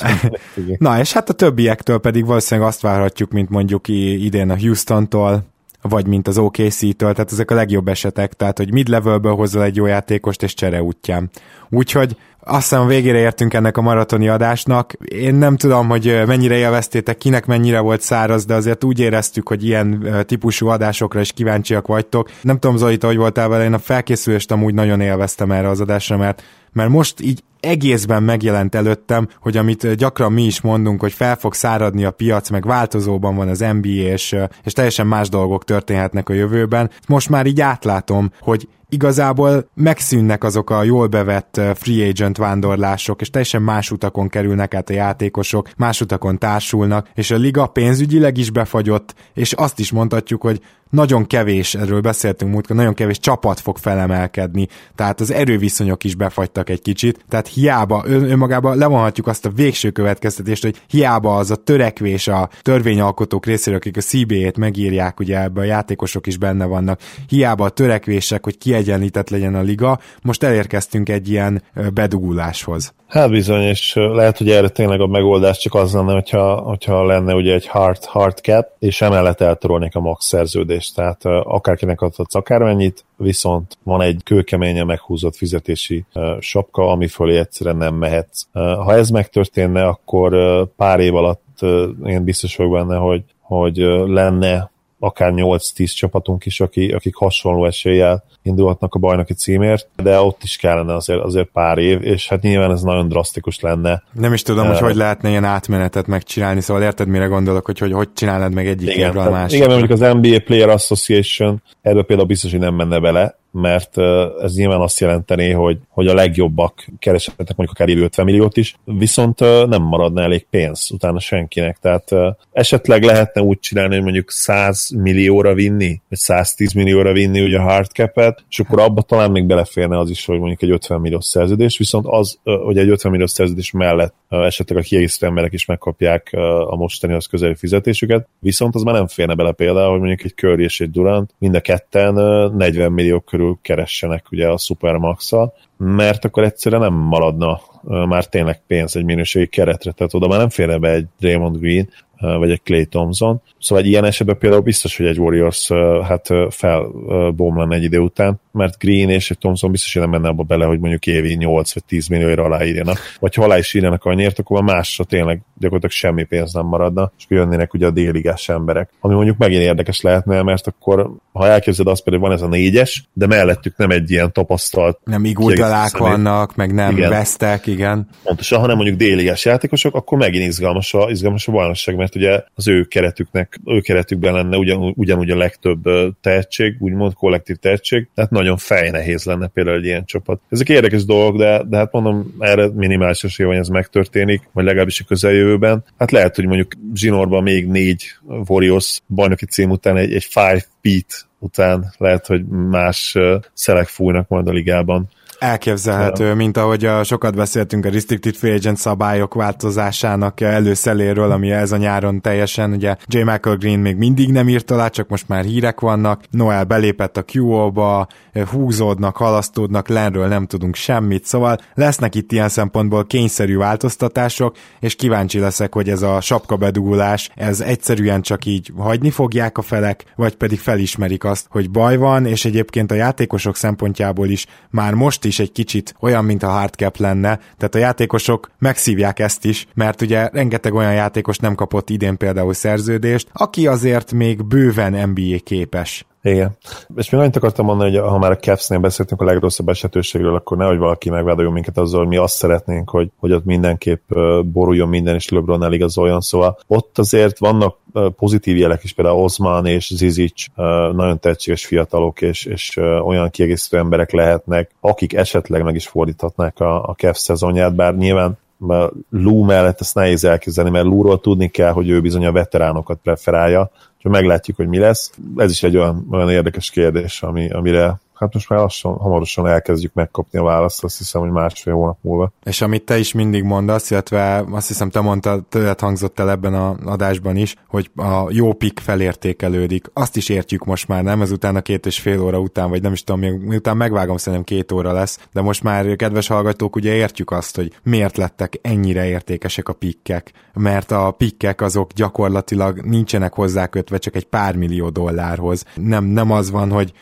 Na, és hát a többiektől pedig valószínűleg azt várhatjuk, mint mondjuk idén a Houston-tól, vagy mint az OKC-től, tehát ezek a legjobb esetek, tehát hogy mid-levelből hozza egy jó játékost és csere útján. Úgyhogy azt hiszem végére értünk ennek a maratoni adásnak. Én nem tudom, hogy mennyire élveztétek, kinek mennyire volt száraz, de azért úgy éreztük, hogy ilyen típusú adásokra is kíváncsiak vagytok. Nem tudom, Zolita, hogy voltál vele, én a felkészülést amúgy nagyon élveztem erre az adásra, mert mert most így egészben megjelent előttem, hogy amit gyakran mi is mondunk, hogy fel fog száradni a piac, meg változóban van az NBA, és, és teljesen más dolgok történhetnek a jövőben. Most már így átlátom, hogy igazából megszűnnek azok a jól bevett free agent vándorlások, és teljesen más utakon kerülnek át a játékosok, más utakon társulnak, és a liga pénzügyileg is befagyott, és azt is mondhatjuk, hogy nagyon kevés, erről beszéltünk múltkor, nagyon kevés csapat fog felemelkedni, tehát az erőviszonyok is befagytak egy kicsit, tehát hiába, ön, önmagában levonhatjuk azt a végső következtetést, hogy hiába az a törekvés a törvényalkotók részéről, akik a CBA-t megírják, ugye ebbe a játékosok is benne vannak, hiába a törekvések, hogy kiegyenlített legyen a liga, most elérkeztünk egy ilyen beduguláshoz. Hát bizony, és lehet, hogy erre tényleg a megoldás csak az lenne, hogyha, hogyha lenne ugye egy hard, hard cap, és emellett eltorolnék a max szerződést, tehát akárkinek adhatsz akármennyit, viszont van egy kőkeményen meghúzott fizetési sapka, ami fölé egyszerűen nem mehetsz. Ha ez megtörténne, akkor pár év alatt én biztos vagyok benne, hogy, hogy lenne akár 8-10 csapatunk is, aki, akik hasonló eséllyel indulhatnak a bajnoki címért, de ott is kellene azért, azért pár év, és hát nyilván ez nagyon drasztikus lenne. Nem is tudom, uh, hogy hogy lehetne ilyen átmenetet megcsinálni, szóval érted, mire gondolok, hogy hogy, hogy csinálnád meg egyik évről a másik. Igen, mert mondjuk az NBA Player Association erről például biztos, hogy nem menne bele, mert ez nyilván azt jelenteni, hogy, hogy a legjobbak kereshetnek mondjuk akár évi 50 milliót is, viszont nem maradna elég pénz utána senkinek, tehát esetleg lehetne úgy csinálni, hogy mondjuk 100 millióra vinni, vagy 110 millióra vinni ugye a hard cap-et, és akkor abba talán még beleférne az is, hogy mondjuk egy 50 milliós szerződés, viszont az, hogy egy 50 milliós szerződés mellett esetleg a kiegészítő emberek is megkapják a mostani az közeli fizetésüket, viszont az már nem férne bele például, hogy mondjuk egy Curry és egy Durant mind a ketten 40 millió körül körül keressenek ugye a supermax mert akkor egyszerűen nem maradna már tényleg pénz egy minőségi keretre, tehát oda már nem férne be egy Draymond Green, vagy egy Clay Thompson. Szóval egy ilyen esetben például biztos, hogy egy Warriors hát felbomlan egy idő után, mert Green és egy Thompson biztos, hogy nem menne abba bele, hogy mondjuk évi 8 vagy 10 millióra aláírjanak. Vagy ha alá is írjanak annyiért, akkor már másra tényleg gyakorlatilag semmi pénz nem maradna, és jönnének ugye a déligás emberek. Ami mondjuk megint érdekes lehetne, mert akkor, ha elképzeled azt például, van ez a négyes, de mellettük nem egy ilyen tapasztalt. Nem igultalák vannak, meg nem igen. vesztek, igen. Pontosan, hanem mondjuk déligás játékosok, akkor megint izgalmas a, izgalmas a bajnokság, mert ugye az ő keretüknek, ő keretükben lenne ugyan, ugyanúgy a legtöbb tehetség, úgymond kollektív tehetség, tehát nagyon fejnehéz lenne például egy ilyen csapat. Ezek érdekes dolgok, de, de hát mondom, erre minimális esély hogy ez megtörténik, vagy legalábbis a közeljövőben. Hát lehet, hogy mondjuk Zsinorban még négy Warriors bajnoki cím után egy, egy five beat után lehet, hogy más szelek fújnak majd a ligában. Elképzelhető, mint ahogy a, sokat beszéltünk a Restricted Free Agent szabályok változásának előszeléről, ami ez a nyáron teljesen, ugye J. Michael Green még mindig nem írt alá, csak most már hírek vannak, Noel belépett a QO-ba, húzódnak, halasztódnak, lenről nem tudunk semmit, szóval lesznek itt ilyen szempontból kényszerű változtatások, és kíváncsi leszek, hogy ez a sapkabedugulás, ez egyszerűen csak így hagyni fogják a felek, vagy pedig felismerik azt, hogy baj van, és egyébként a játékosok szempontjából is már most is egy kicsit olyan, mint a hardcap lenne, tehát a játékosok megszívják ezt is, mert ugye rengeteg olyan játékos nem kapott idén például szerződést, aki azért még bőven NBA képes. Igen. És még annyit akartam mondani, hogy ha már a Cavs-nél beszéltünk a legrosszabb esetőségről, akkor nehogy valaki megvádoljon minket azzal, hogy mi azt szeretnénk, hogy, hogy ott mindenképp boruljon minden, és LeBron eligazoljon. Szóval ott azért vannak pozitív jelek is, például Osman és Zizic nagyon tehetséges fiatalok, és, és olyan kiegészítő emberek lehetnek, akik esetleg meg is fordíthatnák a, a Cavs szezonját, bár nyilván mert Lou mellett ezt nehéz elképzelni, mert Lou-ról tudni kell, hogy ő bizony a veteránokat preferálja, úgyhogy meglátjuk, hogy mi lesz. Ez is egy olyan, olyan érdekes kérdés, ami, amire hát most már lassan, hamarosan elkezdjük megkapni a választ, azt hiszem, hogy másfél hónap múlva. És amit te is mindig mondasz, illetve azt hiszem te mondtad, tőled hangzott el ebben a adásban is, hogy a jó pik felértékelődik. Azt is értjük most már, nem? Ezután a két és fél óra után, vagy nem is tudom, miután megvágom, szerintem két óra lesz, de most már, kedves hallgatók, ugye értjük azt, hogy miért lettek ennyire értékesek a pikkek, mert a pikkek azok gyakorlatilag nincsenek hozzákötve csak egy pár millió dollárhoz. Nem, nem az van, hogy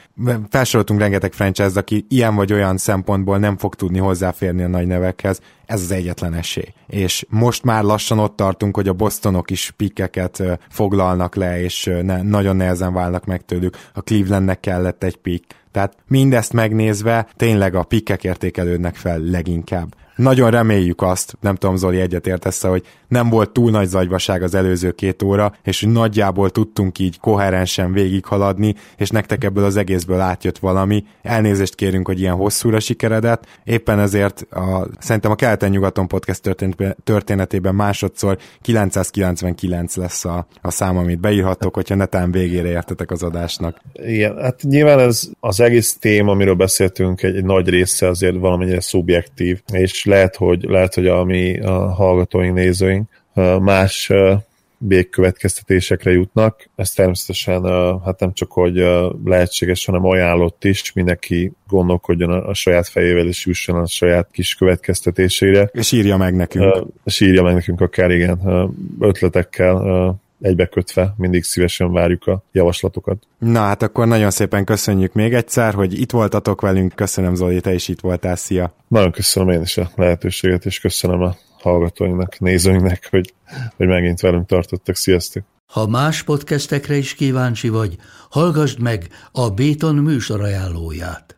felsoroltunk rengeteg franchise, aki ilyen vagy olyan szempontból nem fog tudni hozzáférni a nagy nevekhez, ez az egyetlen esély. És most már lassan ott tartunk, hogy a Bostonok is pikkeket foglalnak le, és ne, nagyon nehezen válnak meg tőlük. A Clevelandnek kellett egy pick. Tehát mindezt megnézve tényleg a pikkek értékelődnek fel leginkább. Nagyon reméljük azt, nem tudom Zoli egyet értesz, hogy nem volt túl nagy zagyvaság az előző két óra, és hogy nagyjából tudtunk így koherensen végighaladni, és nektek ebből az egészből átjött valami. Elnézést kérünk, hogy ilyen hosszúra sikeredett. Éppen ezért a, szerintem a Keleten-nyugaton podcast történetében másodszor 999 lesz a, a szám, amit beírhattok, hogyha netán végére értetek az adásnak. Igen, hát nyilván ez az egész téma, amiről beszéltünk, egy, egy nagy része azért valamennyire szubjektív, és lehet, hogy, lehet, hogy a mi a hallgatóink, nézőink más végkövetkeztetésekre jutnak. Ez természetesen hát nem csak, hogy lehetséges, hanem ajánlott is, mindenki gondolkodjon a, saját fejével, és jusson a saját kis következtetésére. És írja meg nekünk. És írja meg nekünk akár igen, ötletekkel, egybekötve, mindig szívesen várjuk a javaslatokat. Na hát akkor nagyon szépen köszönjük még egyszer, hogy itt voltatok velünk, köszönöm Zoli, te is itt voltál, szia! Nagyon köszönöm én is a lehetőséget, és köszönöm a hallgatóinknak, nézőinknek, hogy, hogy megint velünk tartottak. Sziasztok! Ha más podcastekre is kíváncsi vagy, hallgassd meg a Béton műsor ajánlóját.